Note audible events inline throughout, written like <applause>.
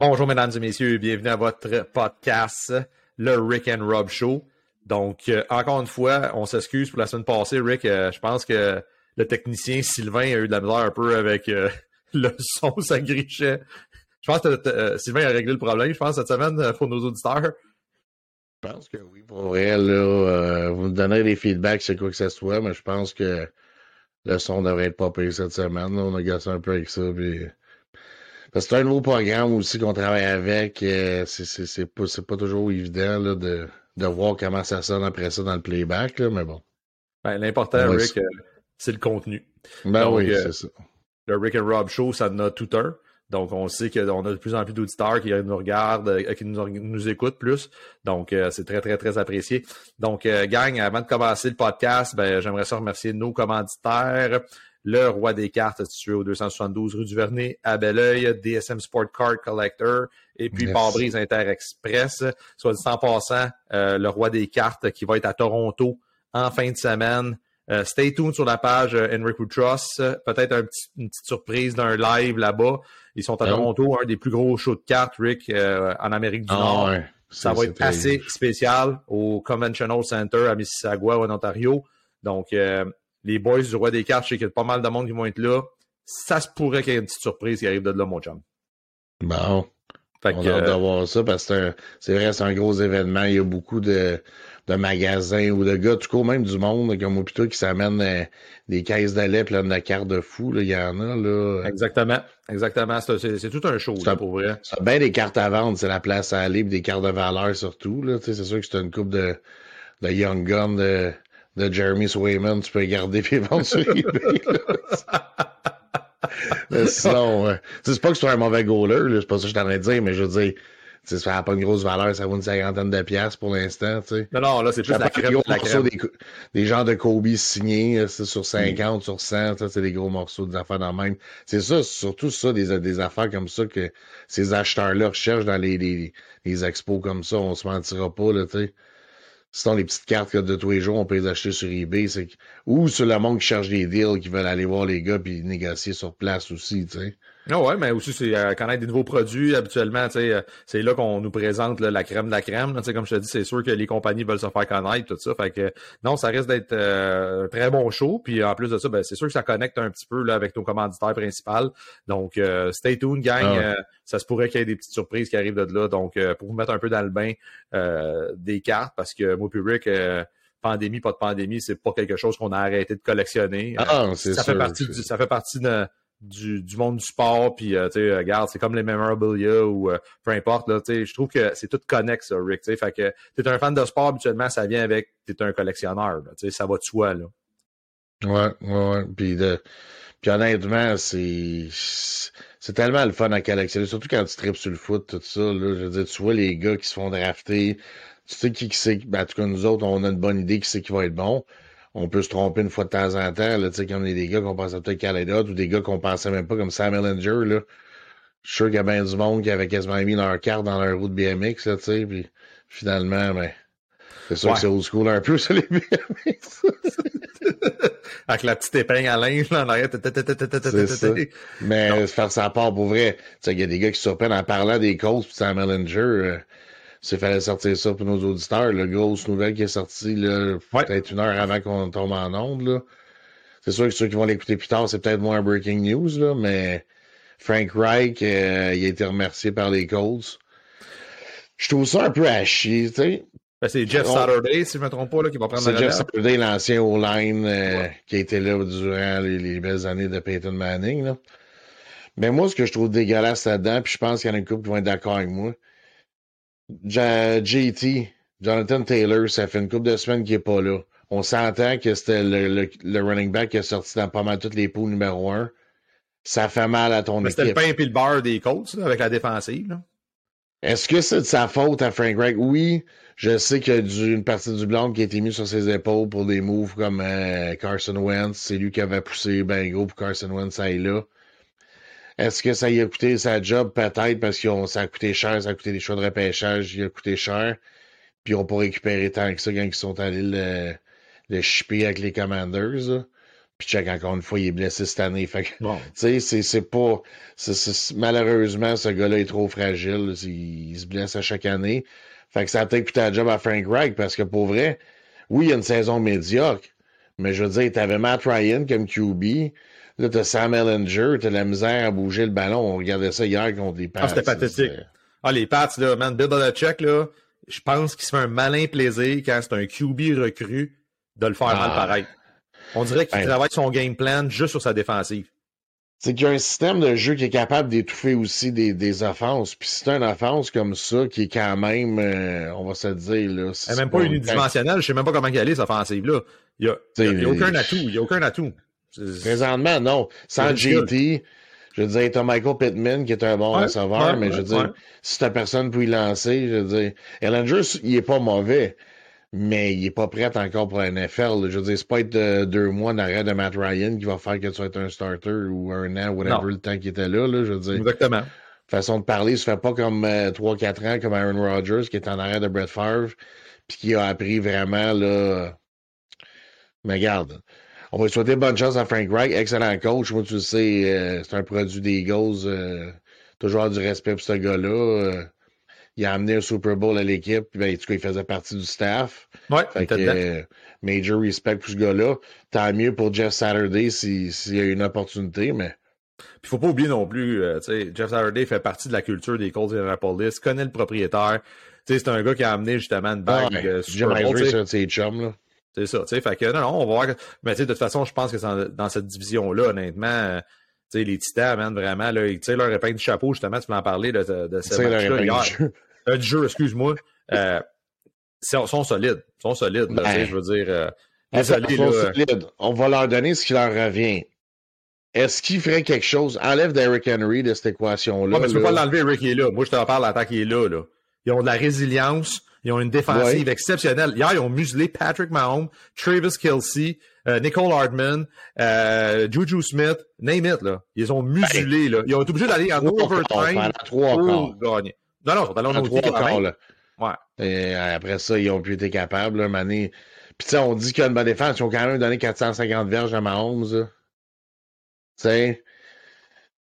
Bonjour, mesdames et messieurs, bienvenue à votre podcast, le Rick and Rob Show. Donc, euh, encore une fois, on s'excuse pour la semaine passée, Rick. Euh, je pense que le technicien Sylvain a eu de la misère un peu avec euh, <laughs> le son, ça grichait. Je pense que Sylvain a réglé le problème, je pense, cette semaine pour nos auditeurs. Je pense que oui, pour vrai, là, vous me donnerez des feedbacks, c'est quoi que ce soit, mais je pense que le son devrait être pas payé cette semaine. On a gâché un peu avec ça, puis parce que c'est un nouveau programme aussi qu'on travaille avec. Euh, c'est pas, pas toujours évident là, de, de voir comment ça sonne après ça dans le playback, là, mais bon. Ben, L'important, Rick, euh, c'est le contenu. Ben oui, euh, c'est ça. Le Rick and Rob Show, ça en a tout un. Donc, on sait qu'on a de plus en plus d'auditeurs qui nous regardent, qui nous, nous écoutent plus. Donc, c'est très, très, très apprécié. Donc, gang, avant de commencer le podcast, ben, j'aimerais ça remercier nos commanditaires le roi des cartes situé au 272 rue du Vernet à Belleuil, DSM Sport Card Collector et puis yes. brise Inter-Express. Soit dit en passant, euh, le roi des cartes qui va être à Toronto en fin de semaine. Euh, stay tuned sur la page euh, Trust. Peut-être un petit, une petite surprise d'un live là-bas. Ils sont à oh. Toronto, un des plus gros shows de cartes, Rick, euh, en Amérique du oh, Nord. Ouais. Ça va être assez spécial au Conventional Center à Mississauga, en Ontario. Donc, euh, les boys du Roi des Cartes, je sais qu'il y a pas mal de monde qui vont être là. Ça se pourrait qu'il y ait une petite surprise qui arrive de là, mon chum. Bon. Fait on que, a hâte de voir ça parce que c'est vrai, c'est un gros événement. Il y a beaucoup de, de magasins ou de gars, tout court, même du monde, comme au plutôt qui s'amènent euh, des caisses de lait pleines de cartes de fou. Il y en a. là. Exactement. Exactement. C'est tout un show, là, pour vrai. C'est bien des cartes à vendre, c'est la place à aller, des cartes de valeur surtout. C'est sûr que c'est une coupe de, de Young Gun de de Jeremy Swayman, tu peux garder puis vendre sur eBay. <laughs> mais sinon, euh, c'est pas que c'est un mauvais goaler, c'est pas ça que je t'en ai dire, mais je veux dire, ça n'a pas une grosse valeur, ça vaut une cinquantaine de piastres pour l'instant. Non, non, là, c'est plus la crème, la crème. Des, des genres de Kobe signés, c'est sur 50, mm. sur 100, ça, c'est des gros morceaux, des affaires dans le même. C'est ça, surtout ça, des, des affaires comme ça que ces acheteurs-là recherchent dans les, les, les expos comme ça, on se mentira pas, là, tu sais sinon les petites cartes de tous les jours, on peut les acheter sur eBay. Ou sur le monde qui cherche des deals, qui veulent aller voir les gars puis négocier sur place aussi, tu sais. Ah ouais, mais aussi c'est euh, connaître des nouveaux produits habituellement, tu sais, euh, c'est là qu'on nous présente là, la crème de la crème. Tu sais, comme je te dis, c'est sûr que les compagnies veulent se faire connaître tout ça. Fait que non, ça risque d'être euh, un très bon show. Puis en plus de ça, ben, c'est sûr que ça connecte un petit peu là avec nos commanditaires principaux. Donc euh, stay tuned, gang. Ah ouais. ça se pourrait qu'il y ait des petites surprises qui arrivent de là. Donc pour vous mettre un peu dans le bain des cartes, parce que moi puis Rick, pandémie, pas de pandémie, c'est pas quelque chose qu'on a arrêté de collectionner. Ah, ça sûr, fait partie du, ça fait partie de du, monde du sport, puis euh, tu sais, regarde, c'est comme les memorabilia ou euh, peu importe, là, tu sais, je trouve que c'est tout connexe, ça, Rick, tu sais, fait que t'es un fan de sport, habituellement, ça vient avec, t'es un collectionneur, tu sais, ça va de soi, là. Ouais, ouais, ouais, puis de... Puis honnêtement, c'est c'est tellement le fun à collectionner, surtout quand tu tripes sur le foot, tout ça, là, je veux dire, tu vois les gars qui se font drafter, tu sais qui, qui c'est, ben, en tout cas, nous autres, on a une bonne idée qui c'est qui va être bon, on peut se tromper une fois de temps en temps, là, tu sais, comme des gars qu'on pensait peut-être Canada ou des gars qu'on pensait même pas, comme Sam Ellinger, là. Je suis sûr qu'il y a bien du monde qui avait quasiment mis leur carte dans leur roue de BMX, là, tu sais, puis finalement, ben, c'est sûr Ouais. que c'est old school un peu, ça, les BMX. <laughs> Avec la petite épingle à linge, là, en arrière. Ça. Mais faire sa part pour vrai, tu sais, il y a des gars qui se surprennent en parlant des causes puis Sam Ellinger, euh, s'il fallait sortir ça pour nos auditeurs, la grosse nouvelle qui est sortie, là, Ouais. peut-être une heure avant qu'on tombe en onde, là. C'est sûr que ceux qui vont l'écouter plus tard, c'est peut-être moins un breaking news, là, mais Frank Reich, euh, il a été remercié par les Colts. Je trouve ça un peu à chier, tu sais. Ben, c'est Jeff On- Saturday, si je me trompe pas, là, qui va prendre la C'est Jeff. Saturday, l'ancien O-line, euh, Ouais. qui a été là durant les, les belles années de Peyton Manning, là. Mais moi, ce que je trouve dégueulasse là-dedans, puis je pense qu'il y en a une couple qui vont être d'accord avec moi, JT, Jonathan Taylor, ça fait une couple de semaines qu'il est pas là. On s'entend que c'était le, le, le running back qui a sorti dans pas mal toutes les poules numéro un. Ça fait mal à ton Ben, C'était le équipe. pain et le beurre des Colts, là, avec la défensive. Est-ce que c'est de sa faute à Frank Reich? Oui, je sais qu'il y a du- une partie du blanc qui a été mise sur ses épaules pour des moves comme euh, Carson Wentz. C'est lui qui avait poussé ben gros pour Carson Wentz aille là. Est-ce que ça y a coûté sa job? Peut-être parce que ça a coûté cher, ça a coûté des choix de repêchage, il a coûté cher. Puis on pas récupérer tant que ça quand ils sont allés le, le shipper avec les Commanders. là. Puis check, encore une fois, il est blessé cette année. Fait que, Bon. tu sais, c'est pas. malheureusement, ce gars-là est trop fragile. Il, il se blesse à chaque année. Fait que ça a peut-être coûté la job à Frank Reich parce que pour vrai, oui, il y a une saison médiocre, mais je veux dire, t'avais Matt Ryan comme QB. Là, t'as Sam Ellinger, t'as la misère à bouger le ballon. On regardait ça hier contre les Pats. Ah, c'était pathétique. Ah, les Pats, là, man, Bill Belichick, là, je pense qu'il se fait un malin plaisir quand c'est un QB recru de le faire Ah. mal pareil. On dirait qu'il travaille son game plan juste sur sa défensive. C'est qu'il y a un système de jeu qui est capable d'étouffer aussi des, des offenses. Puis c'est une offense comme ça qui est quand même, euh, on va se dire, là. Elle est même pas unidimensionnelle, je sais même pas comment elle est, cette offensive-là. Il y a, a- il y a aucun atout, il y a aucun atout. Présentement, non. Sans. JT, je veux dire, t'as Michael Pittman qui est un bon Ouais, receveur, ouais, mais je veux dire, si t'as personne pour y lancer, je veux dire, Ellinger, il est pas mauvais, mais il est pas prêt encore pour la NFL. là. Je veux dire, c'est pas être euh, deux mois d'arrêt de Matt Ryan qui va faire que tu vas être un starter ou un an, whatever Non. le temps qu'il était là, là, je veux dire. Exactement. façon de parler se fait pas comme euh, 3-4 ans comme Aaron Rodgers qui est en arrière de Brett Favre puis qui a appris vraiment là mais regarde on va souhaiter bonne chance à Frank Reich. Excellent coach. Moi tu le sais euh, c'est un produit des Eagles euh, toujours du respect pour ce gars-là. Euh, il a amené un Super Bowl à l'équipe. Ben, en tout cas il faisait partie du staff. Ouais, que, major respect pour ce gars-là. Tant mieux pour Jeff Saturday s'il y a une opportunité mais. Puis faut pas oublier non plus, euh, tu sais, Jeff Saturday fait partie de la culture des Colts d'Indianapolis, connaît le propriétaire. C'est un gars qui a amené justement une bague ouais, euh, Jim Super Bowl, c'est un de ses chums là C'est ça, tu sais. Fait que non, non, on va voir. que- Mais tu sais, de toute façon, je pense que dans, cette division-là, honnêtement, euh, tu sais, les Titans, man, vraiment, là, ils tirent leur épingle du chapeau, justement, tu voulais en parler de, de, de ce match-là hier. Euh, du jeu, excuse-moi. Euh, sont, sont solides. sont solides, Ben, tu sais, je veux dire. euh, désolé, ils sont là, euh, solides. On va leur donner ce qui leur revient. Est-ce qu'ils feraient quelque chose? Enlève Derrick Henry de cette équation-là. Ouais, mais tu peux pas l'enlever, Rick, il est là. Moi, je te parle, l'attaque, il est là, là. Ils ont de la résilience. Ils ont une défensive exceptionnelle. Hier, ils ont muselé Patrick Mahomes, Travis Kelsey, euh, Nicole Hardman, euh, Juju Smith, name it, là. Ils ont muselé, là. Ils ont été obligés d'aller en overtime pour quarts. gagner. Non, non, ils sont allés en trois quarts, là. Ouais. Et après ça, ils ont plus été capables, là, Mané. Puis tu sais, on dit qu'il y a une bonne défense. Ils ont quand même donné 450 verges à Mahomes. Tu sais,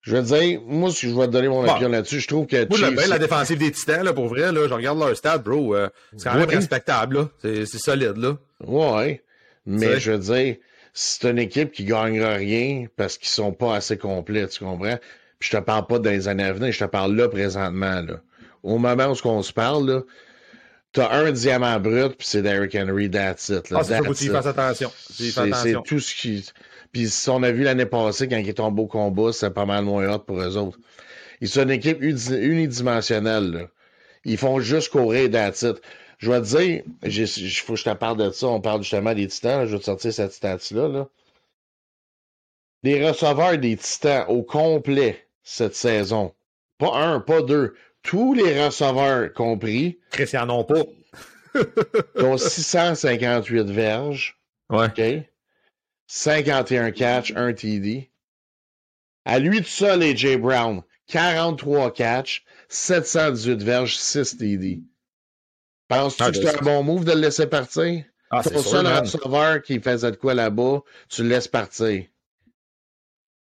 je veux dire, moi, si je vais te donner mon Bon. opinion là-dessus, je trouve que Moi, j'aime Chiefs- bien la défensive des Titans, là, pour vrai, là. Je regarde leur stade, bro. euh, c'est quand même respectable, là. C'est solide, là. Ouais, mais je veux dire, c'est une équipe qui gagnera rien parce qu'ils sont pas assez complets, tu comprends? Puis je te parle pas dans les années à venir, je te parle là présentement, là. Au moment où on se parle, là, t'as un diamant brut, puis c'est Derrick Henry, that's it. Là, Ah, c'est ça, faut attention. C'est tout ce qui... Puis si on a vu l'année passée, quand il est tombé au combat, c'est pas mal moins hot pour eux autres. Ils sont une équipe uni- unidimensionnelle, là. Ils font juste courir that's it. Je vais te dire, il faut que je te parle de ça. On parle justement des titans. là. Je vais te sortir cette stat-là. Là. Les receveurs des titans au complet cette saison. Pas un, pas deux. Tous les receveurs compris Christian, non pas. ils ont 658 verges. Ouais. OK? 51 catch, 1 TD. À lui tout seul, AJ Brown, 43 catch, 718 verges, 6 TD. Penses-tu Ah, que c'est un bon move de le laisser partir? Ah, c'est Ton sûr, seul man. receveur qui faisait de quoi là-bas, tu le laisses partir.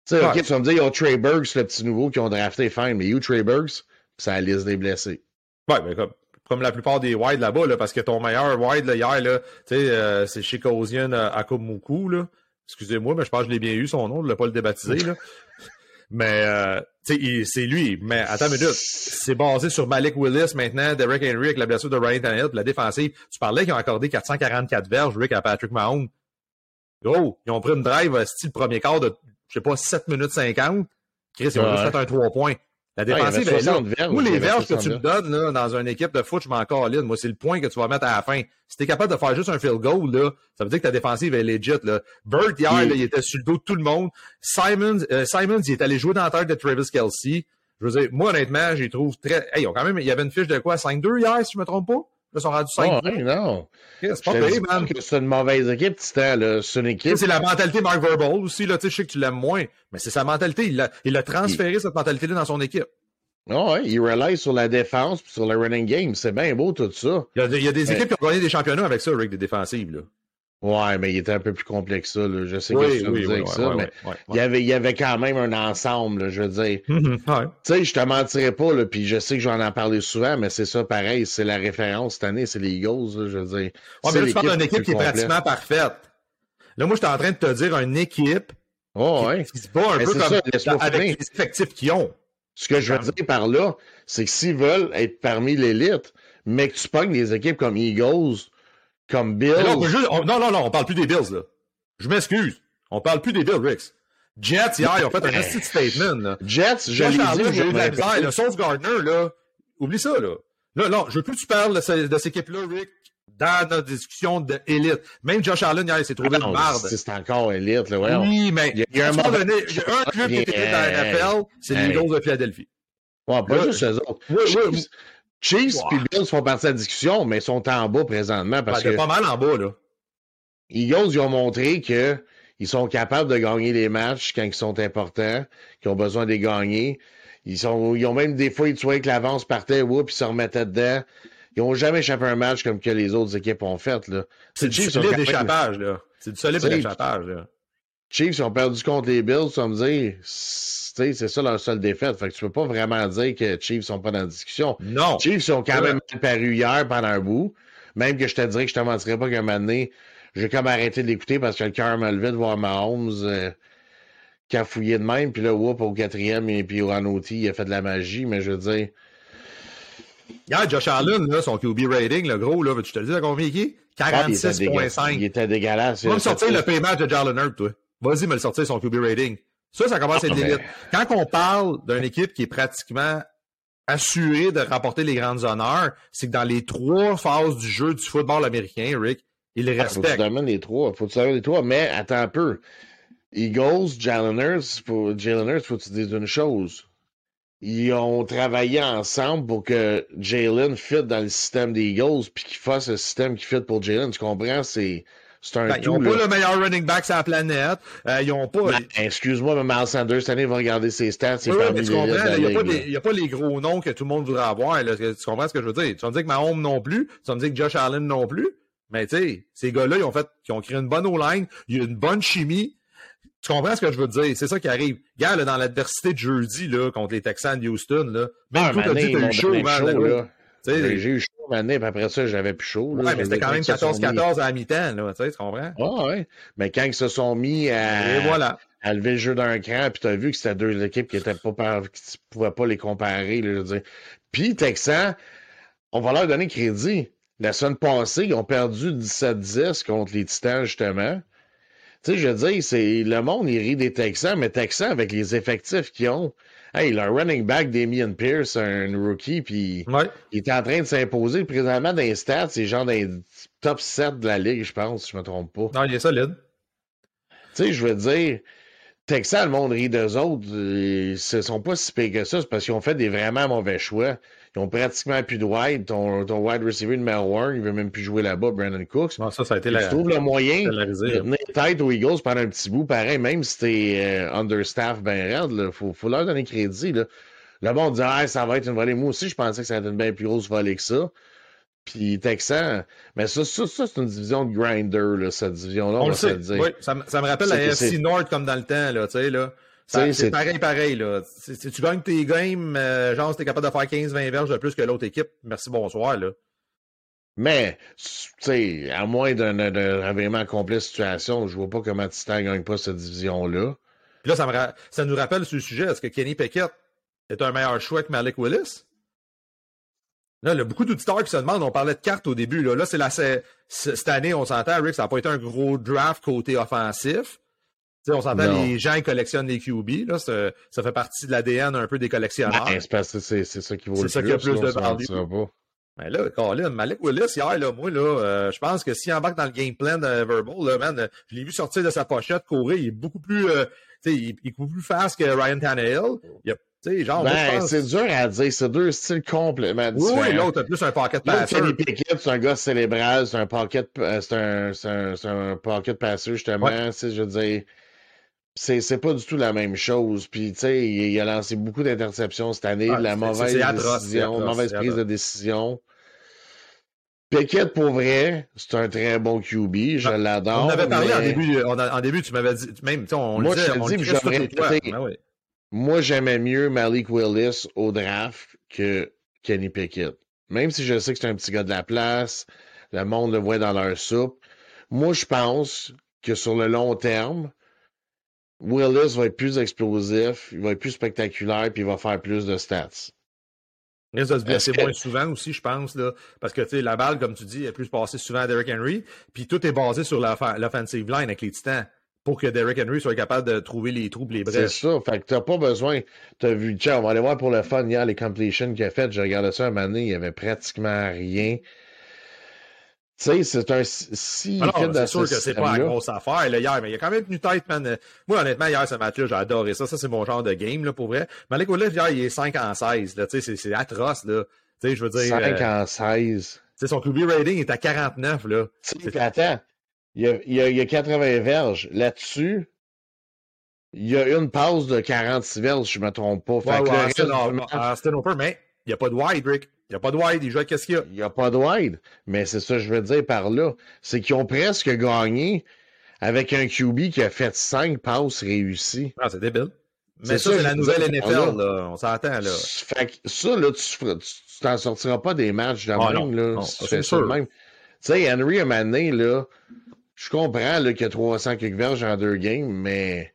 Tu sais, Ouais. OK, tu vas me dire, il y a Trey Burks, le petit nouveau, qui ont drafté fine, mais you Trey Burks, c'est la liste des blessés. Ouais, mais comme, comme la plupart des wides là-bas, là, parce que ton meilleur wide là, hier, là, euh, c'est Chikosian euh, Akomuku, là. Excusez-moi, mais je pense que je l'ai bien eu son nom, je l'ai pas le débaptisé, là. mais, euh, tu sais, il- c'est lui. Mais attends une minute. C'est basé sur Malik Willis maintenant, Derek Henry avec la blessure de Ryan Tannehill, puis la défensive. Tu parlais qu'ils ont accordé 444 verges, Rick, à Patrick Mahomes. Gros, ils ont pris une drive, euh, style premier quart de, je sais pas, 7 minutes 50. Chris, ils ont Ouais. juste fait un 3 points. La défensive est là. 60 verges, Moi, il y les verges que 60 tu me donnes là, dans une équipe de foot, je m'en caline. Moi, c'est le point que tu vas mettre à la fin. Si t'es capable de faire juste un field goal, là, ça veut dire que ta défensive est legit. Là. Burt, hier, Il- là, il était sur le dos de tout le monde. Simons, euh, Simons, il est allé jouer dans la tête de Travis Kelsey. Je veux dire, moi, honnêtement, j'y trouve très. Hey, ils ont quand même. Il y avait une fiche de quoi? 5-2 hier, si je me trompe pas? Là, ils sont rendus 5 Oh, ouais, non. C'est pas pas man. c'est une mauvaise équipe, Titan. C'est une équipe. C'est la mentalité Mark Verbal aussi, là. Je sais que tu l'aimes moins, mais c'est sa mentalité. Il a, il a transféré cette mentalité-là dans son équipe. Oh, ouais, il rely sur la défense puis sur le running game. C'est bien beau, tout ça. Il y a, des- il y a des Ouais. équipes qui ont gagné des championnats avec ça, Rick, des défensives, là. Ouais, mais il était un peu plus complexe ça. Là. Je sais que dire avec ça, mais il, y avait, il y avait quand même un ensemble, je veux dire. <laughs> Tu sais, je te mentirais pas, là, puis je sais que j'en ai parlé souvent, mais c'est ça pareil, c'est la référence cette année, c'est les Eagles, je veux dire. Ouais, mais là, tu parles d'une équipe qui est pratiquement parfaite. Là, moi, je suis en train de te dire une équipe oh, ouais. qui, se bat un peu comme avec les effectifs qu'ils ont. Ce que je veux dire par là, c'est que s'ils veulent être parmi l'élite, mais que tu pognes des équipes comme Eagles, comme Bills. non, non, non, on parle plus des Bills, là. Je m'excuse. On parle plus des Bills, Rix. Jets, hier, ils ont fait un petit statement, là. Jets, j'ai eu de la misère. Le Sauce Gardner, là, oublie ça, là. Là, non, je veux plus que tu parles de, cette équipe-là, Rick, dans notre discussion d'élite. Même Josh Allen, hier, il s'est trouvé ah une marde. C'est encore élite, là, ouais. Oui, mais il y a, un, club qui est élite dans la NFL, c'est les Eagles de Philadelphie. Ouais, pas juste eux autres. Oui, oui. Chiefs et Bills font partie de la discussion, mais ils sont en bas présentement parce ben, que. pas mal en bas, là. Eagles, ils ont montré qu'ils sont capables de gagner les matchs quand ils sont importants, qu'ils ont besoin de les gagner. Ils, sont, ils ont même des fois, tu vois que l'avance partait, whoop, ils se remettaient dedans. Ils n'ont jamais échappé un match comme que les autres équipes ont fait. C'est du solide d'échappage, là. C'est du solide d'échappage, là. Chiefs ils ont perdu contre les Bills, ça me dit c'est ça leur seule défaite. Fait que tu peux pas vraiment dire que Chiefs sont pas dans la discussion. Non. Chiefs sont quand même paru hier pendant un bout. Même que je te dirais que je te mentirais pas qu'un moment donné, j'ai comme arrêté de l'écouter parce que le cœur m'a levé de voir Mahomes euh, qui a fouillé de même. Puis là, whoop, au quatrième, et puis au Anoti, il a fait de la magie. Mais je veux dire. Hier, Josh Allen, là, son QB rating, le gros, là, tu te le dis à combien il est? 46.5. Ah, il, était dégueulasse. Va me sortir le paiement de Jalen Hurts, toi. Vas-y, me le sortir son QB rating. Ça, ça commence à être ah, Quand on parle d'une équipe qui est pratiquement assurée de remporter les grandes honneurs, c'est que dans les trois phases du jeu du football américain, Rick, il les respecte. Ah, faut que tu les trois. Faut que tu les trois. Mais attends un peu. Eagles, Jalen faut, Jalen faut que tu dises une chose. Ils ont travaillé ensemble pour que Jalen fit dans le système des Eagles, puis qu'il fasse le système qui fit pour Jalen. Tu comprends? C'est c'est un ben, Ils n'ont pas le meilleur running back sur la planète. Euh, ils n'ont pas. Ben, excuse-moi, mais Miles Sanders, cette année, va regarder ses stats. Oui, mais tu comprends, il n'y a, pas les gros noms que tout le monde voudrait avoir. Là. Tu comprends ce que je veux dire? Tu vas me dire que Mahomes non plus. Tu vas me dire que Josh Allen non plus. Mais tu sais, ces gars-là, ils ont fait, ils ont créé une bonne O-line. Il y a une bonne chimie. Tu comprends ce que je veux dire? C'est ça qui arrive. Regarde, là, dans l'adversité de jeudi, là, contre les Texans de Houston, là. Même ah, tout, dit, t'as eu chaud, man. J'ai eu chaud année, puis après ça, j'avais plus chaud. Là. Ouais, mais c'était quand même 14-14 à la mi-temps, là, tu comprends? Ah, ouais. Mais quand ils se sont mis à, voilà. à lever le jeu d'un cran, puis tu as vu que c'était deux équipes qui étaient pas par... qui ne pouvaient pas les comparer, là, je veux dire. Puis, Texan, on va leur donner crédit. La semaine passée, ils ont perdu 17-10 contre les Titans, justement. Tu sais, je veux dire, c'est le monde, il rit des Texans, mais Texans, avec les effectifs qu'ils ont, Hey, le running back Damien Pierce, un rookie, puis il est en train de s'imposer présentement dans les stats, c'est genre dans les top 7 de la ligue, je pense, si je me trompe pas. Non, il est solide. Tu sais, je veux dire, Texas, le monde rit d'eux autres, ils ne sont pas si pires que ça, c'est parce qu'ils ont fait des vraiment mauvais choix. Ils ont pratiquement plus de wide. Ton, ton wide receiver de Melbourne, il veut même plus jouer là-bas, Brandon Cooks. Non, ça, ça a été la, tu trouves le moyen de tenir tête aux Eagles pendant un petit bout, pareil, même si t'es euh, understaff ben raide, il faut, faut leur donner crédit. Là. Le monde dit ah, ça va être une volée. Moi aussi, je pensais que ça allait être une bien plus grosse volée que ça. Puis Texan, mais ça, ça, ça c'est une division de grinder, là, cette division-là. On, le sait. Oui, ça, ça, me rappelle la FC North comme dans le temps, là, tu sais, là. C'est pareil, pareil. Là. Si tu gagnes tes games, euh, genre si t'es capable de faire 15-20 verges de plus que l'autre équipe, merci, bonsoir. Là. Mais, tu sais, à moins d'un réveillement complet de situation, je vois pas comment Titan gagne pas cette division-là. Puis là, ça, me ça nous rappelle ce sujet. Est-ce que Kenny Pickett est un meilleur choix que Malik Willis? Là, il y a beaucoup d'auditeurs qui se demandent, on parlait de cartes au début. Là, là c'est la, cette année, on s'entend, Rick, ça n'a pas été un gros draft côté offensif on s'entend, les gens ils collectionnent les QB. Là, ça, fait partie de l'ADN un peu des collectionneurs. Ben, c'est ça qui vaut le plus. C'est ça qui a plus de value. Mais ben là, Colin, Malik Willis, hier, là, moi, là, euh, je pense que s'il embarque dans le game plan de Verbal, là, man, je l'ai vu sortir de sa pochette, courir, il est beaucoup plus, euh, il, est beaucoup plus fast que Ryan Tannehill. Il a, genre, ben, c'est dur à dire, c'est deux styles complètement différents. Oui, l'autre a plus un pocket passer. Kenny Pickett, c'est un gars célébral, c'est un pocket, euh, c'est un, un, un, pocket passer, justement, ouais. je veux dire c'est pas du tout la même chose. Puis, tu sais, il, a lancé beaucoup d'interceptions cette année, ah, la mauvaise décision, mauvaise prise de décision. Pickett, pour vrai, c'est un très bon QB. Je l'adore. On avait parlé en, début, en début, tu m'avais dit, même, on moi, le disait, je on te le. Ben oui. Moi, j'aimais mieux Malik Willis au draft que Kenny Pickett. Même si je sais que c'est un petit gars de la place, le monde le voit dans leur soupe. Moi, je pense que sur le long terme, Willis va être plus explosif, il va être plus spectaculaire, puis il va faire plus de stats. Il de se blesser que- moins souvent aussi, je pense, là, parce que la balle, comme tu dis, est plus passée souvent à Derrick Henry, puis tout est basé sur l'off- l'offensive line avec les Titans pour que Derrick Henry soit capable de trouver les trous, et les C'est brèches. ça. Fait que t'as pas besoin. T'as vu, tiens, on va aller voir pour le fun hier les completions qu'il a fait. J'ai regardé ça un moment donné, il y avait pratiquement rien. Tu sais, c'est un. Si dans c'est sûr ce que c'est pas la grosse affaire là, hier, mais il a quand même tenu tête, man. Moi, honnêtement, hier, ce match-là, j'ai adoré ça. Ça, c'est mon genre de game, là, pour vrai. Malik Willis, hier, il est 5 en 16, là. Tu sais, c'est- atroce, là. Tu sais, je veux dire. 5 euh, en 16. tu sais, son QB rating est à 49, là. Attends, il y, a, il, y a, il y a 80 verges. Là-dessus, il y a une pause de 46 verges, si je me trompe pas. Fait Ouais, que ouais, Austin, mais il n'y a pas de wide, Rick. Il n'y a pas de wide. Il joue avec qu'est-ce qu'il y a. il n'y a pas de wide. Mais c'est ça que je veux dire par là. C'est qu'ils ont presque gagné avec un QB qui a fait 5 passes réussies. Ah, c'est débile. Mais ça, ça, c'est la nouvelle NFL, là. là. On s'entend, là. Fait que ça, là, tu t'en sortiras pas des matchs de Ah, même, là, non, si tu ça de sûr. même. Tu sais, Henry, à un là, je comprends là, qu'il y a 300 quelques verges en deux games, mais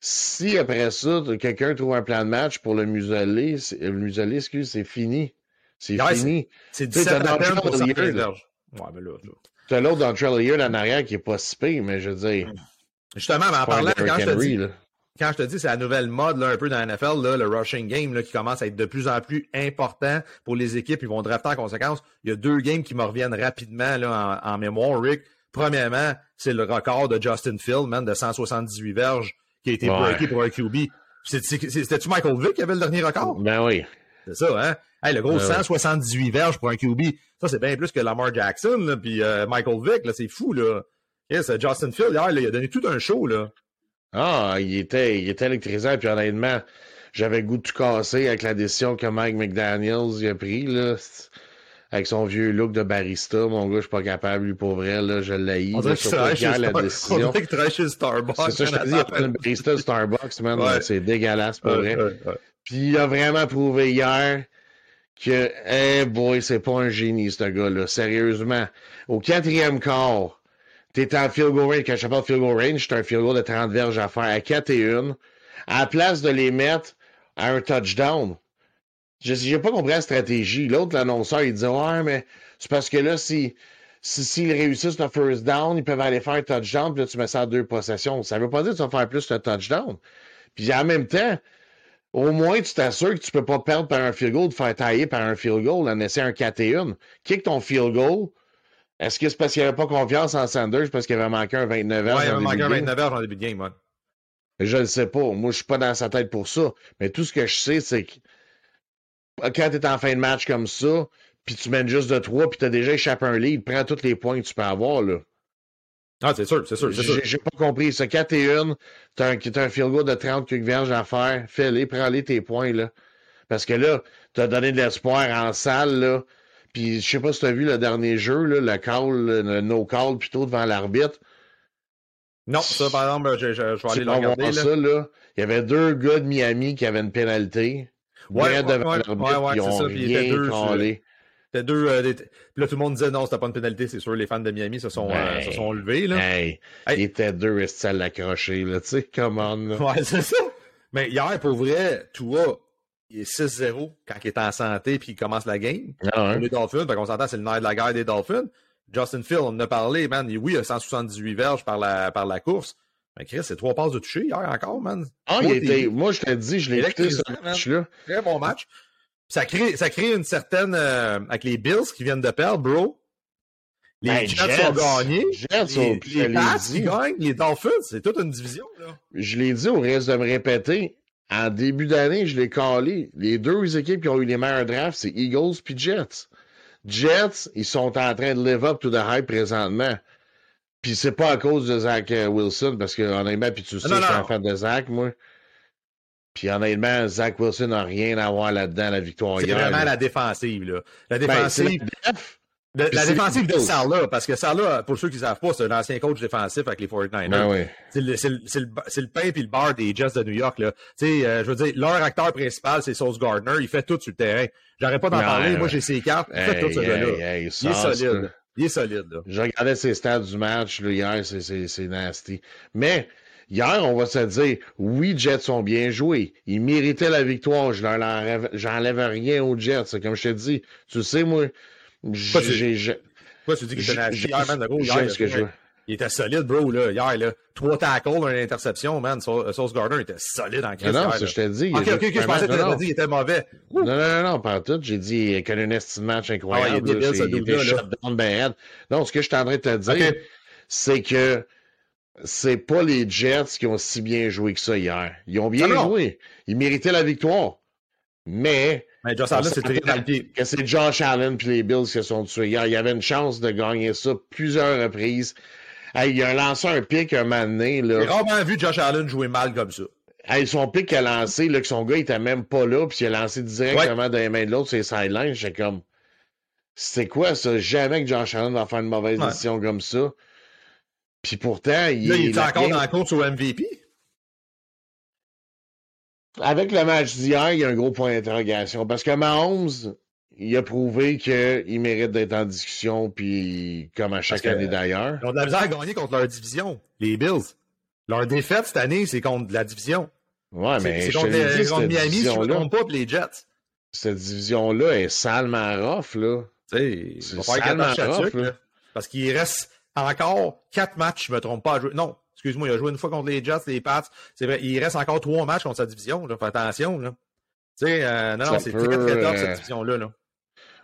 si après ça, quelqu'un trouve un plan de match pour le museler, le museler, excuse, c'est fini. C'est Ouais, fini. C'est Tu sais, 17 t'as à peine Dontrell pour 115 Hilliard, là. verges. Ouais, mais là, là. T'as l'autre dans Trail Hilliard en arrière qui est pas si pire, mais je veux dire, Justement, mais en parlant, quand je te dis, là. quand je te dis, c'est la nouvelle mode, là, un peu dans la NFL, là, le rushing game, là, qui commence à être de plus en plus important pour les équipes. Ils vont drafter en conséquence. Il y a deux games qui me reviennent rapidement, là, en, en mémoire, Rick. Premièrement, c'est le record de Justin Field, man, de 178 verges, qui a été Ouais. breaké pour un QB. C'était-tu Michael Vick qui avait le dernier record? Ben oui. C'est ça, hein? Hey, le gros Ouais, ouais. 178 verges pour un QB. Ça, c'est bien plus que Lamar Jackson, là, puis euh, Michael Vick, là, c'est fou, là. Yes, euh, Justin Field, hier, là, il a donné tout un show, là. Ah, il était, il était électrisant, puis honnêtement, j'avais goût de tout casser avec la décision que Mike McDaniels a pris, là. Avec son vieux look de barista, mon gars, je suis pas capable, lui, pour vrai, là, je l'ai On dirait qu'il travaille chez la Star- décision. On dirait qu'il travaille chez Starbucks. C'est ça, je te dis, il a pris le barista de Starbucks, man, Ouais. c'est dégueulasse, pour Ouais, vrai. ouais. Puis il a vraiment prouvé hier que, eh boy, c'est pas un génie, ce gars-là. Sérieusement. Au quatrième quart, t'es en field goal range. Quand je parle field goal range, c'est un field goal de 30 verges à faire à 4 et 1. À la place de les mettre à un touchdown. Je J'ai pas compris la stratégie. L'autre, l'annonceur, il disait, ouais, mais c'est parce que là, si, si, s'ils réussissent le first down, ils peuvent aller faire un touchdown, puis là, tu mets ça à deux possessions. Ça veut pas dire que tu vas faire plus de touchdown. Puis en même temps, au moins, tu t'assures que tu peux pas perdre par un field goal, de faire tailler par un field goal en essayant un 4 et 1. Kick ton field goal. Est-ce que c'est parce qu'il avait pas confiance en Sanders parce qu'il avait manqué un 29 heures? Ouais, il avait manqué un 29 verges en début de game, ouais. Je le sais pas. Moi, je suis pas dans sa tête pour ça. Mais tout ce que je sais, c'est que quand tu es en fin de match comme ça, puis tu mènes juste de 3, puis tu as déjà échappé un lead, prends tous les points que tu peux avoir. là. Ah, c'est sûr, c'est sûr, c'est sûr. J'ai pas compris. Ce 4 et 1, t'as un, t'as un field goal de 30 quelques verges à faire. Fais-les, prends-les tes points. là. Parce que là, tu as donné de l'espoir en salle. là. Puis je sais pas si tu as vu le dernier jeu, là, le call, le no-call plutôt devant l'arbitre. Non, ça, par exemple, je, je- je vais aller le regarder, là. ça, là. Il y avait deux gars de Miami qui avaient une pénalité. Ouais, ouais, devant ouais, l'arbitre, ouais, c'est ont ça, puis il y rien deux calé. C'était deux. euh, des- Puis là, tout le monde disait non, c'était pas une pénalité, c'est sûr. Les fans de Miami se sont, euh, se sont levés, là. Hey, Hey. il était deux, est à l'accrocher, là, tu sais, come on, là. Ouais, c'est ça. Mais hier, pour vrai, Tua, il est 6-0 quand il est en santé puis il commence la game. Ah, hein? les Dolphins, fait qu'on s'entend, c'est le nerf de la guerre des Dolphins. Justin Field, on en a parlé, man. Il- oui, il a 178 verges par la, par la course. Mais Chris, c'est trois passes de toucher hier encore, man. Ah, il Moi, était, moi, je te dis, je l'ai écouté, ce match-là. Très bon match. Ça crée, ça crée une certaine. euh, avec les Bills qui viennent de perdre, bro. Les Ben, Jets, ont gagné. Jets, Les, ont- je les l'ai Pats qui gagnent, les Dolphins, c'est toute une division, là. Je l'ai dit au reste de me répéter. En début d'année, je l'ai calé. Les deux équipes qui ont eu les meilleurs drafts, c'est Eagles puis Jets. Jets, ils sont en train de live up to the hype présentement. Puis c'est pas à cause de Zach euh, Wilson, parce que honnêtement, puis tu sais, Non, je suis non. un fan de Zach, moi. Puis honnêtement, Zach Wilson n'a rien à voir là-dedans, la victoire C'est vraiment là. la défensive, là. La Ben, défensive. la def. la défensive de Sarla, parce que Sarla, pour ceux qui ne savent pas, c'est un ancien coach défensif avec les 49ers. Ben oui. C'est le, le, le, le, pain et le bar des Jets de New York. Là. Euh, je veux dire, leur acteur principal, c'est Sauce Gardner. Il fait tout sur le terrain. J'arrête pas d'en parler. Moi, j'ai ses cartes. Il fait tout ce gars-là. il est solide. Il est solide. Là. Je regardais ses stats du match là, hier. C'est nasty. Mais Hier, on va se dire, oui, Jets sont bien joués. Ils méritaient la victoire. Je j'enlève rien aux Jets. Comme je te dis, tu sais, moi, j'ai. Pourquoi tu dis qu'il était Il était solide, bro, là, hier, là. Trois tackles, une interception, man. Sauce Gardner était solide en question. Non, non, je t'ai dit. Ok, ok, ok, je pensais que tu dit qu'il était mauvais. Non, non, non, non, pas tout. J'ai dit qu'il a un estime match incroyable. Il était shutdown bad. Non, ce que je suis en train de te dire, c'est que c'est pas les Jets qui ont si bien joué que ça hier. Ils ont bien joué. Ils méritaient la victoire. Mais. Mais Josh Allen, c'était Que c'est Josh Allen puis les Bills qui se sont tués hier. Il y avait une chance de gagner ça plusieurs reprises. il a lancé un pic un moment donné. J'ai rarement vu Josh Allen jouer mal comme ça. Hey, son pic qu'il a lancé, là, que son gars était même pas là, puis il a lancé directement dans les mains de l'autre sur les sidelines. J'étais comme. C'est quoi ça? Jamais que Josh Allen va faire une mauvaise décision comme ça. Puis pourtant, il, là, il est encore dans la course au MVP. Avec le match d'hier, il y a un gros point d'interrogation. Parce que Mahomes, il a prouvé qu'il mérite d'être en discussion, puis comme à chaque année d'ailleurs. Ils ont de la misère à gagner contre leur division, les Bills. Leur défaite cette année, c'est contre la division. Ouais, mais c'est contre, dit, contre Miami, si je ne me pas, les Jets. Cette division-là est salement rough, là. Tu sais, il va qu'il Parce qu'il reste encore quatre matchs, je me trompe pas, à jouer. Non, excuse-moi, il a joué une fois contre les Jets, les Pats. C'est vrai, il reste encore trois matchs contre sa division. Là. Fais attention. Là. Tu sais, euh, non, non, c'est très, très top, cette euh, division-là. Là.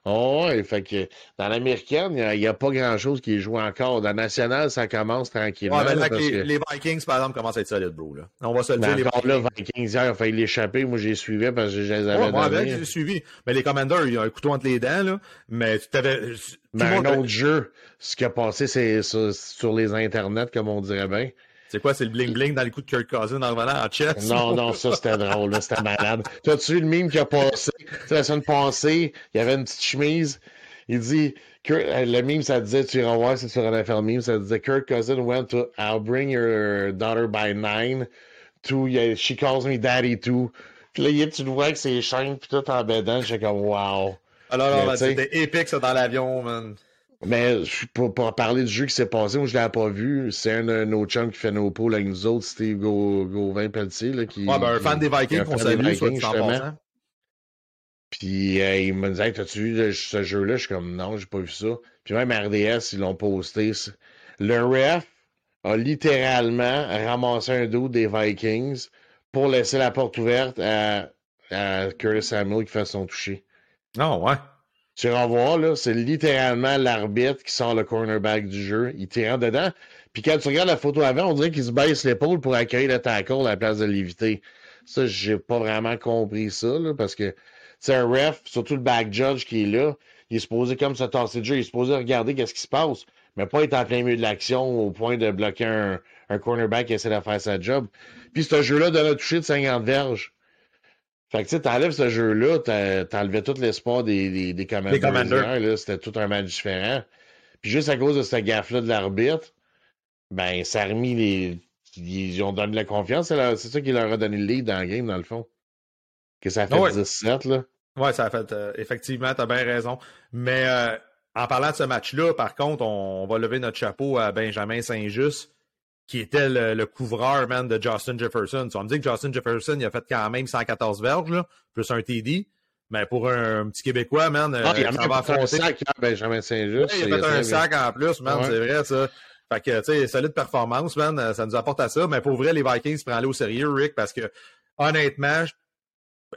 Oh, ouais, fait que dans l'américaine, il n'y a, pas grand-chose qui joué encore. Dans la nationale, ça commence tranquillement. Ouais, ben, les, les, Vikings, par exemple, commencent à être solides, bro. Là. On va se le dire. Les Vikings. Là, Vikings, hier, il a failli l'échapper. Moi, j'ai suivi parce que je les avais ouais, Moi, ben, j'ai suivi. Mais les Commanders, il y a un couteau entre les dents, là. Mais tu t'avais... Mais un autre jeu, ce qui a passé, c'est sur, sur les internets, comme on dirait bien. C'est quoi, c'est le bling-bling dans les coups de Kirk Cousin en revenant en chess? Non, non, ça c'était drôle, c'était malade. T'as-tu vu le meme qui a passé? Tu la semaine passée, il y avait une petite chemise, il dit, euh, le meme, ça disait, tu iras voir, c'est sur un affaire meme, ça disait, Kirk Cousin went to, I'll bring your daughter by nine to, she calls me daddy too. Puis là, tu le vois que c'est chaînes puis tout en bédant, j'ai comme, wow. Alors, c'était épique, ça, dans l'avion, man. Mais pour, pour parler du jeu qui s'est passé, moi je l'ai pas vu. C'est un de nos chums qui fait nos pôles avec nous autres, Steve Gauvin Pelletier. Là, qui, ouais, ben, un fan des Vikings qu'on salue, soit. Puis euh, il me disait T'as-tu vu ce jeu-là? Je suis comme Non, j'ai pas vu ça. Puis même RDS, ils l'ont posté. Le ref a littéralement ramassé un dos des Vikings pour laisser la porte ouverte à, à Curtis Samuel qui fait son toucher. Non, oh, ouais. Tu vas là, c'est littéralement l'arbitre qui sort le cornerback du jeu. Il tire dedans. Puis quand tu regardes la photo avant, on dirait qu'il se baisse l'épaule pour accueillir le tackle à la place de l'éviter. Ça, j'ai pas vraiment compris ça, là, parce que c'est un ref, surtout le back judge qui est là, il est supposé comme se tasser de jeu, il est supposé regarder qu'est-ce qui se passe, mais pas être en plein milieu de l'action au point de bloquer un, cornerback qui essaie de faire sa job. Puis ce jeu-là donne un toucher de 50 verges. Fait que tu sais, t'enlèves ce jeu-là, t'enlevais tout l'espoir des, des, des commanders. C'était tout un match différent. Puis juste à cause de cette gaffe-là de l'arbitre, ben, ça a remis les. Ils ont donné la confiance. C'est ça qui leur a donné le lead dans le game, dans le fond. Que ça a fait 17, là. Ouais, ça a fait. Euh, effectivement, t'as bien raison. Mais euh, en parlant de ce match-là, par contre, on, va lever notre chapeau à Benjamin Saint-Just, qui était le, couvreur, man, de Justin Jefferson. Tu vas me dire que Justin Jefferson, il a fait quand même 114 verges, là, plus un TD. Mais pour un, petit Québécois, man, ah, il a ça va fait un sac, hein, Benjamin Saint-Just. il a fait un sac en plus, man, c'est vrai, ça. Fait que, tu sais, solide performance, man, ça nous apporte à ça. Mais pour vrai, les Vikings prennent aller au sérieux, Rick, parce que, honnêtement,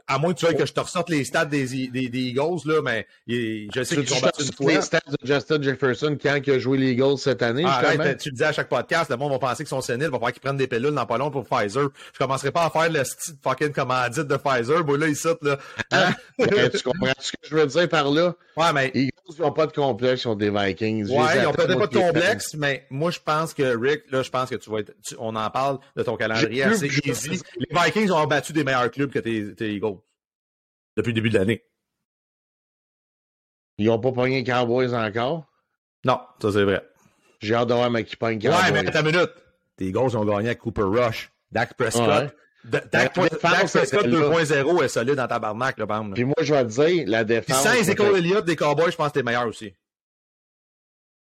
à moins que tu veuilles que je te ressorte les stats des, des, des Eagles, là, mais je sais qu'ils ont battu une fois. les stats de Justin Jefferson quand il a joué les Eagles cette année. Ah, arrête, tu le disais à chaque podcast, le monde va penser qu'ils sont séniles, va falloir qu'ils prennent des pilules dans pas long pour Pfizer. Je commencerai pas à faire le style fucking commandite de Pfizer. Bon, là, ici, là. Hein? <laughs> tu comprends ce que je veux dire par là? Ouais, mais. Les Eagles n'ont pas de complexe, ils ont des Vikings. Ouais, ils n'ont peut-être pas de complexe, mais moi, je pense que, Rick, là, je pense que tu vas être, on en parle de ton calendrier assez easy. Les Vikings ont battu des meilleurs clubs que tes, tes Eagles depuis le début de l'année. Ils n'ont pas pogné Cowboys encore? Non, ça c'est vrai. J'ai hâte de voir qui pogne Cowboys. Ouais, mais attends une minute. Tes Eagles ont gagné avec Cooper Rush. Dak Prescott. Ouais. Dak, Prescott était là. 2.0 est solide dans ta barnaque, là, par exemple. Puis moi, je vais te dire, la Puis défense. sans Ezekiel Elliott des Cowboys, je pense que t'es meilleur aussi.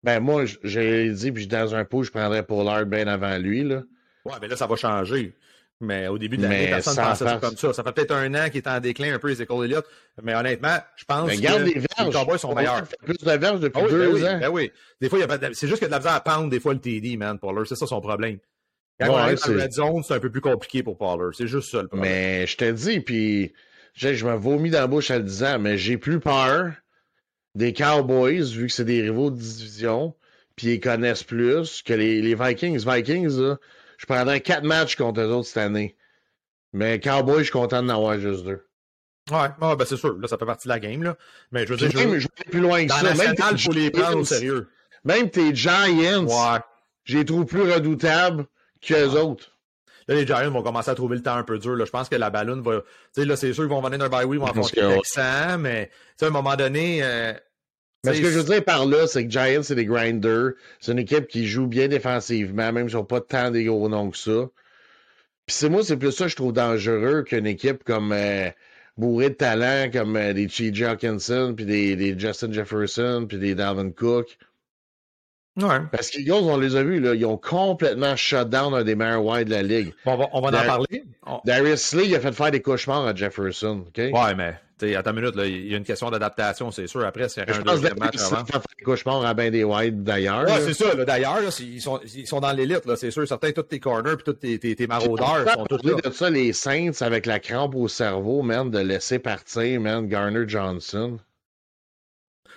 Ben, moi, j'ai dit, puis dans un pot, je prendrais Pollard bien avant lui, là. Ouais, mais là, ça va changer. Mais au début de l'année, personne ne pensait ça comme ça. Ça fait peut-être un an qu'il est en déclin un peu, Ezekiel Elliott. Mais honnêtement, je pense Mais que garde les les verges. Cowboys sont meilleurs. plus de verges depuis Ah oui, ben deux oui, ans. ben oui. Des fois, il y a pas de- c'est juste qu'il y a de la misère à pound des fois le TD, man, Pollard. C'est ça son problème. Quand on Ouais, arrive dans le c'est- red zone, c'est un peu plus compliqué pour Pollard. C'est juste ça le problème. Mais je te dis, puis je, me vomis dans la bouche en le disant, mais j'ai plus peur des Cowboys, vu que c'est des rivaux de division, puis ils connaissent plus que les, les Vikings. Vikings, là, je prendrais quatre matchs contre eux autres cette année. Mais Cowboys, je suis content d'en avoir juste deux. Ouais, ouais, ben c'est sûr. Là, ça fait partie de la game, là. Mais je veux dire, je même, veux- je vais aller plus loin que dans ça. Même tes il faut les prendre au Giants- sérieux. Même tes Giants, Ouais. je les trouve plus redoutables qu'eux autres. Là, les Giants vont commencer à trouver le temps un peu dur. Là. Je pense que la ballonne va. Tu sais, là, c'est sûr qu'ils vont venir d'un bye week, ils vont affronter. Texans, mais à un moment donné. euh, Mais ce que je veux dire par là, c'est que Giants, c'est des grinders. C'est une équipe qui joue bien défensivement, même s'ils n'ont pas tant des gros noms que ça. Puis c'est moi, c'est plus ça que je trouve dangereux qu'une équipe comme euh, bourrée de talent, comme euh, des T.J. Hawkinson, puis des, des Justin Jefferson, puis des Dalvin Cook. Ouais. Parce qu'Eagles, on les a vus, là, ils ont complètement shut down un des meilleurs wide de la ligue. Bon, on va, on va en parler. On- Darius Slay, il a fait faire des cauchemars à Jefferson. OK? Ouais, mais attends une minute, là, il y a une question d'adaptation, c'est sûr. Après, aurait un que deuxième match avant. a fait faire des cauchemars à ben des wide d'ailleurs. Ouais, c'est ça. D'ailleurs, c'est- ils sont, ils sont dans l'élite, c'est sûr. Certains, tous tes corners puis tous tes, tes, tes maraudeurs sont tous parlé là. de ça, les Saints, avec la crampe au cerveau, man, de laisser partir, man, Garner Johnson.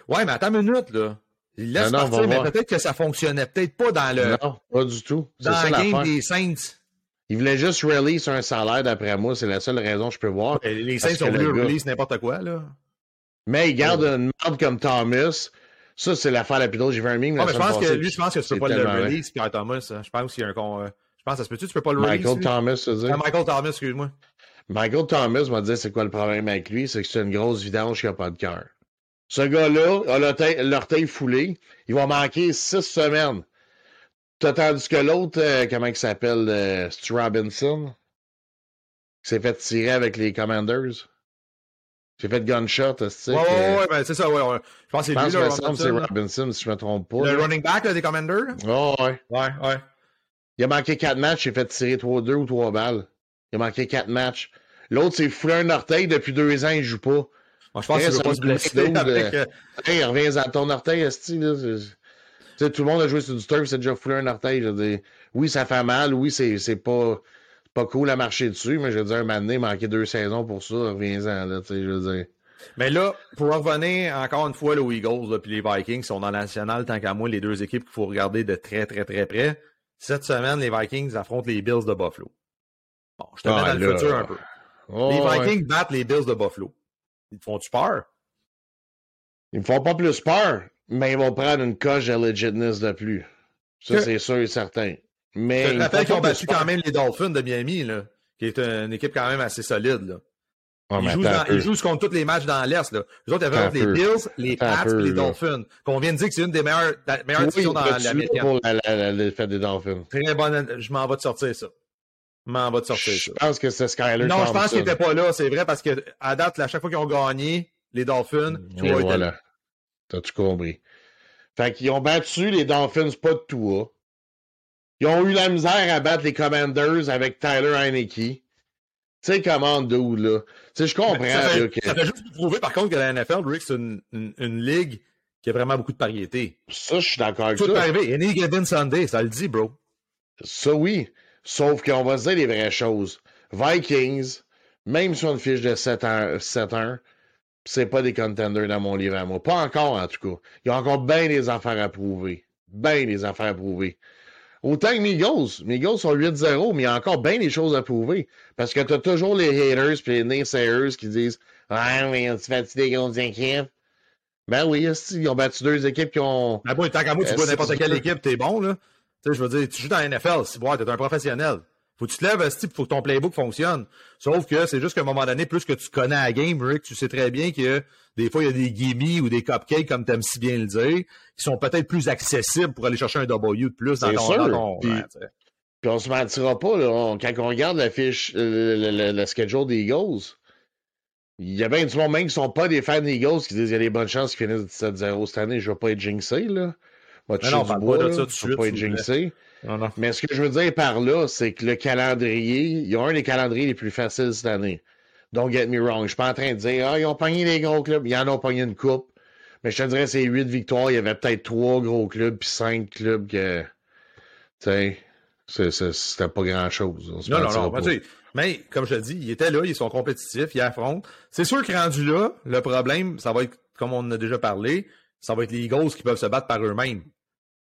Ouais, mais attends une minute, là. Ils laissent Non, non, on partir, va mais voir. peut-être que ça fonctionnait peut-être pas dans le Non, pas du tout. Dans ça la game des Saints. Il voulait juste release un salaire, d'après moi. C'est la seule raison que je peux voir. Et Les Saints ont que voulu release n'importe quoi, là. Mais il garde une merde comme Thomas. Ça, c'est l'affaire la plus drôle. J'ai vu un meme Ouais, la mais je pense que lui, je pense que tu peux c'est pas le release, Pierre Thomas. hein. Je pense qu'il y a un con. euh, Je pense, ça se peut-tu, tu peux pas le release? Michael lui? Thomas, ça veut dire? Ah, Michael Thomas, excuse-moi. Michael Thomas m'a dit c'est quoi le problème avec lui, c'est que c'est une grosse vidange qui a pas de cœur. Ce gars-là a l'orteil- foulé. Il va manquer six semaines. Tandis que l'autre, euh, comment il s'appelle, euh, Stu Robinson, qui s'est fait tirer avec les Commanders. J'ai fait gunshot, sais. Ouais, ouais, ouais, ben, c'est ça, ouais, ouais. Je pense que c'est lui, là, c'est Robinson, si je me trompe pas. Le là. running back là, des Commanders? Oh, ouais. Ouais, ouais. Il a manqué quatre matchs, il s'est fait tirer trois, deux ou trois balles. Il a manqué quatre matchs. L'autre s'est foulé un orteil depuis deux ans, il joue pas. Moi, je pense veut ça pas me se blesser avec. de- euh, Hey, reviens à ton orteil, Esti, là. c'est- Tu sais, tout le monde a joué sur du turf, c'est déjà foulé un orteil. Je dire, oui, ça fait mal, oui, c'est pas, pas cool à marcher dessus, mais je veux dire, un moment donné, manquer deux saisons pour ça, reviens-en, là, tu sais, je veux dire. Mais là, pour revenir encore une fois aux Eagles puis les Vikings sont dans la nationale, tant qu'à moi, les deux équipes qu'il faut regarder de très, très, très près. Cette semaine, les Vikings affrontent les Bills de Buffalo. Bon, je te Ah, mets dans le futur un peu. Oh, les ouais. Vikings battent les Bills de Buffalo. Ils te font-tu peur? Ils me font pas plus peur, mais ils vont prendre une coche de legitness de plus. Ça, Que- c'est sûr et certain. Mais Je rappelle qu'ils ont battu quand même les Dolphins de Miami, là, qui est une équipe quand même assez solide. Là. Oh, ils, jouent dans- ils contre tous les matchs dans l'Est. Là. Les autres, avaient les. Bills, les Pats et les. Dolphins. Qu'on vient de dire que c'est une des meilleures, la meilleure Oui, division dans pour la, la, la, la fête des Dolphins? Très bonne. Je m'en vais te sortir ça. Je m'en te sortir Je pense que c'est Skyler Non, je pense qu'il n'était pas là, c'est vrai, parce que à date, à chaque fois qu'ils ont gagné, les Dolphins, était là. voilà. T'as-tu compris? Fait qu'ils ont battu les Dolphins, pas de Tua. Ils ont eu la misère à battre les Commanders avec Tyler Heineke. Tu sais comment, dude, là. Tu sais, je comprends, ça, fait, ça juste prouver, par contre, que la NFL, Rick, c'est une, une, une ligue qui a vraiment beaucoup de variété. ça, je suis d'accord avec Tout peut ça. arriver. Any given Sunday, ça le dit, bro. Ça, oui. Sauf qu'on va se dire les vraies choses. Vikings, même sur une fiche de 7-1, 7-1, c'est pas des contenders dans mon livre à moi. Pas encore, en tout cas. Il y a encore bien des affaires à prouver. Bien des affaires à prouver. Autant que. Mes Eagles sont 8-0, mais il y a encore bien des choses à prouver. Parce que t'as toujours les haters et les naysayers qui disent Ouais, mais tu battu des grosses équipes. Ben oui, ils ont battu deux équipes qui ont. Mais bon, tant qu'à moi, tu Euh, vois n'importe quelle équipe, t'es bon, là. Tu sais, je veux dire, tu joues dans la NFL, si ouais, t'es un professionnel. Faut que tu te lèves, il faut que ton playbook fonctionne. Sauf que c'est juste qu'à un moment donné, plus que tu connais la game, Rick, tu sais très bien que des fois, il y a des gimmies ou des cupcakes, comme tu aimes si bien le dire, qui sont peut-être plus accessibles pour aller chercher un W de plus dans ton, sûr. dans ton puis, puis, on se mentira pas, là, quand on regarde la fiche, euh, le, le, le, schedule des Eagles, il y a bien du monde même qui sont pas des fans des Eagles qui disent qu'il y a des bonnes chances qu'ils finissent 17-0 cette année. Je vais pas être jinxé, là. Moi, non, non, bois, de ça suite. vais pas être jinxé. Mais ce que je veux dire par là, c'est que le calendrier, ils ont un des calendriers les plus faciles cette année. Don't get me wrong. Je suis pas en train de dire, ah, ils ont pogné les gros clubs. Ils en ont pogné une coupe. Mais je te dirais, c'est huit victoires. Il y avait peut-être trois gros clubs puis cinq clubs que, tu sais, c'était pas grand-chose. Non, non, non. Mais, mais, comme je te dis, ils étaient là, ils sont compétitifs, ils affrontent. C'est sûr que rendu là, le problème, ça va être, comme on en a déjà parlé, ça va être les Eagles qui peuvent se battre par eux-mêmes.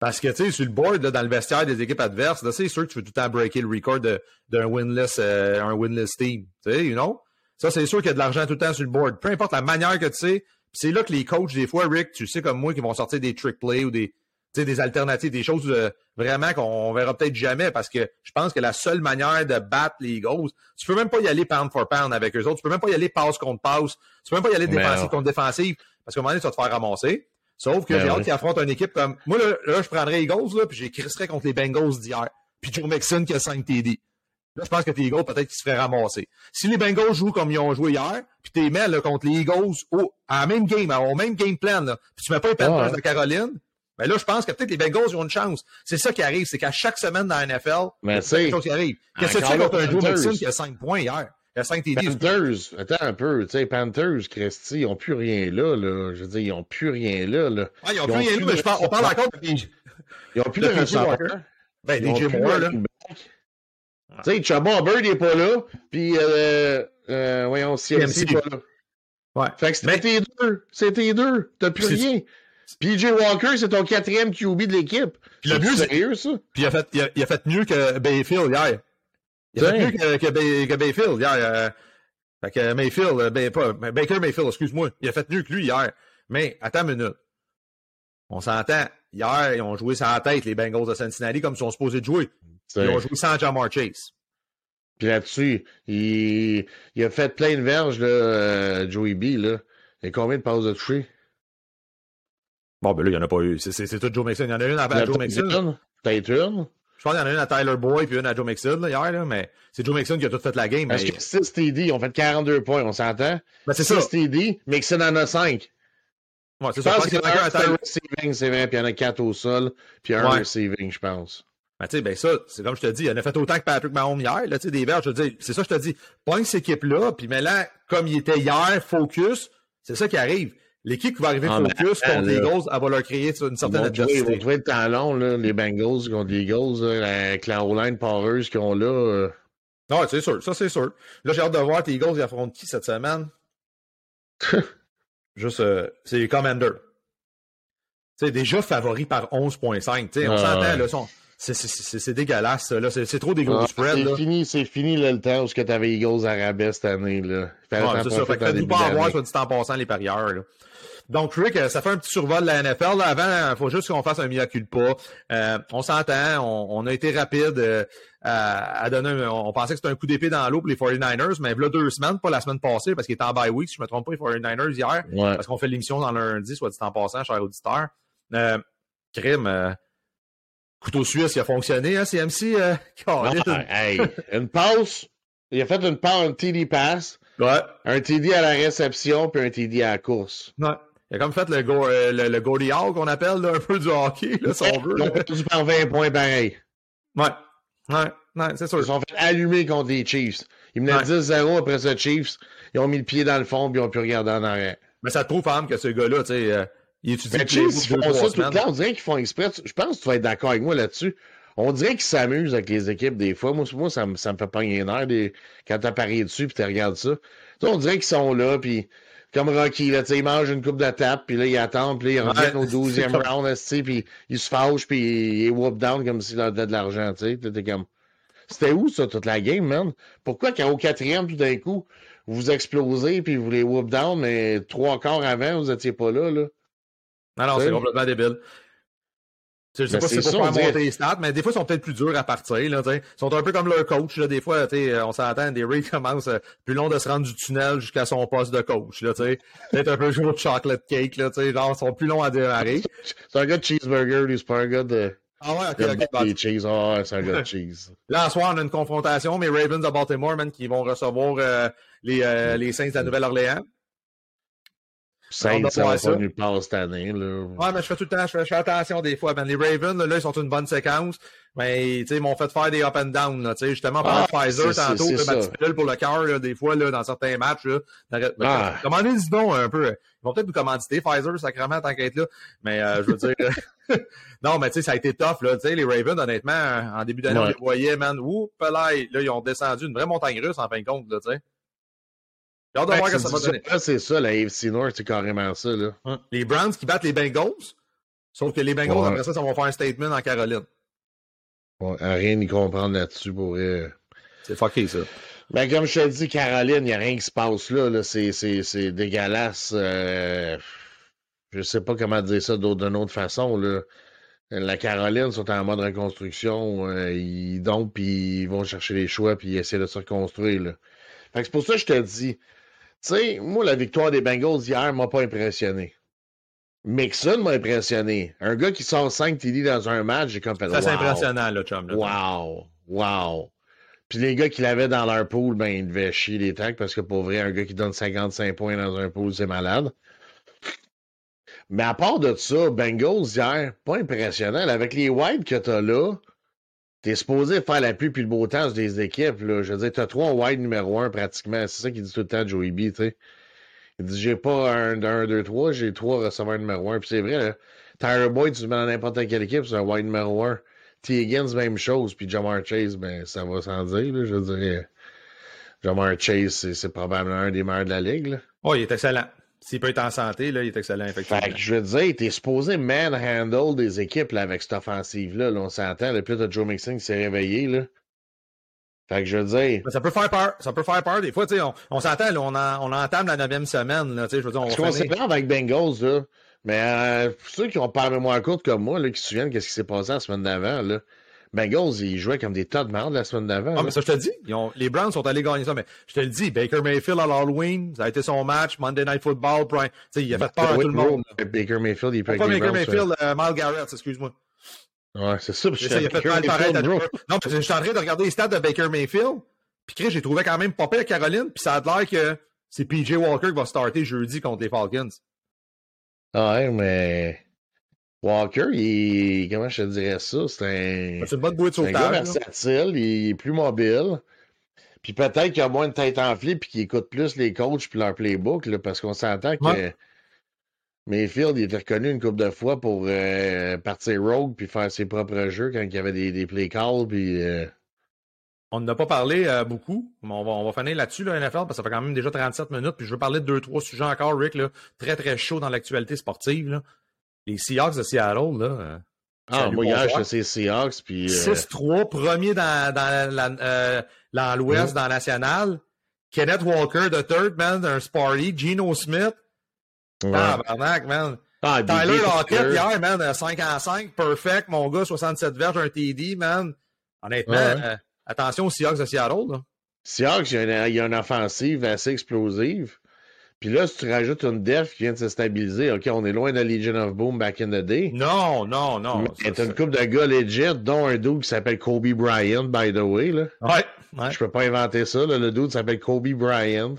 Parce que, tu sais, sur le board, là, dans le vestiaire des équipes adverses, là, c'est sûr que tu veux tout le temps breaker le record d'un winless, euh, un winless team. Tu sais, you know? Ça, c'est sûr qu'il y a de l'argent tout le temps sur le board. Peu importe la manière que tu sais. c'est là que les coachs, des fois, Rick, tu sais comme moi, qui vont sortir des trick plays ou des, des alternatives, des choses euh, vraiment qu'on verra peut-être jamais parce que je pense que la seule manière de battre les Eagles, tu peux même pas y aller pound for pound avec eux autres. Tu peux même pas y aller passe contre passe. Tu peux même pas y aller défensive contre défensive parce qu'à un moment donné, tu vas te faire ramasser. Sauf que j'ai hâte qu'ils affrontent une équipe comme. Moi, là, là je prendrais Eagles, là, puis j'écrirais contre les Bengals d'hier. Puis Joe Mixon qui a 5 TD. Là, je pense que tes Eagles, peut-être qu'ils se feraient ramasser. Si les Bengals jouent comme ils ont joué hier, puis tu mets là, contre les Eagles au, à la même game, au même game plan, là, puis tu mets pas les Panthers de Caroline, ben là, je pense que peut-être les Bengals ils ont une chance. C'est ça qui arrive, c'est qu'à chaque semaine dans la NFL, c'est quelque chose qui arrive. Qu'est-ce que tu fais contre un Joe Mixon qui a 5 points hier? Il a 5 TD. Panthers, attends un peu, tu sais, Panthers, Christy, ils n'ont plus rien là, là. Je veux dire, ils n'ont plus rien là, là. Ah, ils n'ont plus rien là, mais je parle, on parle encore de Ils n'ont plus de receveur. Ben, DJ Moore, là. Tu sais, Chaba Bird n'est pas là, puis euh, euh, voyons, CMC n'est pas là. Ouais. Fait que c'était tes deux. C'était deux. T'as plus rien. PJ Walker, c'est ton quatrième QB de l'équipe. Puis le mieux, sérieux, ça? Puis il a, fait, il, a, il a fait mieux que Bayfield hier. Il a fait mieux que, que, Bay, que Bayfield hier. Euh, fait que Mayfield, ben, pas, Baker Mayfield, excuse-moi. Il a fait mieux que lui hier. Mais, attends une minute. On s'entend. Hier, ils ont joué sans la tête, les Bengals de Cincinnati, comme ils sont supposés de jouer. Ils ont joué sans Jamar Chase. Puis là-dessus, il, il, a fait plein de verges, là, euh, Joey B. Là. A combien de passes de toucher? Bon, ben là, il n'y en a pas eu. C'est tout Joe Mixon. Il y en a une à Joe Mixon. Peut-être une. Je pense qu'il y en a une à Tyler Boyd puis une à Joe Mixon là, hier, là, mais c'est Joe Mixon qui a tout fait la game. Parce mais... que 6 TD, ils ont fait 42 points, on s'entend? Ben, c'est 6 ça. TD, Mixon en a 5. Ouais, c'est Je ça. pense Je qu'il y pense en a un qu'il y en a un receiving, c'est vrai, puis il y en a 4 au sol, puis un Ouais. receiving, je pense. Ben, tu sais, ben ça, c'est comme je te dis, il en a fait autant que Patrick Mahomes hier, là, tu sais, des verges, je te dis, c'est ça je te dis. Pogne cette équipe-là, puis mais là, comme il était hier, focus, c'est ça qui arrive. L'équipe qui va arriver Ah, focus attends, contre les. Eagles, elle va leur créer une certaine jouer, ils vont adversité. trouver le temps long, là, les Bengals contre les Eagles, là, avec la O-line pareuse qu'ils ont là. euh. Non, c'est sûr, ça c'est sûr. Là, j'ai hâte de voir tes Eagles, ils affrontent qui cette semaine? <laughs> Juste, euh, c'est les Commanders. Tu sais, déjà favoris par 11.5. Tu sais, on Ah, s'entend, là, sont- c'est- dégueulasse, ça, là. C'est trop des gros Ah, spreads, c'est fini, c'est fini là, le temps où tu avais Eagles à rabais cette année. Là. Fallait Ouais, c'est ça. Fait que début pas avoir, soit dit en passant, les parieurs. Là. Donc, Rick, ça fait un petit survol de la NFL. Là. Avant, il faut juste qu'on fasse un mea culpa. Euh, on s'entend, on, on a été rapide euh, à, à donner un- On pensait que c'était un coup d'épée dans l'eau pour les 49ers, mais là deux semaines, pas la semaine passée, parce qu'il était en bye week, si je me trompe pas, les 49ers hier, Ouais. parce qu'on fait l'émission dans lundi, soit dit en passant, cher auditeur. Euh, crime, couteau suisse, il a fonctionné, hein, CMC? Euh, <laughs> Colin. Ah, hey, une passe. Il a fait une passe, un TD pass, ouais. un TD à la réception, puis un TD à la course. Ouais. Il a comme fait le, go, euh, le, le qu'on appelle là, un peu du hockey, là, si on veut. Ils ont perdu par 20 points pareil. Ouais. Ouais. Ouais, c'est sûr. Ils se sont fait allumer contre les Chiefs. Ils menaient Ouais. 10-0 après ce Chiefs. Ils ont mis le pied dans le fond, puis ils ont pu regarder en arrière. Mais ça te prouve, quand même, que ce gars-là, tu sais, euh, il étudie Mais le Chiefs, ils font ça tout le temps. On dirait qu'ils font exprès. Je pense que tu vas être d'accord avec moi là-dessus. On dirait qu'ils s'amusent avec les équipes des fois. Moi, moi ça, me, ça me fait pas un air des... quand t'as parié dessus puis tu regardes ça. Tu sais, on dirait qu'ils sont là, puis comme Rocky, là, ils mangent une coupe de tape, puis là, ils attendent, puis là, ils reviennent Ouais, au 12e c'est comme- round, puis ils se fâchent, puis ils whoop down comme s'ils leur donnaient de l'argent, tu sais. Comme... C'était où, ça, toute la game, man? Pourquoi, quand au quatrième, tout d'un coup, vous explosez, puis vous les whoop down, mais trois quarts avant, vous étiez pas là, là? Non, non, c'est complètement débile. Je sais pas si c'est pour faire monter les stats, mais des fois, ils sont peut-être plus durs à partir. Là, ils sont un peu comme leur coach. Là, des fois, on s'entend, des Ray <laughs> commence euh, plus long de se rendre du tunnel jusqu'à son poste de coach. Peut-être un peu jour de chocolate cake. Là, genre, ils sont plus longs à démarrer. <laughs> c'est un gars de cheeseburger, lui, c'est pas un gars de... Ah ouais, ok, ok. cheese. Ah c'est un gars de <laughs> cheese. Là, en soir, on a une confrontation, mais Ravens de Baltimore, man, qui vont recevoir euh, les, euh, les Saints de la Nouvelle-Orléans. Saints, ça va pas nulle part cette année. Là. Ouais, mais je fais tout le temps, je fais, attention des fois. Ben, les Ravens, là, ils sont une bonne séquence, mais ils m'ont fait faire des up and down. Là, justement, par ah, Pfizer, tantôt, ma petite pilule pour le cœur, des fois, là, dans certains matchs. Là, ah. Commandez-y donc un peu. Ils vont peut-être nous commanditer Pfizer, sacrément, tant qu'être là. Mais euh, je veux dire. <laughs> non, mais tu sais, ça a été tough, là. Tu sais, les Ravens, honnêtement, en début d'année, on les voyait, man. Ouh, là, ils ont descendu une vraie montagne russe, en fin de compte, là, tu sais. J'ai hâte de ben, voir que ça va donner. C'est ça, la AFC North, c'est carrément ça. Là. Les Browns qui battent les Bengals, sauf que les Bengals, après ça, ça va faire un statement en Caroline. Ouais, rien n'y comprendre là-dessus pour. C'est fucké, ça. Ben, comme je te dis, Caroline, il n'y a rien qui se passe là. là. C'est dégueulasse. Euh... Je sais pas comment dire ça d'une autre façon. Là. La Caroline sont en mode reconstruction. Euh, ils donc puis ils vont chercher les choix puis ils essaient de se reconstruire. Là. c'est pour ça que je te dis, tu sais, moi, la victoire des Bengals hier m'a pas impressionné. Mixon m'a impressionné. Un gars qui sort 5 TD dans un match, j'ai comme fait Ça, c'est impressionnant, là, chum. wow! Wow! Puis les gars qui l'avaient dans leur pool, ben, ils devaient chier les tanks parce que pour vrai, un gars qui donne 55 points dans un pool, c'est malade. Mais à part de ça, Bengals hier, pas impressionnant. Avec les whites que t'as là, T'es supposé faire la pluie puis le beau temps des équipes. Là. Je veux dire, t'as trois wide numéro un pratiquement. C'est ça qu'il dit tout le temps, Joey B. sais. Il dit j'ai pas un, un, deux, trois, j'ai trois receveurs numéro un. Puis c'est vrai, là. Tyler Boyd, tu le mets dans n'importe quelle équipe, c'est un wide numéro un. T. Higgins, même chose. Puis Jamar Chase, ben, ça va sans dire, là, je dirais. Jamar Chase, c'est probablement un des meilleurs de la ligue. Là. Oh, il est excellent. S'il peut être en santé, là, il est excellent, effectivement. Fait que je veux dire, t'es supposé manhandle des équipes là, avec cette offensive-là. Là, on s'entend. Depuis, t'as Joe Mixon qui s'est réveillé. Là. Fait que je veux dire. ça peut faire peur. Ça peut faire peur. Des fois, on, on s'entend, on, on entame la neuvième semaine. Là, je veux dire, on s'est avec Bengals, là. Mais euh, pour ceux qui ont pas la mémoire courte comme moi, là, qui se souviennent qu'est-ce qui s'est passé la semaine d'avant, là. Bengals, ils jouaient comme des tas de merde la semaine d'avant. Ah, mais ça, je te dis. les Browns sont allés gagner ça. Mais je te le dis, Baker Mayfield à l'Halloween, ça a été son match, Monday Night Football, Prime. sais, il a fait peur à tout le monde. Baker Mayfield, il peut Pas Baker Mayfield, euh, Mal Garrett, excuse-moi. Ouais, c'est ça. ça il a fait mal pareil. Non, je suis en train de regarder les stats de Baker Mayfield. Puis Chris, j'ai trouvé quand même pas pire Caroline. Puis ça a l'air que c'est PJ Walker qui va starter jeudi contre les Falcons. Ah ouais, mais Walker, il, comment je te dirais ça? C'est un. C'est une bonne de. Un gars versatile, il est plus mobile. Puis peut-être qu'il a moins de tête enflée puis qu'il écoute plus les coachs puis leur playbook, là, parce qu'on s'entend que Mayfield, il était reconnu une couple de fois pour euh, partir rogue puis faire ses propres jeux quand il y avait des, des play calls. Puis, euh, On n'a pas parlé euh, beaucoup, mais on va, on va finir là-dessus, là, NFL, parce que ça fait quand même déjà 37 minutes. Puis je veux parler de deux, trois sujets encore, Rick, là, très, très chaud dans l'actualité sportive. Là les Seahawks de Seattle, là. Euh, ah, moi, hier, je sais Seahawks, puis... 6-3, euh, premier dans, dans, euh, l'Ouest, dans la nationale. Kenneth Walker, the third man, un Sparty. Geno Smith. Ah, barnac, man. Ah, Tyler Lockett, hier, man, 5 en 5, perfect, mon gars, 67 verges, un TD, man. Honnêtement, attention aux Seahawks de Seattle, là. Seahawks, il y, a une offensive assez explosive. Puis là, si tu rajoutes une def qui vient de se stabiliser, OK, on est loin de Legion of Boom back in the day. Non, non, non. Mais t'as une couple de gars legit, dont un dude qui s'appelle Kobe Bryant, by the way. Là. Ouais, ouais. Je peux pas inventer ça. Là. Le dude s'appelle Kobe Bryant.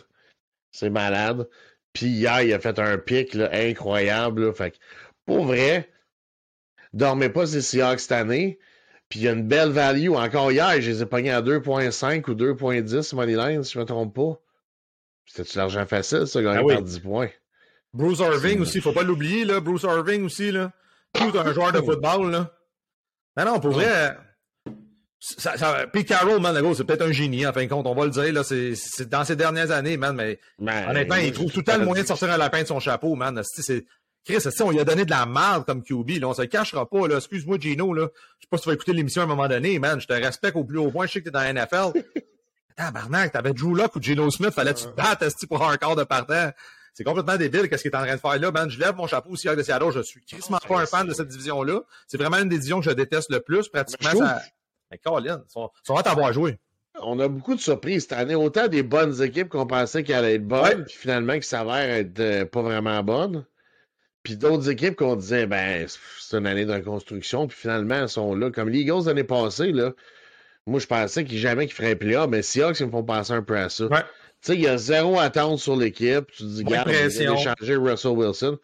C'est malade. Puis hier, il a fait un pic là, incroyable. Là. Fait que, pour vrai, dormez pas ces Seahawks cette année. Puis il y a une belle value. Encore hier, je les ai pognés à 2.5 ou 2.10 Moneyline, si je me trompe pas. C'était-tu l'argent facile, ça, gagner ah par 10 points? Bruce Irving aussi, faut pas l'oublier, là. Bruce Irving aussi, là. Tout un joueur de football, là. Non, non, pour vrai. Ça, ça, Pete Carroll, man, c'est peut-être un génie, en fin de compte, on va le dire, là. C'est dans ces dernières années, man, mais honnêtement, il trouve tout le temps le moyen de sortir un lapin de son chapeau, man. C'est. Chris, on lui a donné de la merde comme QB, là. On se le cachera pas, là. Excuse-moi, Gino, là. Je sais pas si tu vas écouter l'émission à un moment donné, man. Je te respecte au plus haut point. Je sais que t'es dans la NFL. <laughs> Tabarnak, t'avais Drew Locke ou Geno Smith, fallait tu te battre pour un quart de partant. c'est complètement débile qu'est-ce qu'il est en train de faire là, man. Je lève mon chapeau aussi de Seattle. Je suis crissement pas un fan de cette division-là. C'est vraiment une des divisions que je déteste le plus. Pratiquement, ça. Mais Colin, ils sont, sont hâte à avoir joué. On a beaucoup de surprises cette année. Autant des bonnes équipes qu'on pensait qu'elles allaient être bonnes, puis finalement qui s'avèrent être euh, pas vraiment bonnes. Puis d'autres équipes qu'on disait, ben, c'est une année de reconstruction, puis finalement, elles sont là. Comme les Eagles l'année passée, là, moi, je pensais qu'ils jamais qu'ils feraient playoff, mais Seahawks, ils me font penser un peu à ça. Ouais. Tu sais, il y a zéro attente sur l'équipe. Tu te dis, regarde, on va changer Russell Wilson.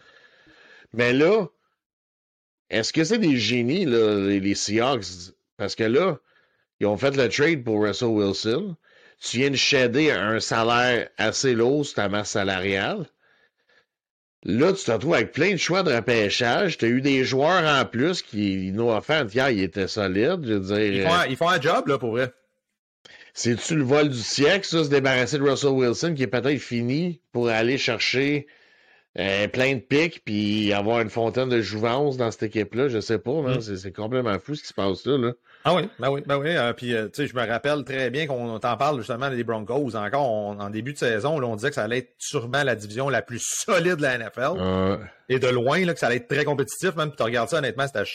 Mais là, est-ce que c'est des génies, là, les Seahawks? Parce que là, ils ont fait le trade pour Russell Wilson. Tu viens de shader un salaire assez lourd sur ta masse salariale. Là, tu te retrouves avec plein de choix de repêchage. Tu as eu des joueurs en plus qui, nous offert hier, ils étaient solides. Je veux dire, ils, font un, ils font un job, là, pour vrai. C'est-tu le vol du siècle, ça, se débarrasser de Russell Wilson, qui est peut-être fini pour aller chercher euh, plein de pics puis avoir une fontaine de jouvence dans cette équipe-là? Je sais pas, mm. c'est complètement fou ce qui se passe là. là. Ah oui, ben oui, ben oui. Euh, puis, euh, tu sais, je me rappelle très bien qu'on t'en parle justement des Broncos. Encore, en début de saison, là, on disait que ça allait être sûrement la division la plus <laughs> solide de la NFL. Et de loin, là, que ça allait être très compétitif, même. Puis tu regardes ça, honnêtement, c'était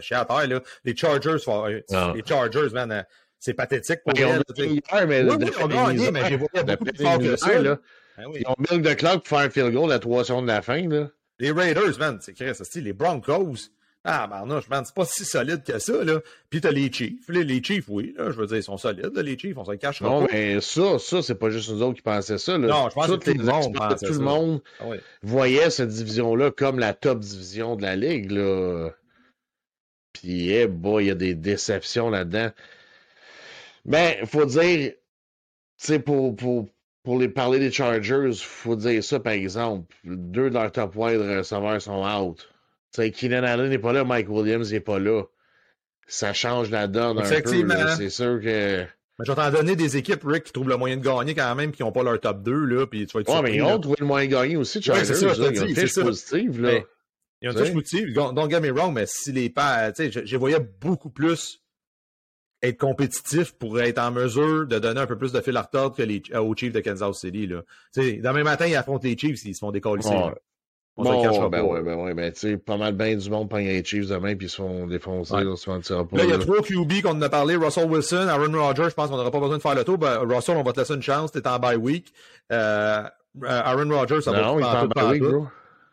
chier à terre, là. Les Chargers, ah. les Chargers, man, c'est pathétique pour eux. mais oui, oui, on a gagné, mais j'ai beaucoup plus fort que ça. Là. Ben oui. Ils ont milk de clock pour faire un field goal à 3 secondes de la fin. Là. Les Raiders, man, c'est Chris, les Broncos. Ah, barnouche, man, c'est pas si solide que ça, là. Puis t'as les Chiefs. Les, les, Chiefs, oui, là, je veux dire, ils sont solides, là, les Chiefs, on se le cachera non, mais ça, ça, c'est pas juste nous autres qui pensaient ça, là. Non, je pense que tout le monde pensait Tout le monde ah voyait cette division-là comme la top division de la Ligue, là. Puis, eh, boy, il y a des déceptions là-dedans. Mais, il faut dire, tu sais, pour, pour, pour les parler des Chargers, il faut dire ça, par exemple. Deux de leurs top wide receveurs sont out. Sais, Keenan Allen n'est pas là, Mike Williams n'est pas là. Ça change la donne un peu. C'est sûr que. Mais je t'en donner des équipes, Rick, qui trouvent le moyen de gagner quand même, qui n'ont pas leur top 2, là, puis tu vas être Ouais, mais ils ont trouvé le moyen de gagner aussi. Ouais, c'est ça, ils ont une fiche positive, là. ils ont une positive, don't get me wrong, mais si les pas, tu sais, je voyais beaucoup plus être compétitif pour être en mesure de donner un peu plus de fil à retordre que les, aux Chiefs de Kansas City, là. Tu sais, demain matin, ils affrontent les Chiefs, ils se font décoller. Ouais. On bon, se ben ouais, ben ouais, ben tu sais, pas mal bien du monde pendant les Chiefs demain, puis ils se font défoncer, ouais. on se mentira pas. Là, il y a trois QB qu'on en a parlé, Russell Wilson, Aaron Rodgers, je pense qu'on n'aura pas besoin de faire le tour. Ben, Russell, on va te laisser une chance, t'es en bye week. Euh, Aaron Rodgers, ça non, va il est en bye week, bro.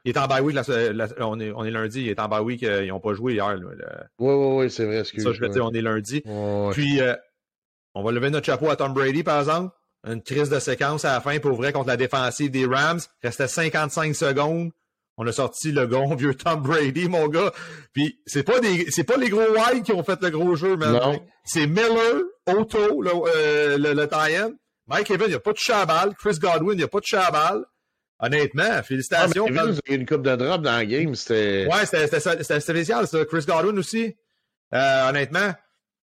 Il est en bye week, la, la, on, est, on est lundi, il est en bye week, euh, ils n'ont pas joué hier. Oui, oui, oui, c'est vrai, excuse Ça, je vais dire, on est lundi. Puis, euh, on va lever notre chapeau à Tom Brady, par exemple. Une crise de séquence à la fin pour vrai contre la défensive des Rams. Restait 55 secondes. On a sorti le bon <laughs> vieux Tom Brady, mon gars. Puis c'est pas des, c'est pas les gros white qui ont fait le gros jeu, mais c'est Miller, Otto, le, euh, le, le tie-in. Mike Evans, il n'y a pas de chabal. Chris Godwin, il n'y a pas de chabal. Honnêtement, félicitations. Ah, Evans, il y a une coupe de drop dans game. C'était. Ouais, c'était spécial, ça. Chris Godwin aussi. Euh, honnêtement.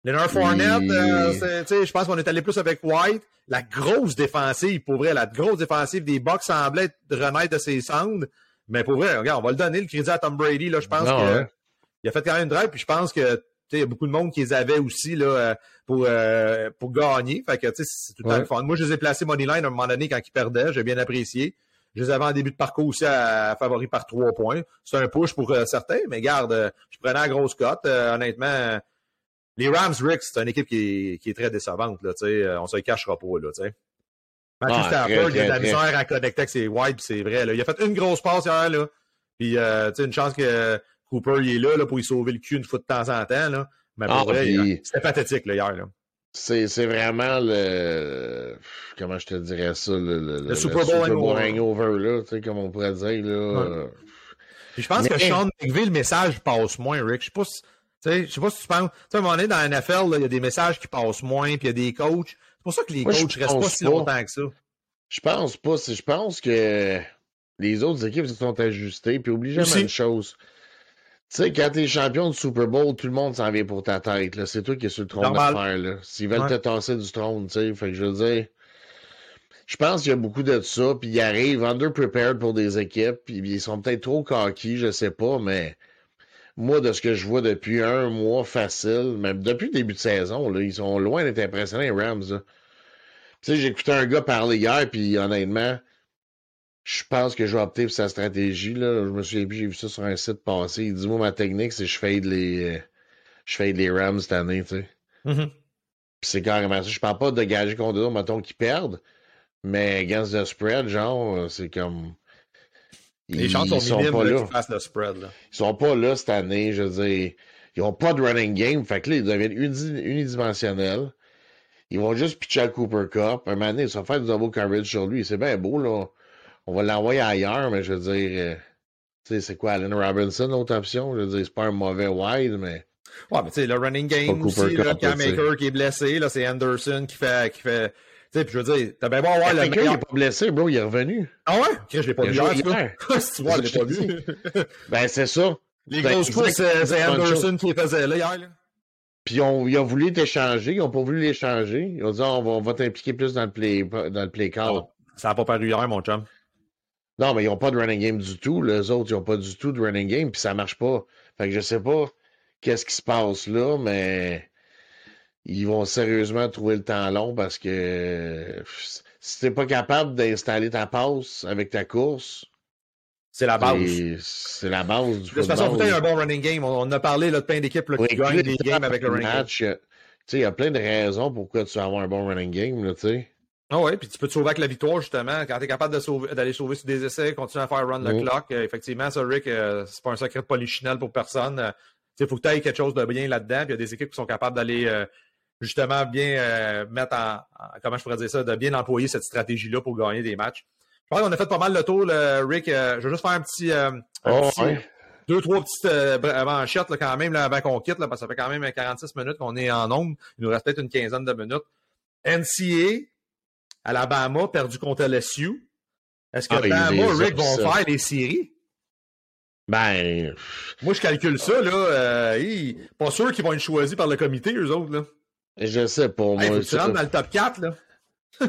Leonard Fournette, euh, je pense qu'on est allé plus avec White. La grosse défensive, pour vrai, la grosse défensive des Bucks semblait renaître de ses cendres. Mais pour vrai, regarde, on va le donner le crédit à Tom Brady. Là, je pense qu'il il a fait quand même une drive, puis je pense que il y a beaucoup de monde qui les avait aussi là, euh, pour, euh, pour gagner. Fait que c'est tout le temps Moi, je les ai placés Moneyline à un moment donné quand ils perdaient. J'ai bien apprécié. Je les avais en début de parcours aussi à, favori par trois points. C'est un push pour euh, certains, mais garde, je prenais la grosse cote. honnêtement, les Rams, Rick, c'est une équipe qui est, qui est très décevante. Là, on se le cachera pas. Là, sais. Matthew ah, Stafford, il a de la misère à connecter avec ses wide, c'est vrai. Là. Il a fait une grosse passe hier, là. Puis, euh, tu sais, une chance que Cooper, il est là, là pour y sauver le cul une fois de temps en temps, là. Mais ah, vrai, c'était pathétique, là, hier, là. C'est, vraiment le. Comment je te dirais ça? Le, le, le Super Bowl hangover. là, tu sais, comme on pourrait dire, là. Ouais. Puis je pense Mais... que Sean McVay, le message passe moins, Rick. Je sais pas si. Tu sais, je sais pas si tu penses. Tu sais, à un moment donné, dans la NFL, il y a des messages qui passent moins, puis il y a des coachs pour ça que les coachs ne restent pas si longtemps que ça. Je pense pas. Je pense que les autres équipes se sont ajustées. Puis oublie jamais une chose. Tu sais, quand t'es champion de Super Bowl, tout le monde s'en vient pour ta tête. C'est toi qui es sur le trône d'affaires. S'ils veulent te tasser du trône, tu sais. Fait que je veux dire. Je pense qu'il y a beaucoup de ça, puis ils arrivent underprepared pour des équipes, puis ils sont peut-être trop coquilles, je sais pas, mais moi, de ce que je vois depuis un mois facile, même depuis le début de saison, là, ils sont loin d'être impressionnants, les Rams. Tu sais, j'ai écouté un gars parler hier, puis honnêtement, je pense que je vais opter pour sa stratégie. Là. Je me souviens plus, j'ai vu ça sur un site passé. Il dit Moi, ma technique, c'est que je fade les. Je fade les Rams cette année, tu sais. Mhm. Puis c'est carrément ça. Je parle pas de gager contre eux, mettons qu'ils perdent. Mais against the spread, genre, c'est comme. Les chances sont, minimes là, qu'ils fassent le spread. Là. Ils sont pas là cette année, je veux dire. Ils ont pas de running game. Fait que là, ils deviennent unidimensionnels. Ils vont juste pitcher à Cooper Cup. Un moment donné, ils vont faire du double coverage sur lui. C'est bien beau, là. On va l'envoyer ailleurs, mais je veux dire. Euh, tu sais, c'est quoi, Allen Robinson, l'autre option? Je veux dire, c'est pas un mauvais wide, mais. Ouais, mais tu sais, le running game aussi, Cup, là, Cam Maker qui est blessé, là, c'est Anderson qui fait, qui fait, tu sais, puis je veux dire, t'as bien beau avoir le meilleur... il est pas blessé, bro, il est revenu. Ah ouais? Okay, je l'ai pas vu hier, hier. si tu vois, je l'ai pas vu. ben, c'est ça. Les grosses courses, c'est Anderson qui les faisait là, hier, là. Puis ils ont, ils ont voulu t'échanger, ils ont pas voulu l'échanger. Ils ont dit, oh, on va, on va t'impliquer plus dans le play, dans le play call. Oh, ça a pas paru hier, mon chum. Non, mais ils ont pas de running game du tout. Les autres, ils ont pas du tout de running game, puis ça marche pas. Fait que je sais pas qu'est-ce qui se passe là, mais ils vont sérieusement trouver le temps long parce que si t'es pas capable d'installer ta passe avec ta course, c'est la base. C'est la base du De toute façon, peut-être un bon running game. On, a parlé là, de plein d'équipes qui gagnent des games avec le running match, game. Il y a plein de raisons pourquoi tu vas avoir un bon running game. Ah ouais, puis tu peux te sauver avec la victoire, justement. Quand tu es capable d'aller sauver, sauver, sur des essais, continuer à faire run the clock. Euh, effectivement, ça, Rick, euh, c'est pas un secret de polichinelle pour personne. Euh, il faut que tu aies quelque chose de bien là-dedans. il y a des équipes qui sont capables d'aller justement bien mettre en, comment je pourrais dire ça, de bien employer cette stratégie-là pour gagner des matchs. Je pense qu'on a fait pas mal le tour, Rick. je vais juste faire un petit, oh, deux, trois petites manchettes là, quand même là, avant qu'on quitte, là, parce que ça fait quand même 46 minutes qu'on est en nombre. Il nous reste peut-être une quinzaine de minutes. NCA, Alabama, perdu contre LSU. Est-ce que ah, Alabama, Rick, vont faire les séries? Ben. Moi, je calcule ça, là. Euh, pas sûr qu'ils vont être choisis par le comité, eux autres, là. Je sais pas, moi. Hey, faut dans le top 4, là. <laughs>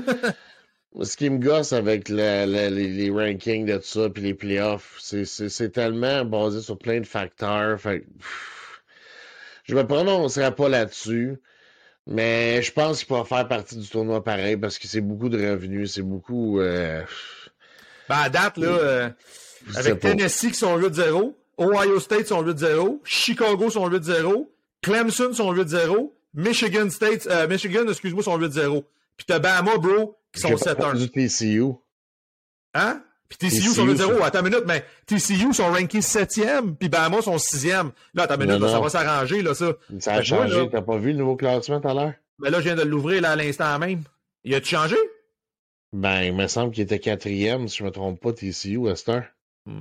Ce qui me gosse avec les, les, rankings de tout ça, puis les playoffs, c'est tellement basé sur plein de facteurs. Fait, je me prononcerai pas là-dessus, mais je pense qu'il pourra faire partie du tournoi pareil parce que c'est beaucoup de revenus, c'est beaucoup. Euh... Ben, à date, là. Euh... Avec Tennessee qui sont 8-0, Ohio State sont 8-0, Chicago sont 8-0, Clemson sont 8-0, Michigan State, euh, Michigan, excuse-moi, sont 8-0. Puis t'as Bama, bro, sont 7-1. TCU. Hein? Puis TCU, sont 8-0. Attends une minute, mais TCU sont rankés 7e, puis Bama sont 6e. Là, attends une minute, ça va s'arranger, là, ça. Ça a changé. T'as pas vu le nouveau classement tout à l'heure? Mais là, je viens de l'ouvrir, là, à l'instant même. Il a-tu changé? Ben, il me semble qu'il était quatrième, si je me trompe pas, TCU, à cette heure.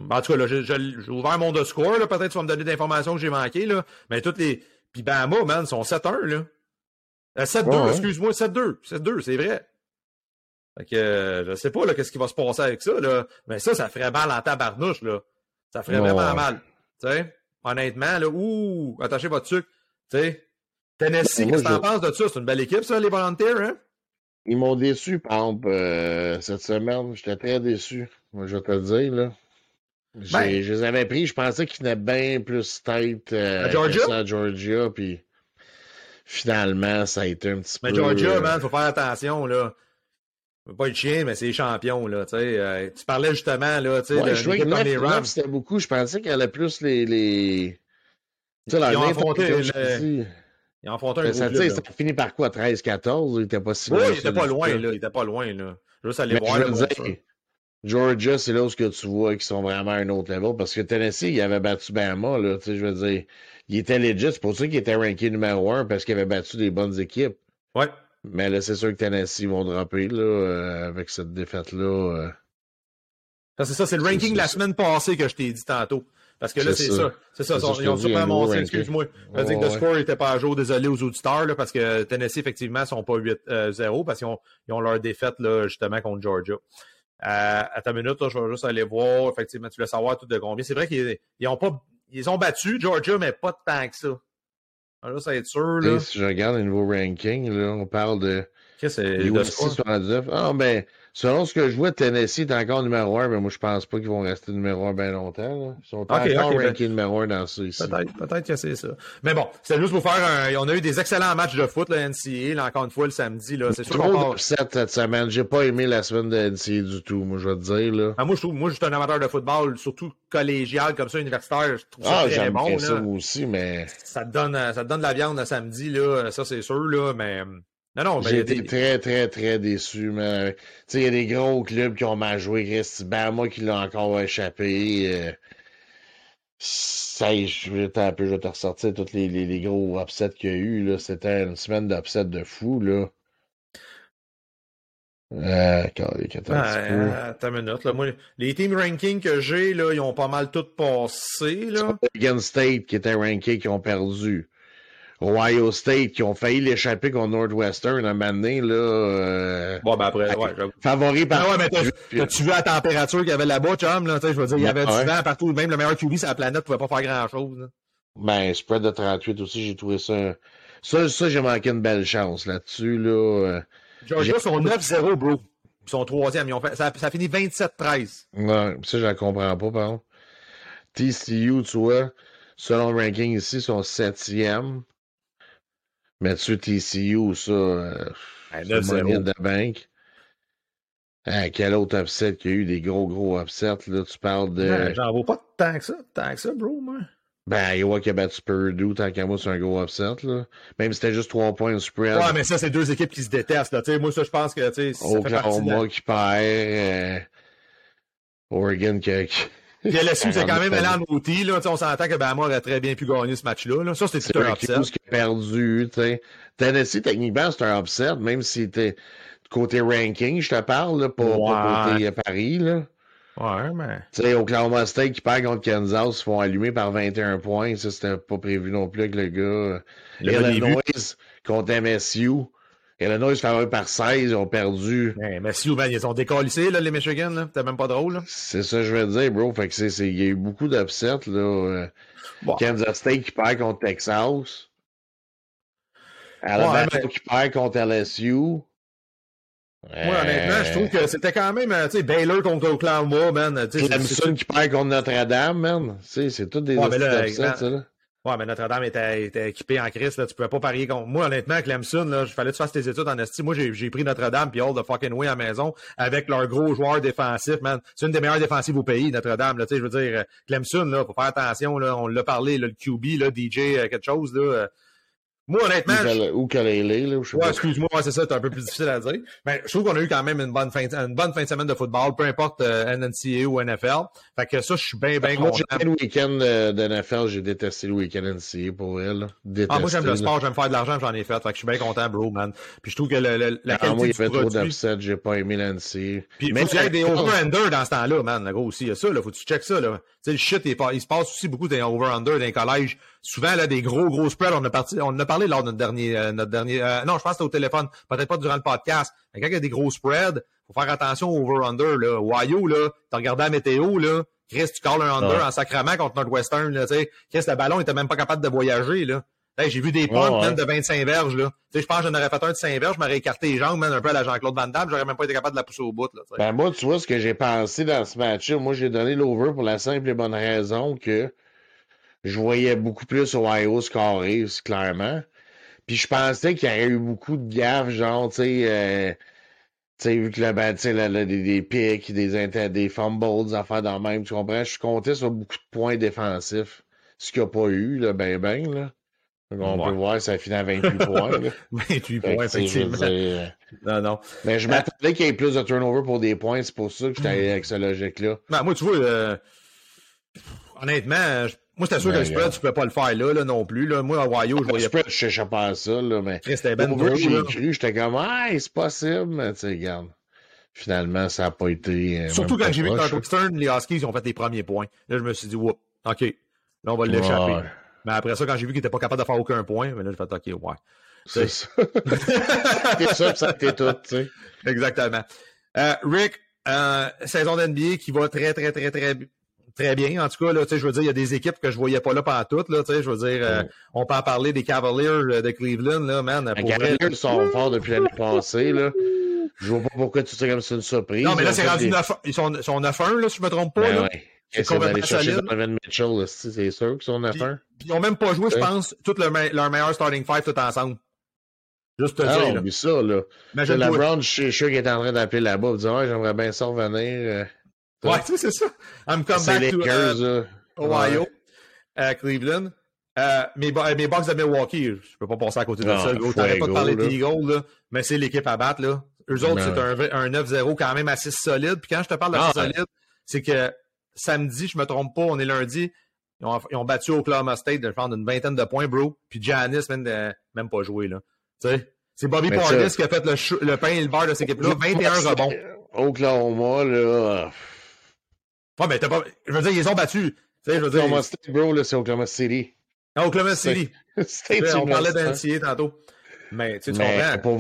En tout cas, là, j'ai ouvert mon de score, là. Peut-être que tu vas me donner d'informations que j'ai manquées, là. Mais toutes les. Puis Bama, man, sont 7-1, là. 7-2, euh, excuse-moi, 7-2. 7-2, c'est vrai. Fait que, euh, je sais pas, là, qu'est-ce qui va se passer avec ça, là. Mais ça, ça ferait mal en tabarnouche, là. Ça ferait vraiment mal. Honnêtement, là, ouh, attachez votre sucre. Tennessee, qu'est-ce que t'en penses de ça? C'est une belle équipe, ça, les Volunteers, hein? Ils m'ont déçu, exemple, euh, cette semaine. J'étais très déçu. Moi, je vais te le dire, là. Ben, je les avais pris, je pensais qu'ils venaient bien plus tête euh, à Georgia? à Georgia, puis finalement, ça a été un petit mais peu. Mais Georgia, man, faut faire attention, là. Pas le chien, mais c'est champion, là. Euh, tu parlais justement, là, tu sais, ouais, je trouvais que 9, c'était beaucoup. Je pensais qu'elle allait plus les. les... Tu sais, ils ont affronté. Le... Ils ont affronté un ça, gros ça a fini par quoi, 13-14? Il était pas si loin. Oui, il était pas loin, là. Il était pas loin, là. Juste aller voir. Je veux dire, Georgia, c'est là où que tu vois qu'ils sont vraiment à un autre level. Parce que Tennessee, il avait battu Bama, là. Tu sais, je veux dire, il était legit. C'est pour ça qu'il était ranké numéro un, parce qu'il avait battu des bonnes équipes. Ouais. Mais là, c'est sûr que Tennessee vont dropper, là, euh, avec cette défaite-là. Euh... C'est ça, c'est le ranking de la semaine passée que je t'ai dit tantôt. Parce que là, c'est ça. C'est ça. Ils ont sûrement monté, excuse-moi. Dire que le score n'était pas à jour, désolé aux auditeurs, là, parce que Tennessee, effectivement, sont pas 8-0, euh, parce qu'ils ont, ils ont leur défaite, là, justement, contre Georgia. Euh, à ta minute, je vais juste aller voir. Effectivement, tu veux savoir tout de combien. C'est vrai qu'ils ont pas. Ils ont battu Georgia, mais pas tant que ça. Alors, ça va être sûr. Là. Si je regarde le nouveau ranking, là, on parle de. Qu'est-ce que c'est? Ah, ben, Selon ce que je vois, Tennessee est encore numéro un, mais moi, je pense pas qu'ils vont rester numéro un bien longtemps. Là. Ils sont encore ben- rankés numéro un dans ça ici. Peut-être, peut-être que c'est ça. Mais bon, c'était juste pour faire un. On a eu des excellents matchs de foot, le NCA, là, encore une fois, le samedi. Là. C'est sûr qu'on part- cette semaine. J'ai pas aimé la semaine de NCA du tout, moi, je vais te dire. Là. Ah, moi, je trouve, moi, je suis un amateur de football, surtout collégial, comme ça, universitaire. Je trouve ça Ah, très j'aime bon. bien ça là. aussi, mais Ça te donne, ça te donne de la viande le samedi, là. Ça, c'est sûr, là. Mais. Non, non, ben, j'ai été des- très, très, très déçu. mais Tu sais, il y a des gros clubs qui ont mal joué. Chris moi qui l'a encore échappé. euh, Ça est, je vais te- un peu, je vais te ressortir tous les, les, les gros upsets qu'il y a eu. C'était une semaine d'upsets de fou, là. Euh, attends. Euh, une minute, là. Moi, les team rankings que j'ai, ils ont pas mal tout passé, là. Oregon State qui était ranké, qui ont perdu. Ohio State qui ont failli l'échapper contre Northwestern un moment donné, là. euh, Bon, ben après, ouais, favori par. Ah ouais, mais t'as- Puis- t'as-tu vu la température qu'il y avait là-bas, chum, là? Tu je veux dire, il y avait Ouais. du vent partout. Même le meilleur QB sur la planète pouvait pas faire grand-chose, là. Ben, spread de 38 aussi, j'ai trouvé ça. Ça, ça j'ai manqué une belle chance là-dessus, là. euh. Georgia sont 9-0, bro. Ils sont troisième. Ils ont fait, ça, ça finit 27-13. Ouais, ça, je la comprends pas, par contre. TCU, tu vois, selon le ranking ici, sont septième. Mais dessus, TCU, ça, euh, Ben, c'est une 9-0. monnaie de banque. Ah, quel autre upset qu'il y a eu, des gros, gros upsets, là, tu parles de... Ouais, J'en vaux pas tant que ça, tant que ça, bro, moi. Ben, Iowa qui a battu Purdue, tant qu'à moi, c'est un gros upset, là. Même si c'était juste trois points de spread. Ouais, mais ça, c'est deux équipes qui se détestent, là. Tu sais, moi, ça, je pense que, tu sais, ça fait partie de qui perd, euh, Oregon qui qui- Puis LSU, c'est quand même allé en outil, là. On s'entend que Bama aurait très bien pu gagner ce match-là, là. Ça, c'était tout un upset. Syracuse qui a perdu. Tennessee, techniquement, c'est un upset, même si c'était côté ranking, je te parle, là, pas, côté euh, Paris, là. Ouais, mais... Tu sais, Oklahoma State qui perd contre Kansas, ils se font allumer par 21 points. Ça, c'était pas prévu non plus avec le gars. Le Illinois contre MSU. Illinois favori par 16, ils ont perdu. Ouais, mais si, ils ont décalissé, là, les Michigan, là. C'était même pas drôle, là. C'est ça que je veux dire, bro. Fait que c'est, il y a eu beaucoup d'upsets, là. Euh, Bon. Kansas State qui perd contre Texas. Alabama Ouais, mais- qui perd contre LSU. Moi, honnêtement, je trouve que c'était quand même, euh, tu sais, Baylor contre Oklahoma, man. Clemson qui perd contre Notre-Dame, man. Tu sais, c'est tous des Ouais, là, upsets, ça, là. Ouais, mais Notre-Dame était, était équipé en crise, là. Tu pouvais pas parier contre. Moi, honnêtement, Clemson, là, il fallait que tu fasses tes études en esti. Moi, j'ai, pris Notre-Dame puis all the fucking way à la maison avec leurs gros joueurs défensifs, man. C'est une des meilleures défensives au pays, Notre-Dame, je veux dire, Clemson, là, faut faire attention, là. On l'a parlé, le QB, là, DJ, euh, quelque chose, là. Moi, honnêtement, Ou Kalele, là, je sais Ouais, excuse-moi, ouais, c'est ça, c'est un peu plus difficile à dire. Mais je trouve qu'on a eu quand même une bonne fin de, une bonne fin de semaine de football, peu importe euh, NNCA ou NFL. Fait que ça, je suis bien, bien Moi, content. j'ai le week-end euh, de NFL, j'ai détesté le week-end NCA pour elle. Détesté, Ah, moi, j'aime le sport, j'aime faire de l'argent, j'en ai fait. Fait que je suis bien content, bro, man. Puis je trouve que le, le- la Ah, qualité moi, il avait trop d'upsets, j'ai pas aimé l'NCA. Puis Mais faut qu'il y ait des over-under dans ce temps-là, man, le gros aussi. Il y a ça, là. Faut que tu checkes ça, là. Sais, le shit, il, se passe aussi beaucoup des over-under dans les collèges. Souvent, là, des gros, gros spreads. On a parti, on en a parlé lors de notre dernier, euh, notre dernier, euh, non, je pense que c'était au téléphone. Peut-être pas durant le podcast. Mais quand il y a des gros spreads, faut faire attention au over-under, là. Wayo, là. T'as regardé la météo, là. Chris, tu calls un under Ouais. en sacrament contre Northwestern, là, tu sais. Chris, le ballon était même pas capable de voyager, là. Hey, j'ai vu des punts, ouais. man, de 25 verges, là. Tu sais, je pense que j'en aurais fait un de 5 verges, je m'aurais écarté les jambes, man, un peu à la Jean-Claude Van Damme, j'aurais même pas été capable de la pousser au bout, là, tu sais. Ben, moi, tu vois ce que j'ai pensé dans ce match-là. Moi, j'ai donné l'over pour la simple et bonne raison que je voyais beaucoup plus Ohio scorer, c'est clairement. Puis je pensais qu'il y aurait eu beaucoup de gaffes, genre, tu sais, euh, tu sais, vu que le, ben, tu sais, des, des pics, des, inter- des fumbles, des affaires dans le même, tu comprends? Je suis compté sur beaucoup de points défensifs. Ce qu'il n'y a pas eu, là, ben, ben, là. On Ouais. peut voir, ça finit à 28 points, là. <laughs> 28 Fait que, points, effectivement. dire, euh, Non, non. Mais je m'attendais qu'il y ait plus de turnover pour des points, c'est pour ça que j'étais allé avec cette logique-là. Ben, moi, tu vois, euh, honnêtement, je- moi, c'était sûr Ben, que le spread, tu pouvais pas le faire là, là, non plus. Là. Moi, à Ohio, je Le voyais pas. spread, je cherchais pas à ça, là, mais. C'était ben j'ai cru, j'étais comme, ah, c'est possible, mais tu sais, regarde. Finalement, ça n'a pas été. euh, Surtout quand pas j'ai vu que. Northwestern, les Huskies, ils ont fait les premiers points. Là, je me suis dit, whoop, OK. Là, on va l'échapper. Mais après ça, quand j'ai vu qu'il était pas capable de faire aucun point, mais là, j'ai fait, OK, ouais. c'est ça. <laughs> c'est ça, ça été tout, tu sais. Exactement. Euh, Rick, euh, saison d'NBA qui va très, très, très, très, très bien. En tout cas, là, tu sais, je veux dire, il y a des équipes que je voyais pas là pendant toutes, là, tu sais, je veux dire, euh, on peut en parler des Cavaliers de Cleveland, là, man. Les Pour vrai, Cavaliers sont forts depuis l'année passée, là. Je vois pas pourquoi tu sais comme c'est une surprise. Non, mais là, c'est rendu des- 9 Ils sont, sont 9-1, là, si je me trompe pas. Ben là. ouais. C'est complètement solide. Mitchell, c'est sûr qu'ils sont 9 Puis, 1 puis ils ont même pas joué, je pense, tout le me- leur meilleur starting five tout ensemble. Juste te Ah, dire, là. oublie ça, là. Imagine La. Brown, je suis sûr qu'il est en train d'appeler là-bas pour dire Ouais, j'aimerais bien ça revenir. euh, Ouais, tu sais, <laughs> c'est ça. I'm come C'est back les to Lakers, euh. Ohio, Ouais. Cleveland. Euh, mes, mes Bucks de Milwaukee, je peux pas passer à côté de Non, ça. Gros, t'arrêtes pas de parler des Eagles, là, mais c'est l'équipe à battre. Là. Eux autres, c'est un, v- un 9-0 quand même assez solide. Puis quand je te parle d'assez Ah, solide, c'est que samedi, je me trompe pas, on est lundi, ils ont, ils ont battu Oklahoma State de prendre une vingtaine de points, bro. Puis Giannis, même, euh, même pas joué. Là. Tu sais, c'est Bobby Mais Portis ça- qui a fait le, pain et le beurre de cette équipe-là. 21 rebonds. Oklahoma, là. Ouais, mais t'as pas. Je veux dire, ils ont battus. Tu sais, je veux dire. Oklahoma State, bro, là, c'est Oklahoma City. Ah, Oklahoma City. <laughs> On parlait d'NCA tantôt. Mais tu sais, tu comprends. pour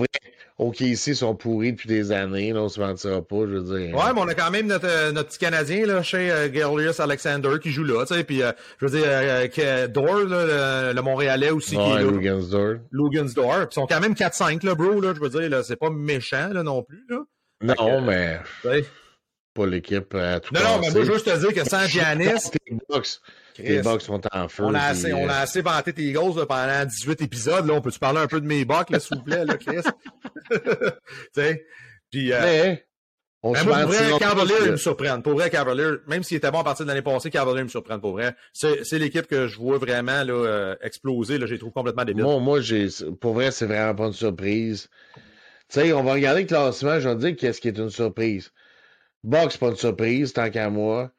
OK, ici, ils sont pourris depuis des années, là, on se mentira pas, je veux dire. Ouais, mais on a quand même notre, euh, notre petit Canadien, là, chez euh, Alexander, qui joue là, tu sais, puis euh, je veux dire, euh, que Dor, là, le, le Montréalais aussi, qui Ouais, est là, puis ils sont quand même 4-5, là, bro, là, je veux dire, là, c'est pas méchant, là, non plus, là. Non, que, mais pas l'équipe à tout Non, non, mais moi, je veux juste te dire que sans Giannis, Les Bucks, les Bucks sont en feu. on a, assez, on a euh, assez vanté tes là, pendant 18 épisodes, là, on peut-tu parler un peu de mes Bucks, s'il vous plaît, là, Chris? <laughs> <laughs> tu sais, puis... euh, Mais, on Ben se moi, pour vrai, Cavalier, me surprend. Pour vrai, Cavalier, même s'il était bon à partir de l'année passée, Cavalier me surprend pour vrai. C'est l'équipe que je vois vraiment là, euh, exploser. Là, j'ai trouvé complètement débile. Moi, moi j'ai, pour vrai, c'est vraiment pas une surprise. Tu sais, on va regarder le classement, je vais te dire qu'est-ce qui est une surprise. C'est pas une surprise, tant qu'à moi.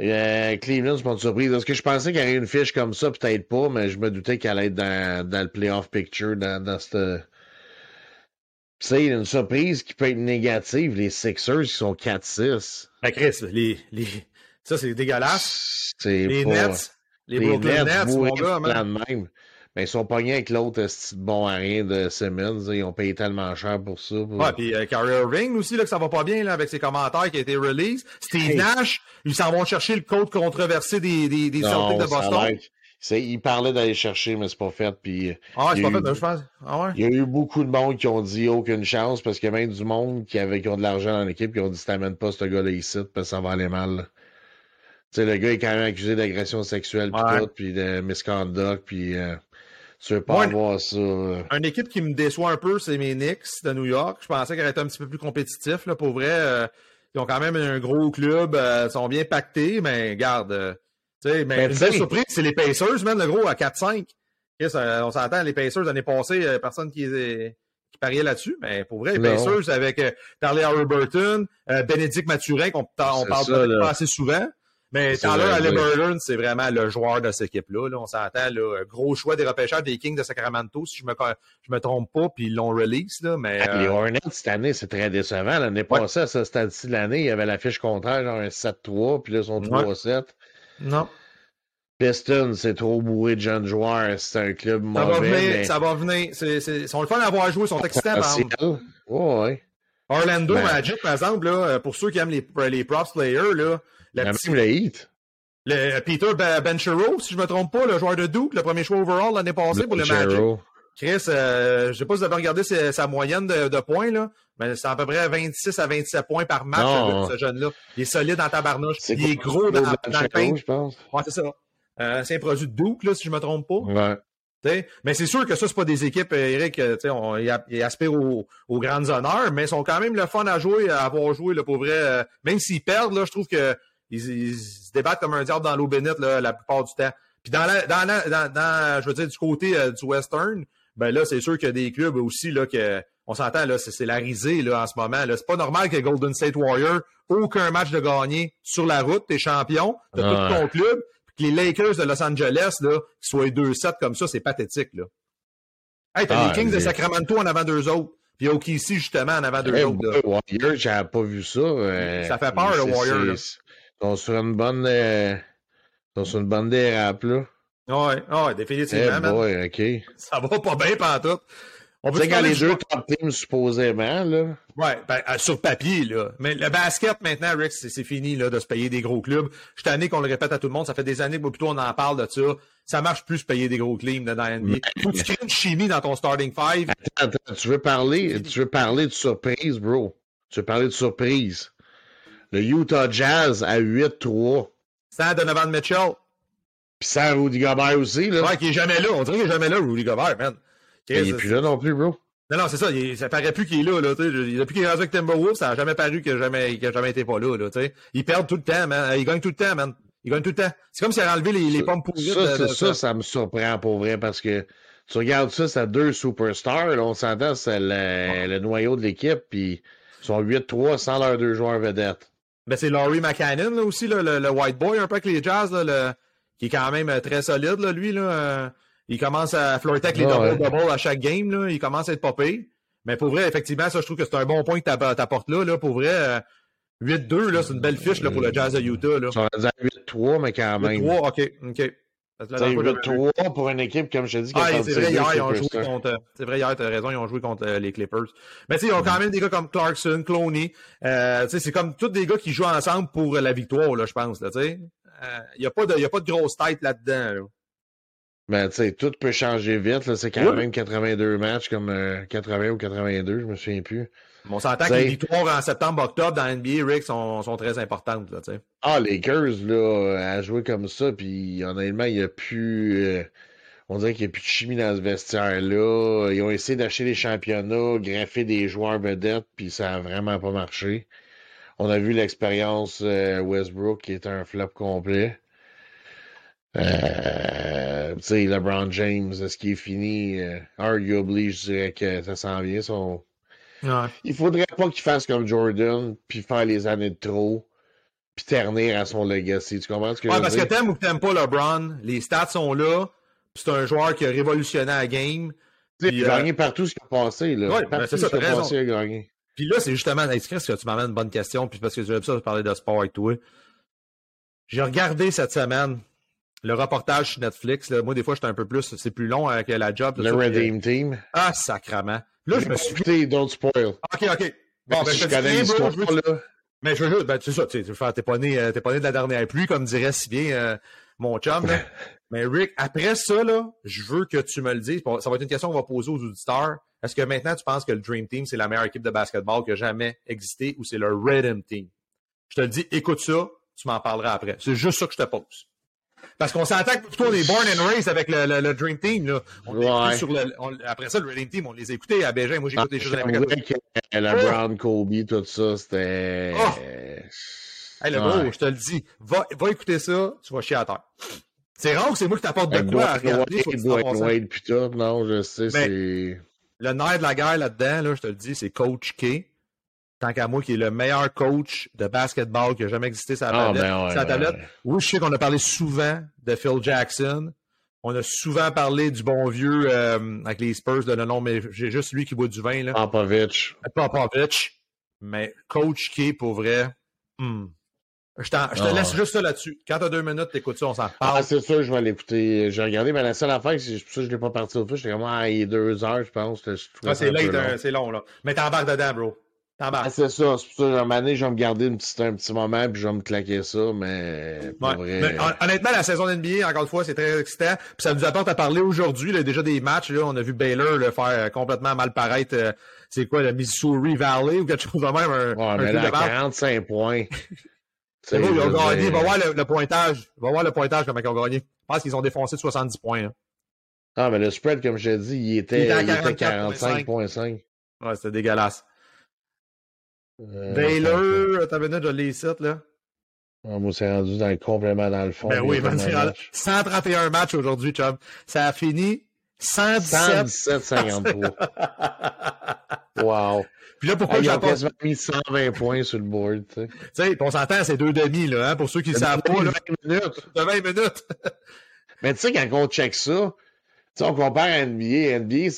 Euh, Cleveland, c'est pas une surprise. Est-ce que je pensais qu'il y aurait une fiche comme ça? Peut-être pas, mais je me doutais qu'elle allait être dans, dans le playoff picture, dans, dans cette. Tu sais, une surprise qui peut être négative, les Sixers, qui sont 4-6. Ben, Chris, les, les... ça c'est dégueulasse. C'est Les pas... Nets, les, Brooklyn Nets, mon bourrés gars, même. Mais ils sont pognés avec l'autre de bon à rien de Simmons. Ils ont payé tellement cher pour ça. pour- Ouais, puis euh, Kyrie Irving aussi, là, que ça va pas bien là, avec ses commentaires qui a été release. Steve Hey. Nash, ils s'en vont chercher le code controversé des, des, des Non, Celtics de Boston. Il parlait d'aller chercher, mais c'est pas fait. Puis, euh, Ah, c'est pas fait, eu- ben, je pense. Ah ouais? il y a eu beaucoup de monde qui ont dit aucune chance parce qu'il y a même du monde qui, avait, qui ont de l'argent dans l'équipe qui ont dit t'amènes pas ce gars-là ici parce que ça va aller mal. là. Tu sais, le gars est quand même accusé d'agression sexuelle puis Ouais. tout, puis de misconduct, puis euh, tu veux pas Moi, avoir ça. euh. Une équipe qui me déçoit un peu, c'est mes Knicks de New York. Je pensais qu'elle était un petit peu plus compétitif. Là, pour vrai, euh, ils ont quand même un gros club, euh, sont bien pactés, mais garde. euh, tu sais, mais Ben, une belle surprise, c'est les Pacers, man, le gros, à 4-5. Chris, euh, on s'entend, les Pacers, l'année passée, personne qui, qui pariait là-dessus. Mais pour vrai, les Non. Pacers avec euh, Tyler Halliburton, euh, Bénédicte Mathurin, qu'on on parle ça, pas assez souvent. Mais Tyler. Halliburton, c'est vraiment le joueur de cette équipe-là. Là. On s'entend, là, gros choix des repêcheurs des Kings de Sacramento, si je me, je me trompe pas, puis ils l'ont release. Là, mais, Ah, Les euh, Hornets, cette année, c'est très décevant. L'année passée, à ce stade-ci de l'année, il y avait la fiche contraire, genre un 7-3, puis là, ils sont 3-7. non. Pistons, c'est trop bourré de jeunes joueurs. C'est un club Ça va mauvais, venir, mais ça va venir. Ils sont le fun à avoir joué, ils sont excitants. par exemple. potentiel. Ouais, ouais. Orlando Ben. Magic, par exemple, là, pour ceux qui aiment les, les props players, là, Il y le, a petit- même le Heat. le Peter Ben- Benchero, si je me trompe pas, le joueur de Duke, le premier choix overall l'année passée pour le Magic. Chris, euh, je sais pas si vous avez regardé sa, sa moyenne de, de points, là, mais c'est à peu près 26 à 27 points par match, Non. ce, jeune-là. Il est solide en tabarnouche. Il est gros dans, dans le pain. je pense? Ouais, c'est ça. Euh, c'est un produit de Duke, là, si je me trompe pas. Ouais. T'sais, Mais c'est sûr que ça, c'est pas des équipes, euh, Eric, euh, ils, aspirent aux, aux grandes honneurs, mais ils sont quand même le fun à jouer, à avoir joué, là, pour vrai. euh, même s'ils perdent, là, je trouve que ils, ils se débattent comme un diable dans l'eau bénite, là, la plupart du temps. Puis dans la, dans, la- dans, dans, je veux dire, du côté euh, du Western, ben là, c'est sûr qu'il y a des clubs aussi, là, que, on s'entend, là, c'est c'est la risée, là, en ce moment, là. C'est pas normal que Golden State Warrior, aucun match de gagné sur la route, t'es champion, t'as tout ton club, puis que les Lakers de Los Angeles, là, soient 2-7 comme ça, c'est pathétique, là. Hey, t'as Ah, les Kings de Sacramento en avant d'eux autres. Puis OKC, justement, en avant d'eux Hey, autres. Warriors, j'avais pas vu ça. euh, Ça fait peur, le Warrior, sont sur une bonne. euh, ils sont sur une bonne dérape, là. Ouais, ouais, Eh définitivement, man. boy, OK. Ça va pas bien, pantoute. On peut quand les deux top teams, supposément, là. Ouais, ben, euh, sur papier, là. Mais le basket, maintenant, Rick, c'est fini, là, de se payer des gros clubs. Je suis tanné qu'on le répète à tout le monde. Ça fait des années que plutôt, on en parle de ça. ça marche plus payer des gros claims dans la NBA. Faut que tu crées une chimie dans ton starting five. Attends, attends, tu veux parler, tu veux parler de surprise, bro. Tu veux parler de surprise. Le Utah Jazz à 8-3. Sans Donovan Mitchell. Puis sans Rudy Gobert aussi, là. Ouais, qui est jamais là. On dirait qu'il est jamais là, Rudy Gobert, man. Il est plus là non plus, bro. Non, non, c'est ça. Il, ça paraît plus qu'il est là, là, tu sais. Depuis qu'il est rendu avec Timberwolves, ça a jamais paru qu'il a jamais, jamais été pas là, là, tu sais. Il perd tout le temps, man. Il gagne tout le temps, man. Il gagne tout le temps. C'est comme s'il a enlevé les, les pommes pourries. Ça, de, de, ça, ça, me surprend pour vrai parce que tu regardes ça, c'est deux superstars. Là, on s'entend, c'est le, le, noyau de l'équipe, puis ils sont 8-3 sans leurs deux joueurs vedettes. Ben, c'est Laurie McCannon, là, aussi, là, le, le, white boy, un peu avec les Jazz, là, le, qui est quand même très solide, là, lui. Là, euh, il commence à flirter avec les ah, double-double ouais. à chaque game. Là, il commence à être popé. Mais pour vrai, effectivement, ça, je trouve que c'est un bon point que tu apportes là, là. Pour vrai, euh, 8-2, là, c'est une belle fiche là, pour le Jazz de Utah. Là. Ça va dire 8-3, mais quand même. 8-3, OK. OK. 8-3 pour une équipe, comme je te dis, qui ah, c'est vrai, hier, ils ont joué contre. C'est vrai, hier, tu as raison, ils ont joué contre les Clippers. Mais tu sais, ils ont quand même des gars comme Clarkson, Cloney. Euh, tu sais, c'est comme tous des gars qui jouent ensemble pour la victoire, là, je pense, tu sais. Il n'y a, pas de, grosse tête là-dedans. Là. Ben, tu sais, tout peut changer vite. C'est quand oui. même 82 matchs, comme euh, 80 ou 82, je me souviens plus. On s'entend que les victoires en septembre-octobre dans NBA, Rick, sont, sont très importantes. Là, ah, les Lakers, là, à jouer comme ça, puis honnêtement, il n'y a plus... Euh, on dirait qu'il n'y a plus de chimie dans ce vestiaire-là. Ils ont essayé d'acheter des championnats, greffer des joueurs vedettes, puis ça n'a vraiment pas marché. On a vu l'expérience euh, Westbrook qui est un flop complet. Euh, tu sais, LeBron James, est-ce qu'il est fini? Arguably, je dirais que ça s'en vient. Son... Ouais. Il faudrait pas qu'il fasse comme Jordan, puis faire les années de trop, puis ternir à son legacy. Tu comprends ce que ouais, je parce dire? que t'aimes ou que t'aimes pas LeBron, les stats sont là, puis c'est un joueur qui a révolutionné la game. Il a gagné partout ce qu'il a passé. Là. Ouais, partout ben c'est ça, ce qu'il a passé, il a gagné. Puis là, c'est justement, est-ce que tu m'amènes une bonne question, puis parce que j'aime ça de parler de sport avec toi. J'ai regardé cette semaine le reportage sur Netflix, là, moi, des fois, j'étais un peu plus, c'est plus long avec la job. Le Redeem Team. Ah, sacrament. Là, je me suis dit. Don't spoil. OK, OK. Bon, ben, je, je connais l'histoire, là. Mais je veux juste, ben, c'est ça, tu sais, t'es pas né, t'es pas né de la dernière pluie, comme dirait si bien euh, mon chum, là. <laughs> Mais Rick, après ça, là, je veux que tu me le dises. Ça va être une question qu'on va poser aux auditeurs. Est-ce que maintenant, tu penses que le Dream Team, c'est la meilleure équipe de basketball qui a jamais existé ou c'est le Redeem Team? Je te le dis, écoute ça, tu m'en parleras après. C'est juste ça que je te pose. Parce qu'on s'entend que plutôt on est born and raised avec le, le, le Dream Team. Là. On ouais. sur le, on, après ça, le Dream Team, on les écoutait à Bégin. Moi, j'écoute ah, des choses à la La Brown, Kobe, tout ça, c'était... Oh. Hey, le ouais. gros, je te le dis, va, va écouter ça, tu vas chier à terre. C'est rare que c'est moi qui t'apporte de quoi à regarder. Wade, non, je sais, c'est... Le nerf de la guerre là-dedans, là, je te le dis, c'est Coach K tant qu'à moi, qui est le meilleur coach de basketball qui a jamais existé sur la Ah, tablette. ben ouais, sur la ouais, tablette. ouais. Oui, je sais qu'on a parlé souvent de Phil Jackson. On a souvent parlé du bon vieux euh, avec les Spurs de le nom, mais j'ai juste lui qui boit du vin. Là. Popovich. Popovich. Mais coach qui est pour vrai. hmm. Je, te Ah, laisse ouais. juste ça là-dessus. Quand t'as deux minutes, t'écoutes ça, on s'en Ah, parle. c'est sûr, je vais l'écouter. J'ai regardé, mais la seule affaire, c'est pour ça que je l'ai pas parti au feu. J'étais comme, ah, il est deux heures, je pense. Ah, c'est long. c'est long, là. Mais t'embarques dedans, bro. Ah, c'est ça. C'est pour ça, donné, je vais me garder une petite, un petit moment, puis je vais me claquer ça, mais Ouais. vrai... Honnêtement, la saison NBA, encore une fois, c'est très excitant. Puis ça nous apporte à parler aujourd'hui, là, déjà des matchs. Là, on a vu Baylor le faire euh, complètement mal paraître. euh, c'est quoi, le Missouri Valley ou quelque chose de même? Un, Ouais, un mais là, de marde. 45 points. <laughs> C'est beau, ils ont gagné. Va voir le, le pointage. Va voir le pointage, comment ils ont gagné. Je pense qu'ils ont défoncé de 70 points. hein. Ah, mais le spread, comme je t'ai dit, il était, Il était à il était 44,5. 45.5. Ouais, c'était dégueulasse. Euh, Baylor, t'as minute, je l'ai ici, là. Ah, moi, c'est rendu dans, complètement dans le fond. Ben oui, man, tellement c'est de rendu- matchs. 131 matchs aujourd'hui, chum. Ça a fini 117. 117-53. <laughs> wow. Puis là, pourquoi Hey, ils ont quasiment mis 120 points sur le board, tu sais. Tu sais, on s'entend, c'est deux demi, là, hein, pour ceux qui ne savent pas, là. 20 minutes. De 20 minutes. <laughs> Mais tu sais, quand on check ça, tu sais, on compare à NBA. NBA,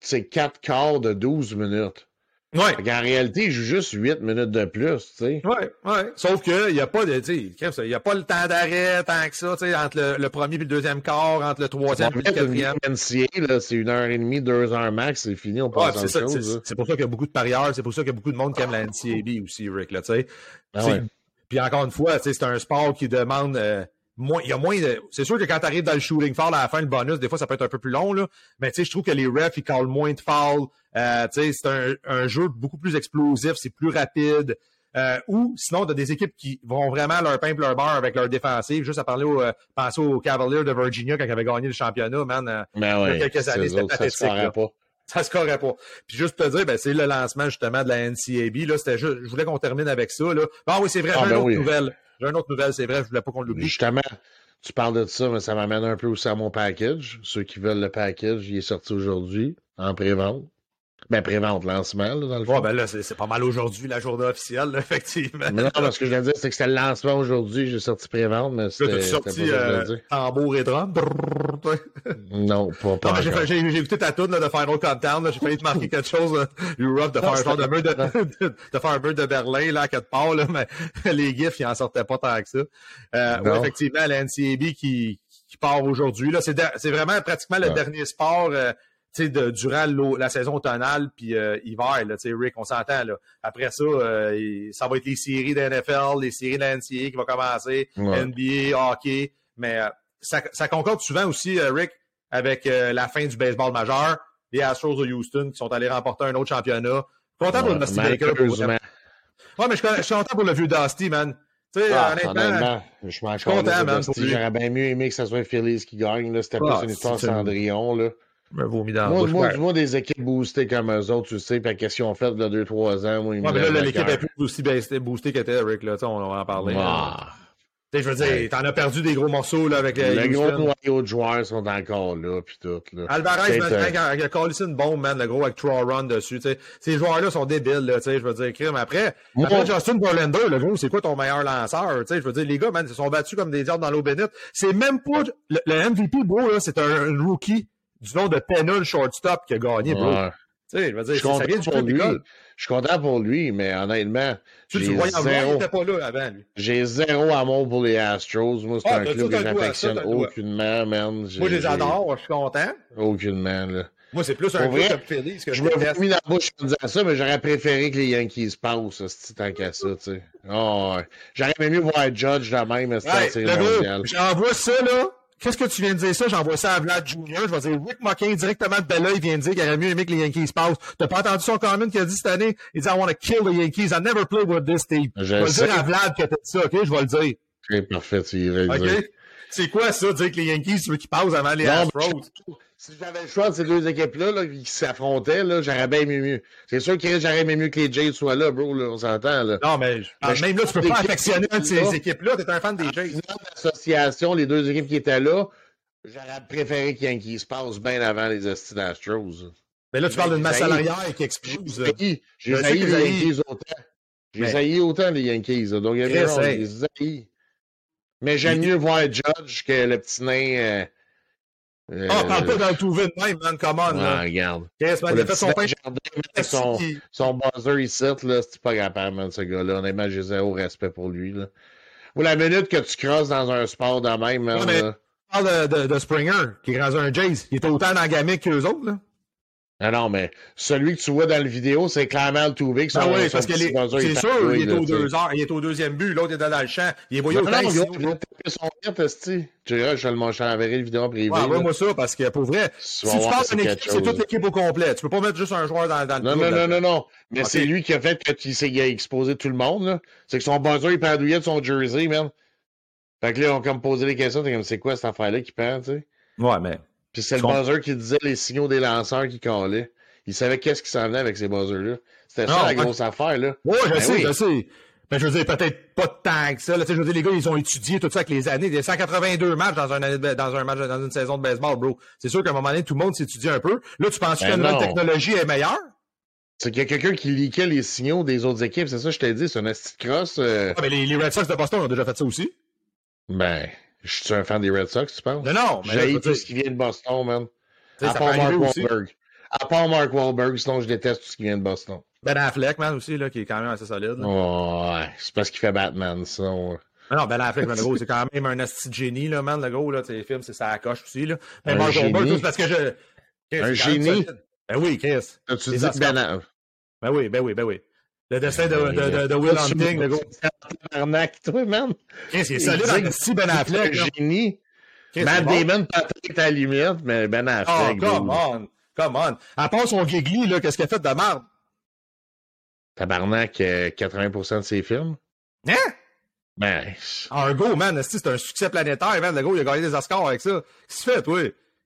c'est 4 quarts de 12 minutes. Ouais. Fait qu'en réalité, ils jouent juste 8 minutes de plus, tu sais. Ouais, ouais. Sauf qu'il n'y a pas de, tu sais, il y a pas le temps d'arrêt tant que ça, tu sais, entre le, le premier et le deuxième quart, entre le En troisième et le quatrième. game NCA, là, c'est une heure et demie, deux heures max, c'est fini, on Ouais, passe à c'est autre ça. chose. c'est- pour ça qu'il y a beaucoup de parieurs, c'est pour ça qu'il y a beaucoup de monde qui aime la NCAB aussi, Rick, là, tu sais. Ah ouais. Puis encore une fois, tu sais, c'est un sport qui demande euh, il y a moins de. C'est sûr que quand tu arrives dans le shooting foul à la fin, le bonus, des fois, ça peut être un peu plus long, là. Mais tu sais, je trouve que les refs, ils callent moins de fouls. Euh, tu sais, c'est un, un, jeu beaucoup plus explosif, c'est plus rapide. Euh, ou sinon, tu as des équipes qui vont vraiment leur pain leur beurre avec leur défensive. Juste à parler au, euh, penser aux Cavaliers de Virginia quand ils avaient gagné le championnat, man. Euh, ben ouais, il y a quelques années, c'était pathétique. Ça pas. Ça se corrait pas. Puis juste te dire, ben, c'est le lancement justement de la NCAB. Là, c'était juste, je voulais qu'on termine avec ça. Là. Ah oui, c'est vrai, ah, j'ai une ben autre nouvelle. J'ai une autre nouvelle, c'est vrai, je voulais pas qu'on l'oublie. Justement, tu parles de ça, mais ça m'amène un peu aussi à mon package. Ceux qui veulent le package, il est sorti aujourd'hui en pré-vente. Ben, prévente lancement, là, dans le fond. Ouais, ben là, c'est pas mal aujourd'hui, la journée officielle, <laughs> effectivement. Mais non, ce que je viens de dire, c'est que c'était le lancement aujourd'hui, j'ai sorti prévente, mais c'était. Là, sorti euh, tambour et drum? <laughs> non, pas, pas non, J'ai écouté ta toune de Final Countdown, j'ai failli te marquer quelque chose, là, rough, de faire un genre de mur <laughs> de, de, faire un mur de Berlin, là, à quatre parts, là, mais les gifs, ils en sortaient pas tant que ça. Euh, ouais, effectivement, la NCAB qui, qui part aujourd'hui, là, c'est vraiment pratiquement le dernier sport, euh, de, durant la saison automnale puis euh, hiver, là, Rick, on s'entend. Là. Après ça, euh, ça va être les séries de NFL, les séries de la NCAA qui vont commencer, NBA, hockey. Mais euh, ça, ça, concorde souvent aussi, Rick, avec la fin du baseball majeur. Les Astros de Houston qui sont allés remporter un autre championnat. Content pour le Dusty Baker. Pour... Ouais, mais je, je, suis content pour le vieux Dusty, man. Tu sais, ah, honnêtement, je suis content, man. J'aurais bien mieux aimé que ce soit Phillies qui gagne. C'était ah, plus une histoire Cendrillon. Là me vomi dans moi, moi, moi, des équipes boostées comme eux autres, tu sais, puis qu'est-ce qu'ils ont fait de 2-3 ans. Moi, ouais, mais là, l'équipe est plus aussi boostée qu'était Rick, là, on va en parler. Ah. Je veux dire, t'en as perdu des gros morceaux là, avec les. Les gros noyaux de joueurs sont encore là, puis tout. Là. Alvarez, man, euh... il a collé une bombe, man, le gros avec trois runs dessus. T'sais. Ces joueurs-là sont débiles, là, je veux dire, crime. Après, après Justin Verlander, le gros, c'est quoi ton meilleur lanceur? Je veux dire, les gars, man, ils se sont battus comme des diables dans l'eau bénite. C'est même pas. Le, le MVP, bro, là, c'est un, un rookie du nom de Pennell Shortstop qui a gagné, bro. Je veux dire, je ça vient du pour lui. Je suis content pour lui, mais honnêtement. Tu, tu voyais zéro... pas là avant, lui. J'ai zéro amour pour les Astros. Moi, c'est ah, un club que j'affectionne aucunement, man. Moi, je les adore, je suis content. Aucunement, là. Moi, c'est plus un club que préféré. je, je me suis mis dans la bouche en disant ça, mais j'aurais préféré que les Yankees passent, tant qu'à ça, tu sais. Oh, ouais. J'aurais même mieux voir Judge la même, c'est ouais, J'envoie ça, là. Qu'est-ce que tu viens de dire ça? J'envoie ça à Vlad Junior. Je vais dire Rick Mockin directement de Bella, il vient de dire qu'il aurait mieux aimé que les Yankees passent. T'as pas entendu son comment qu'il a dit cette année? Il dit I want to kill the Yankees. I never play with this team. Je, vais dire à Vlad que t'as dit ça, ok? Je vais le dire. Ok, parfait, tu irais le dire. C'est quoi ça, dire que les Yankees, tu veux qu'ils passent avant les Astros? Si j'avais le choix de ces deux équipes-là là, qui s'affrontaient, là, j'aurais bien mieux mieux. C'est sûr que j'aurais bien mieux que les Jays soient là, bro, là, on s'entend. Là. Non, mais, même là, tu peux pas affectionner de ces équipes-là, t'es un fan des Jays. L'association, les deux équipes qui étaient là, J'aurais préféré qu'il y se passe bien avant les Austin Astros. Mais là, tu parles d'une masse salariale qui explose. J'ai haï les Yankees autant. J'ai haï autant les Yankees. Donc, il y a des Mais j'aime mieux voir Judge que le petit nain. Euh, euh, oh, parle pas d'un tout vide même, man, come on. Ah, regarde. Yes, man, il a fait son pain. Son, son buzzer ici, là, c'est pas capable, man, ce gars-là. Honnêtement, j'ai zéro respect pour lui, là. Ou la minute que tu crosses dans un sport de même, man, là, parle de, de, Springer, qui est un Jays. Il est autant dans la gamique qu'eux autres, là. Non, non, mais celui que tu vois dans la vidéo, c'est clairement le tout Ah oui, parce que c'est sûr, il est, au deux heures, il est au deuxième but, l'autre est dans le champ. Il est voyé au temps. Il a son Tu dirais, je le enverrai le vidéo privé. Ouais, moi ça, parce que pour vrai, si tu parles d'une équipe, c'est toute l'équipe au complet. Tu peux pas mettre juste un joueur dans, le Non, non, non, non, non. Mais c'est lui qui a fait qu'il a exposé tout le monde, C'est que son buzzer, il pendouillait de son jersey, man. Fait que là, on comme posé les questions, t'es comme, c'est quoi cette affaire-là qui perd, tu sais? Ouais, mais. Puis c'est le buzzer qui disait les signaux des lanceurs qui calaient. Il savait qu'est-ce qui s'en venait avec ces buzzers-là. C'était ça la grosse affaire, là. Ouais, je ben sais, je sais. Mais je veux dire, peut-être pas tant que ça. Là, je veux dire, les gars, ils ont étudié tout ça avec les années. Il y a 182 matchs dans un, dans un match, dans une saison de baseball, bro. C'est sûr qu'à un moment donné, tout le monde s'étudie un peu. Là, tu penses ben que la technologie est meilleure? C'est qu'il y a quelqu'un qui liquait les signaux des autres équipes, c'est ça je t'ai dit, c'est un asti cross. Euh... Ah, mais les, les Red Sox de Boston ont déjà fait ça aussi. Ben, je suis un fan des Red Sox, tu penses? Non, non. J'ai tout ce qui vient de Boston, man. À part Mark Wahlberg. À part Mark Wahlberg, sinon je déteste tout ce qui vient de Boston. Ben Affleck, man, aussi, là, qui est quand même assez solide. Ouais, c'est parce qu'il fait Batman, ça. Ouais. Non, Ben Affleck, man, le gros, c'est quand même un asti génie, là, man, le gros, là, les films, c'est ça coche aussi, là. Mais Mark Wahlberg, c'est parce que je... un génie? Ben oui, Chris. Tu dis Ben Affleck? Ben oui, ben oui, ben oui. Le destin de, de, de, de Will Hunting, le gars. Tabarnak, toi, man. Qu'est-ce qu'il est solide style Ben Affleck, génie. Matt? Damon, Patrick à la limite, mais Ben Oh, Affleck. come dude. on. Come on. À part son gigli, là, qu'est-ce qu'il a fait de merde? Tabarnak, euh, 80% de ses films. Hein? Ben, Ah, un go, man. C'est un succès planétaire, man. Le gars, il a gagné des Oscars avec ça. Qu'est-ce que tu fais, toi?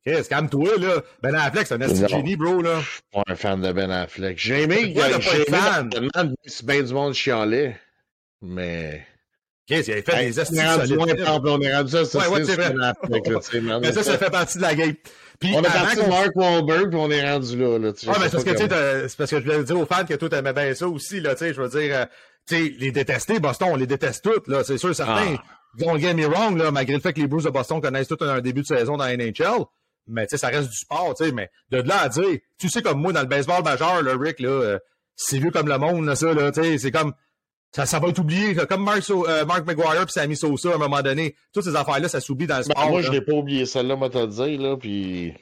Qu'est-ce, calme-toi, là. Ben Affleck, c'est un esti génie, bro, là. je suis pas un fan de Ben Affleck. J'ai aimé, de si bien du monde chialait. Mais. Qu'est-ce, il avait fait Hey, des esti on est rendu ça, ça Ouais, ouais, c'est c'est vrai. Ben Affleck, là, man. Mais <laughs> ça, ça fait partie de la game. Puis, On est parti de Mark Wahlberg, puis on est rendu là. là tu Ah, mais sais c'est parce que, pas tu sais, comment- t'as- c'est parce que je voulais dire aux fans que toi, t'aimais bien ça aussi, là, tu sais, je veux dire, euh, tu sais, les détester, Boston, on les déteste toutes, là, c'est sûr, certains. Ah. Don't get me wrong, là, malgré le fait que les Bruins de Boston connaissent tout un début de saison dans la NHL, mais, tu sais, ça reste du sport, tu sais, mais de là à dire, tu sais, comme moi, dans le baseball majeur, là, Rick, là, euh, c'est vieux comme le monde, là, ça, là, tu sais, c'est comme, ça, ça va être oublié, comme Mark, So- euh, Mark McGuire puis Sammy Sosa, à un moment donné, toutes ces affaires-là, ça s'oublie dans le Ben, sport. moi, je l'ai pas oublié celle-là, moi, le dire, là, puis.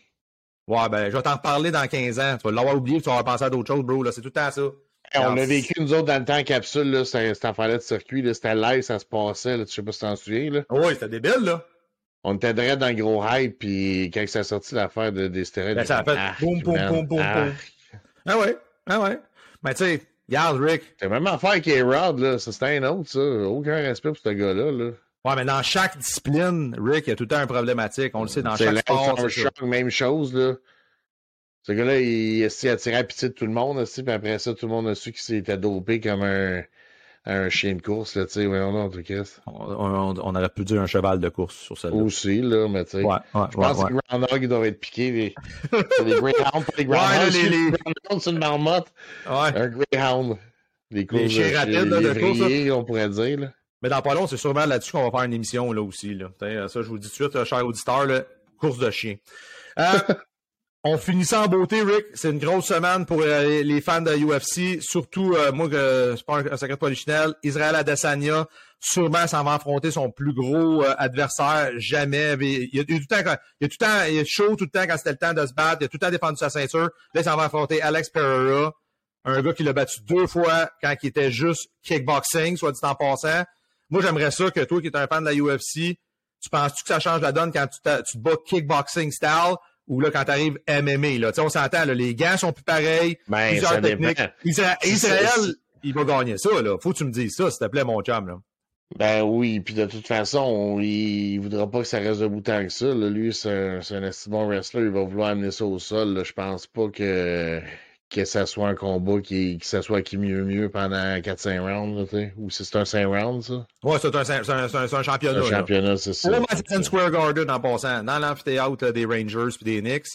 Ouais, ben, je vais t'en reparler dans 15 ans. Tu vas l'avoir oublié, tu vas avoir pensé à d'autres choses, bro, là, c'est tout le temps ça. Hey, on a vécu, nous autres, dans le temps en capsule, là, cette affaire-là de circuit, là, c'était live, ça se passait, là, tu sais pas si t'en souviens, là. Oui, c'était débile, là. On était direct dans le gros hype, puis quand ça a sorti l'affaire de, des stéroïdes, Ben, ça a fait arc, boum, boum, boum, boum, boum. Ah ouais, ah ouais. Mais tu sais, regarde, Rick. C'est même affaire avec A-Rod, là, ça c'était un autre, ça. Aucun respect pour ce gars-là, là. Ouais, mais dans chaque discipline, Rick, il y a tout le temps un problématique. On le sait, dans chaque sport. c'est même chose, là. Ce gars-là, il, il a tiré à pitié de tout le monde, aussi, puis après ça, tout le monde a su qu'il s'était dopé comme un, un chien de course, là, tu sais. On, on- on aurait pu dire un cheval de course sur celle-là. Aussi, là, mais tu sais. Ouais, ouais, Je pense ouais. que les Groundhogs, <laughs> ils doivent être piqués. Les... c'est les Greyhounds, pas les Groundhogs. les- les... les- c'est une marmotte. Ouais. Un Greyhound. Les courses chiens de- rapides, là, de lévriers, on pourrait dire, là. Mais dans pas long, c'est sûrement là-dessus qu'on va faire une émission, là aussi, là. Ça, je vous dis tout de suite, là, cher auditeur, là, course de chien. Euh, <laughs> on finit ça en beauté, Rick. C'est une grosse semaine pour euh, les fans de UFC. Surtout, euh, moi, que c'est pas un, secret polichinelle. Israël Adesanya, sûrement, s'en va affronter son plus gros euh, adversaire jamais. Il y a, tout le temps, il y a tout le temps, il est chaud tout le temps quand c'était le temps de se battre. Il a tout le temps défendu sa ceinture. Là, il s'en va affronter Alex Pereira, un gars qui l'a battu deux fois quand il était juste kickboxing, soit dit en passant. Moi, j'aimerais ça que toi, qui es un fan de la UFC, tu penses-tu que ça change la donne quand tu, tu te bats kickboxing style? Ou là, quand tu arrives MMA? Là? On s'entend, là, les gants sont plus pareils, Ben, plusieurs ça techniques. dépend. Isra- Si Israël, il va gagner ça. Là. Faut que tu me dises ça, s'il te plaît, mon chum. Là. Ben oui, puis de toute façon, on- il, voudra pas que ça reste debout tant que ça. Là. Lui, c'est un, un bon wrestler, il va vouloir amener ça au sol. Là. Je pense pas que, que ça soit un combat qui, que ça soit qui mieux mieux pendant 4-5 rounds, là, tu sais. Ou si c'est un 5 rounds, ça? Ouais, c'est un, c'est un, c'est un, c'est un Un championnat. là. championnat, c'est ça. Au Madison Square Garden, en passant, dans l'amphithéâtre des Rangers puis des Knicks.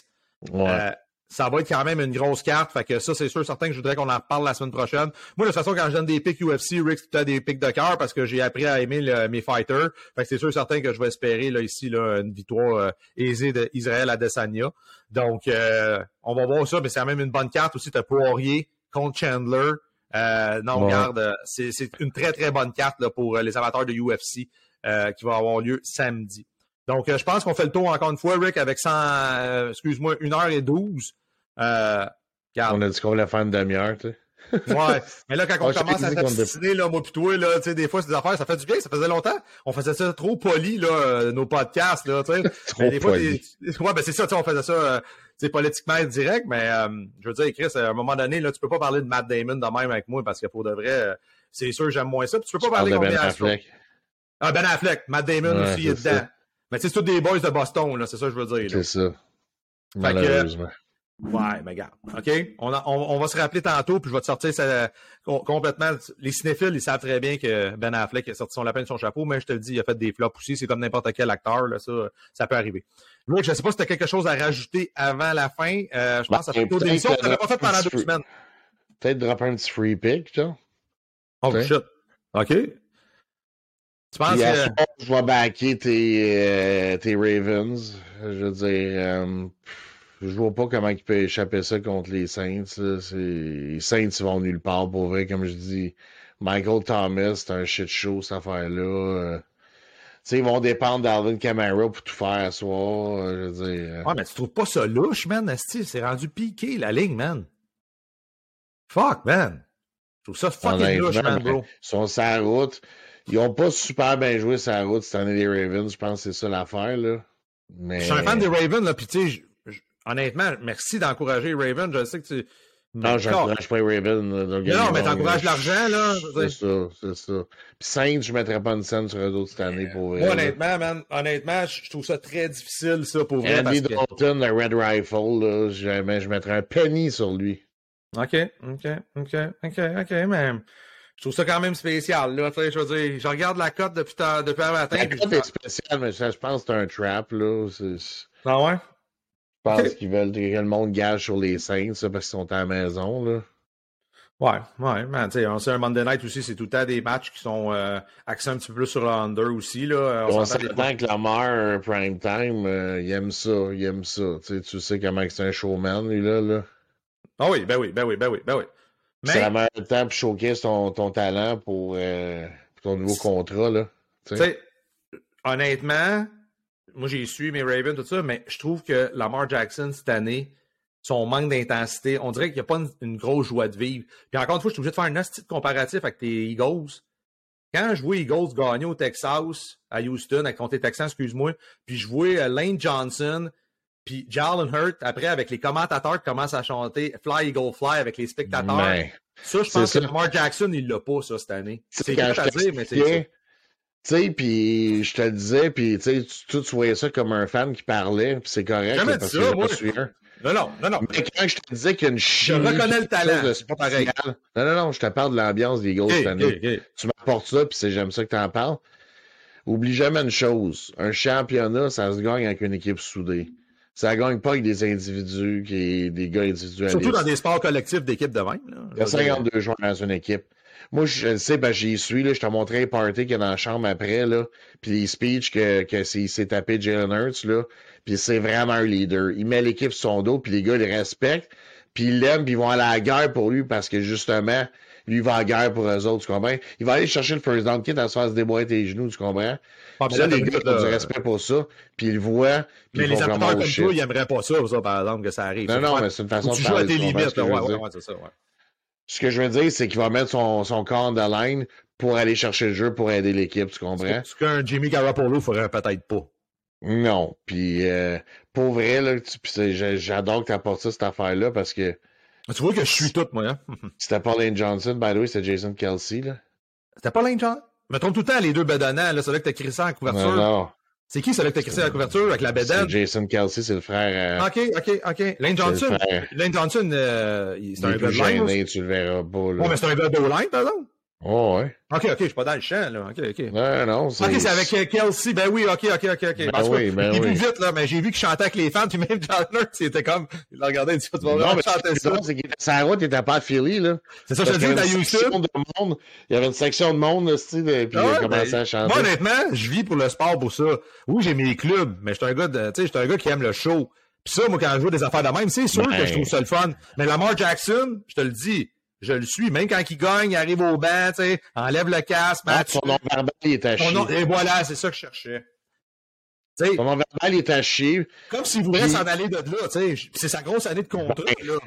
Ouais. Euh, ça va être quand même une grosse carte. Fait que ça, c'est sûr, certain que je voudrais qu'on en reparle la semaine prochaine. Moi, de toute façon, quand je donne des pics UFC, Rick, c'est des pics de cœur parce que j'ai appris à aimer le- mes fighters. Fait que c'est sûr, certain que je vais espérer, là, ici, là, une victoire euh, aisée d'Israël à Desania. Donc, euh, on va voir ça, mais c'est quand même une bonne carte aussi. T'as Poirier contre Chandler. Euh, non, Ouais. regarde, euh, c'est une très, très bonne carte là, pour euh, les amateurs de UFC euh, qui va avoir lieu samedi. Donc, euh, je pense qu'on fait le tour encore une fois, Rick, avec 100, euh, excuse-moi, 1h12. Euh. On a dit qu'on voulait faire une demi-heure, tu sais. Ouais. Mais là, quand on Ah, je commence à s'obstiner, là, moi pis toi, là, tu sais, des fois, c'est des affaires, ça fait du bien, ça faisait longtemps. On faisait ça trop poli, là, euh, nos podcasts, là, tu sais. <laughs> Mais des fois, des- ouais, ben c'est ça, tu sais, on faisait ça, euh, tu sais, politiquement direct, mais, euh, je veux dire, Chris, à un moment donné, là, tu peux pas parler de Matt Damon de même avec moi, parce que pour de vrai, euh, c'est sûr, j'aime moins ça. Puis tu peux pas Parle parler de Ben Affleck. Ah, Ben Affleck, Matt Damon Ouais, aussi, est c'est dedans. Mais tu sais, c'est tous des boys de Boston, là, c'est ça que je veux dire. C'est ça. que- Malheureusement. Ouais, mais regarde. OK? On, a- on, on va se rappeler tantôt, puis je vais te sortir ça complètement. Les cinéphiles, ils savent très bien que Ben Affleck a sorti son lapin de son chapeau, mais je te le dis, il a fait des flops aussi. C'est comme n'importe quel acteur, là, ça, ça peut arriver. Rick, je sais pas si tu as quelque chose à rajouter avant la fin. Euh, je pense que ça fait Ben, tour d'émission. pas fait pendant deux semaines. Peut-être dropper un petit free pick, tu vois. Oh, Ok. shit. OK. Tu penses que... soir, je vais backer tes, euh, tes Ravens. Je veux dire, euh, je vois pas comment ils peuvent échapper ça contre les Saints. là. Les Saints, ils vont nulle part, pour vrai. Comme je dis, Michael Thomas, c'est un shit show, cette affaire-là. Euh, tu sais, ils vont dépendre d'Alvin Kamara pour tout faire à soir. Je veux dire, Ouais, mais tu trouves pas ça louche, man? C'est rendu piqué, la ligne, man. Fuck, man. Je trouve ça fucking louche, man, bro. Ils sont sur la route. Ils n'ont pas super bien joué sur la route cette année, les Ravens. Je pense que c'est ça l'affaire, là. Mais... Je suis un fan des Ravens, là, puis tu sais, honnêtement, merci d'encourager les Ravens. Je sais que tu. Non, j'encourage pas les Ravens. non, mais t'encourages l'argent, là. C'est ça, c'est ça. Puis Saints, je mettrais pas une scène sur eux autres cette année pour vrai. Moi, honnêtement, man, honnêtement, je trouve ça très difficile, ça, pour vrai. Andy Dalton, le Red Rifle, là, je, je mettrais un penny sur lui. OK, OK, OK, OK, OK, mais je trouve ça quand même spécial. Là, je veux dire, je regarde la cote depuis, depuis un matin. La cote est spéciale, mais ça, je pense que c'est un trap. Là. Ah ouais? Je pense qu'ils veulent que le monde gage sur les Saints ça, parce qu'ils sont à la maison. Là. Ouais, ouais, mais tu sais, on sait un Monday Night aussi, c'est tout le temps des matchs qui sont euh, axés un petit peu plus sur le under aussi. Là. On, on s'entend que Lamar, prime time, euh, il aime ça, il aime ça. Tu sais, tu sais comment c'est un showman, lui, là. là. Ah oui, ben oui, ben oui, ben oui, ben oui. Mais... C'est la meilleure temps pour showcase ton, ton talent pour, euh, pour ton nouveau contrat, là. Honnêtement, moi j'ai su mes Ravens, tout ça, mais je trouve que Lamar Jackson, cette année, son manque d'intensité, on dirait qu'il n'y a pas une, grosse joie de vivre. Puis encore une fois, je suis obligé de faire un petit comparatif avec tes Eagles. Quand je vois Eagles gagner au Texas, à Houston, avec contre les Texans, excuse-moi, puis je vois euh, Lane Johnson, puis Jalen Hurt, après, avec les commentateurs qui commencent à chanter Fly Eagle Fly avec les spectateurs. ça, je pense que Lamar Jackson, il l'a pas, ça, cette année. C'est à dire, mais c'est ça. Tu sais, puis je te le disais, puis tu, tu voyais ça comme un fan qui parlait, puis c'est correct. Jamais parce ça, moi. Non, non, non, non. Mais quand je te disais qu'il y a une chimie... Je reconnais le talent, c'est pas pareil. Non, non, non, je te parle de l'ambiance des Eagles cette année. Tu m'apportes ça, puis j'aime ça que tu en parles. Oublie jamais une chose. Un championnat, ça se gagne avec une équipe soudée. Ça gagne pas avec des individus, qui, des gars individuels. Surtout dans des sports collectifs d'équipe de 20. Il y a 52 joueurs dans une équipe. Moi, je le sais, ben, j'y suis, là, je t'ai montré les parties qu'il y a dans la chambre après, là, puis les speeches que, que s'est tapé Jalen Hurts, là, puis c'est vraiment un leader. Il met l'équipe sur son dos, puis les gars, le respectent, puis ils l'aiment, puis ils vont aller à la guerre pour lui parce que, justement, lui, il va à la guerre pour eux autres, tu comprends? Il va aller chercher le first down kit à se faire se déboîter les genoux, tu comprends? Ah, là, les gars, ont du respect pour ça, puis ils voient. Mais les acteurs comme toi, ils aimeraient pas ça, ça, par exemple, que ça arrive. Non, non, mais c'est une façon de parler. Tu joues à tes limites, ouais, ouais, ouais, c'est ça, ouais. Ce que je veux dire, c'est qu'il va mettre son, son corps de line pour aller chercher le jeu, pour aider l'équipe, tu comprends? Ce qu'un Jimmy Garoppolo ferait peut-être pas. Non. Puis, euh, pour vrai, là, j'adore que tu apportes ça, cette affaire-là, parce que. Tu vois que je suis tout, moi. Hein? <laughs> c'était pas Lane Johnson, by the way, c'était Jason Kelsey, là. C'était pas Lane Johnson? Me trompe tout le temps, les deux bedonnants, là, là que t'as écrit ça en couverture. Non, non. C'est qui celui que t'as crissé la couverture avec la? C'est Jason Kelsey, c'est le frère. Euh... OK, OK, OK. Lane Johnson? Lane Johnson, euh, c'est un gars de line. Tu le verras pas. Là. Oh, mais c'est un gars de line, par exemple? Oh, ouais. OK, OK, je suis pas dans le champ, là. OK, OK. Non, non, c'est... OK, c'est avec euh, Kelsey. Ben oui, OK, OK, OK, OK. Ben Parce oui, ben il oui. vite, là, mais j'ai vu qu'il chantait avec les fans, puis même John c'était comme, il regardé, il dit, tu vas vraiment chanter ça. C'est qu'il était la route, il était pas à Philly, là. C'est ça, je te dis, dans monde, il y avait une section de monde, tu sais, puis il a commencé à chanter. Moi, honnêtement, je vis pour le sport pour ça. Oui, j'ai mes clubs, mais je suis un gars de, tu sais, je un gars qui aime le show. Puis ça, moi, quand je joue des affaires de même, c'est sûr que je trouve ça le fun. Mais Lamar Jackson, je te le dis, je le suis. Même quand il gagne, il arrive au banc, tu sais, enlève le casque, ah. Son nom verbal, il est à chier. Et voilà, c'est ça que je cherchais. T'sais, son nom verbal, il est à chier. Comme s'il voulait s'en aller de là, tu sais. C'est sa grosse année de contrat, ben, là.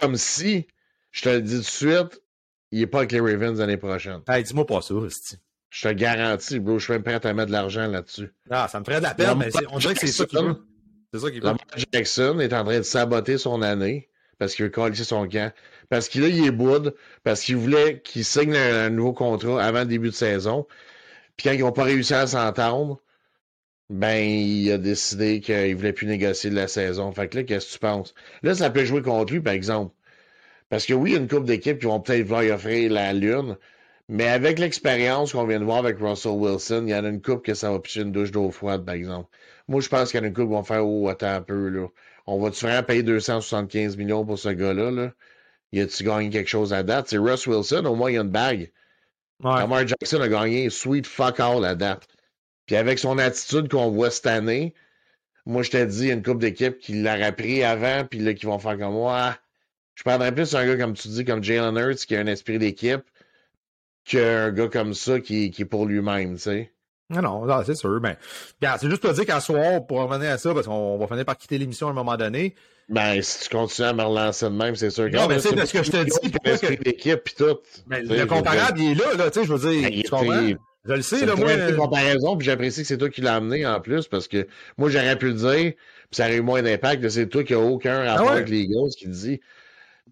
Comme si, je te le dis tout de suite, il est pas avec les Ravens l'année prochaine. Hey, dis-moi pas ça, Rusty. Je te garantis, bro, je suis même prêt à mettre de l'argent là-dessus. Ah, ça me ferait de la peine, mais on dirait que c'est ça qu'il veut. C'est ça qu'il veut. Jackson est en train de saboter son année parce qu'il veut coller son camp. Parce qu'il il est boude, parce qu'il voulait qu'il signe un, nouveau contrat avant le début de saison. Puis quand ils n'ont pas réussi à s'entendre, ben il a décidé qu'il voulait plus négocier de la saison. Fait que là, qu'est-ce que tu penses? Là, ça peut jouer contre lui, par exemple. Parce que oui, il y a une couple d'équipes qui vont peut-être vouloir y offrir la lune. Mais avec l'expérience qu'on vient de voir avec Russell Wilson, il y en a une coupe que ça va picher une douche d'eau froide, par exemple. Moi, je pense qu'il y en a une coupe qui vont faire Oh, attends un peu, là. On va-tu vraiment payer 275 millions pour ce gars-là, là? Il a-tu gagné quelque chose à date? C'est Russ Wilson, au moins, il y a une bague. Ouais. Lamar Jackson a gagné sweet fuck all à date. Puis avec son attitude qu'on voit cette année, moi, je t'ai dit, il y a une couple d'équipes qui l'auraient pris avant, puis là, qui vont faire comme moi. Je prendrais plus un gars, comme tu dis, comme Jalen Hurts, qui a un esprit d'équipe, qu'un gars comme ça qui, qui est pour lui-même, tu sais. Non, non, c'est sûr. Ben, c'est juste pour dire qu'à soir, pour revenir à ça, parce qu'on va finir par quitter l'émission à un moment donné, Ben, si tu continues à me relancer de même, c'est sûr que. Non, mais c'est ce que je te dis. L'esprit d'équipe puis tout. Mais le comparable, il est là, là, tu sais, je veux dire. Ben, tu comprends? Je le sais, là, moi. C'est une comparaison, puis j'apprécie que c'est toi qui l'as amené en plus, parce que moi, j'aurais pu le dire, puis ça aurait eu moins d'impact, c'est toi qui n'as aucun rapport ah ouais? avec les gars, qui dit.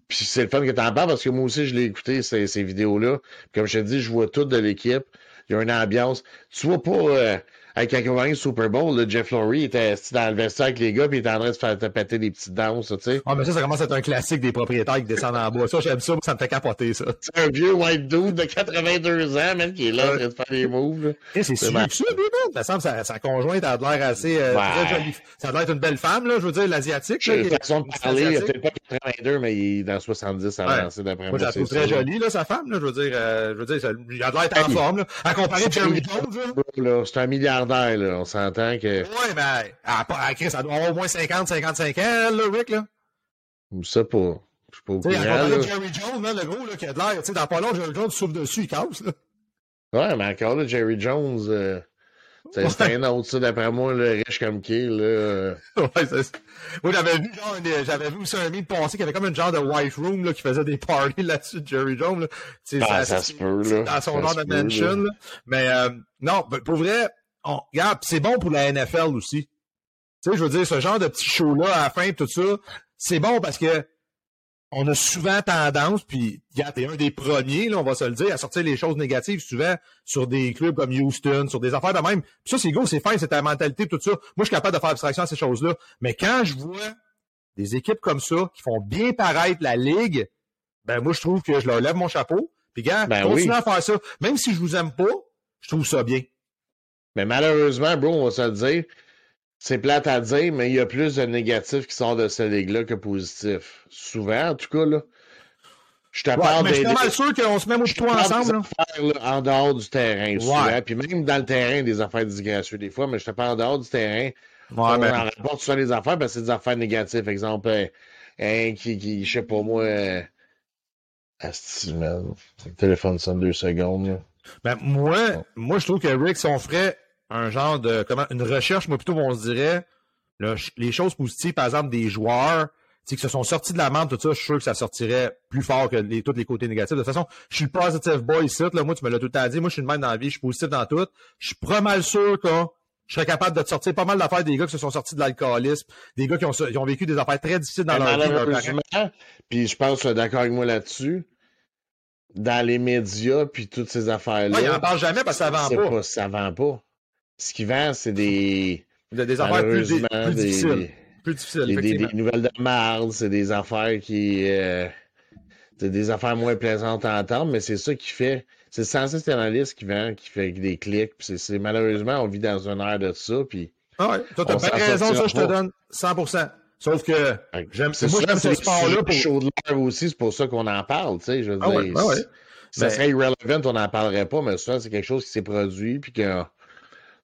Puis c'est le fun que tu en parles, parce que moi aussi, je l'ai écouté, ces, ces vidéos-là. Comme je te dis, je vois tout de l'équipe. Il y a une ambiance. Tu vois pas. Hey, quand ils ont gagné le Super Bowl, Jeff Lurie était dans le vestiaire avec les gars, puis il était en train de se faire péter des petites danses, tu sais. Ah, mais ça, ça commence à être un classique des propriétaires qui descendent en bas. Ça, j'aime ça, ça me fait capoter, ça. C'est un vieux white dude de 82 ans, même, qui est là, en train de faire des moves. c'est sûr, ça, lui, Ça semble sa, sa conjointe a l'air assez euh, très jolie. Ça a l'air une belle femme, là, je veux dire, l'asiatique. De façon de parler, il a peut-être pas 82, mais il est dans 70 avancé d'après moi. Moi, je la trouve très jolie, là, sa femme, là, je veux dire, euh, je veux dire, ça, il a l'air en forme, là. À comparer Jerry Jones, là. C'est un milliardaire, là, on s'entend que... Ouais, mais, à, à, Chris, ça doit avoir au moins 50, 55 ans, là, Rick, là. Je sais pas. Je sais pas au courant, là. Jerry Jones, là, le gros, là, qui a de l'air, tu sais, dans pas long, Jerry Jones souffle dessus, il casse, là. Ouais, mais encore là, Jerry Jones, euh, c'est un autre, ça, d'après moi, le riche comme qui, là. <laughs> ouais, c'est Moi, j'avais vu, genre, j'avais vu aussi un meme passer qui avait comme une genre de white room, là, qui faisait des parties <laughs> là-dessus de Jerry Jones, là. Ah, ça, ça, se peut, là. Dans son genre de mansion, là. Mais, euh, non, pour vrai, on, regarde, c'est bon pour la NFL aussi. Tu sais, je veux dire, ce genre de petit show-là à la fin, tout ça, c'est bon parce que on a souvent tendance, puis regarde, t'es un des premiers, là, on va se le dire, à sortir les choses négatives souvent sur des clubs comme Houston, sur des affaires de même. Puis ça, c'est go, c'est fin, c'est ta mentalité, tout ça. Moi, je suis capable de faire abstraction à ces choses-là. Mais quand je vois des équipes comme ça qui font bien paraître la ligue, ben moi, je trouve que je leur lève mon chapeau. Puis gars, ben continue à faire ça. Même si je vous aime pas, je trouve ça bien. Mais malheureusement, bro, on va se le dire, c'est plate à dire, mais il y a plus de négatifs qui sortent de cette ligue-là que positifs. Souvent, en tout cas, là. Je te ouais, parle mais je suis pas mal sûr qu'on se met au toi ensemble. Affaires, là, en dehors du terrain, ouais. souvent. Puis même dans le terrain, des affaires disgracieuses des fois, mais je te parle en dehors du terrain. Ouais, on mais... en rapporte sur les affaires parce que c'est des affaires négatives. Exemple, un, un qui, qui, je sais pas moi, euh... Asti. Le téléphone sonne deux secondes. Là. Ben, moi, moi, je trouve que Rick, si on ferait un genre de comment une recherche, moi plutôt on se dirait les choses positives, par exemple, des joueurs qui se sont sortis de la merde, tout ça, je suis sûr que ça sortirait plus fort que les, tous les côtés négatifs. De toute façon, je suis le positive boy ici, là, moi, tu me l'as tout le temps dit, moi, je suis le même dans la vie, je suis positif dans tout. Je suis pas mal sûr que je serais capable de te sortir pas mal d'affaires des gars qui se sont sortis de l'alcoolisme, des gars qui ont, qui ont, vécu des affaires très difficiles dans leur vie. Puis je pense d'accord avec moi là-dessus dans les médias puis toutes ces affaires-là. Ouais, il en parle jamais parce que ça vend pas. pas. Ça vend pas. Ce qui vend, c'est des. Des affaires plus, difficiles. Plus difficiles, des, nouvelles de marde, c'est des affaires qui. Euh, c'est des affaires moins plaisantes à entendre, mais c'est ça qui fait. C'est le sensationnaliste qui vend, qui fait des clics. Puis c'est malheureusement, on vit dans un air de ça. Puis ah ouais, toi, t'as bien raison, ça, je te donne 100%. Sauf que j'aime moi, j'aime ce sport-là pour. chaud de l'air aussi, c'est pour ça qu'on en parle, tu sais. Je veux ah dire, ouais, ah ouais. ça serait irrelevant, on n'en parlerait pas, mais souvent, c'est quelque chose qui s'est produit, puis que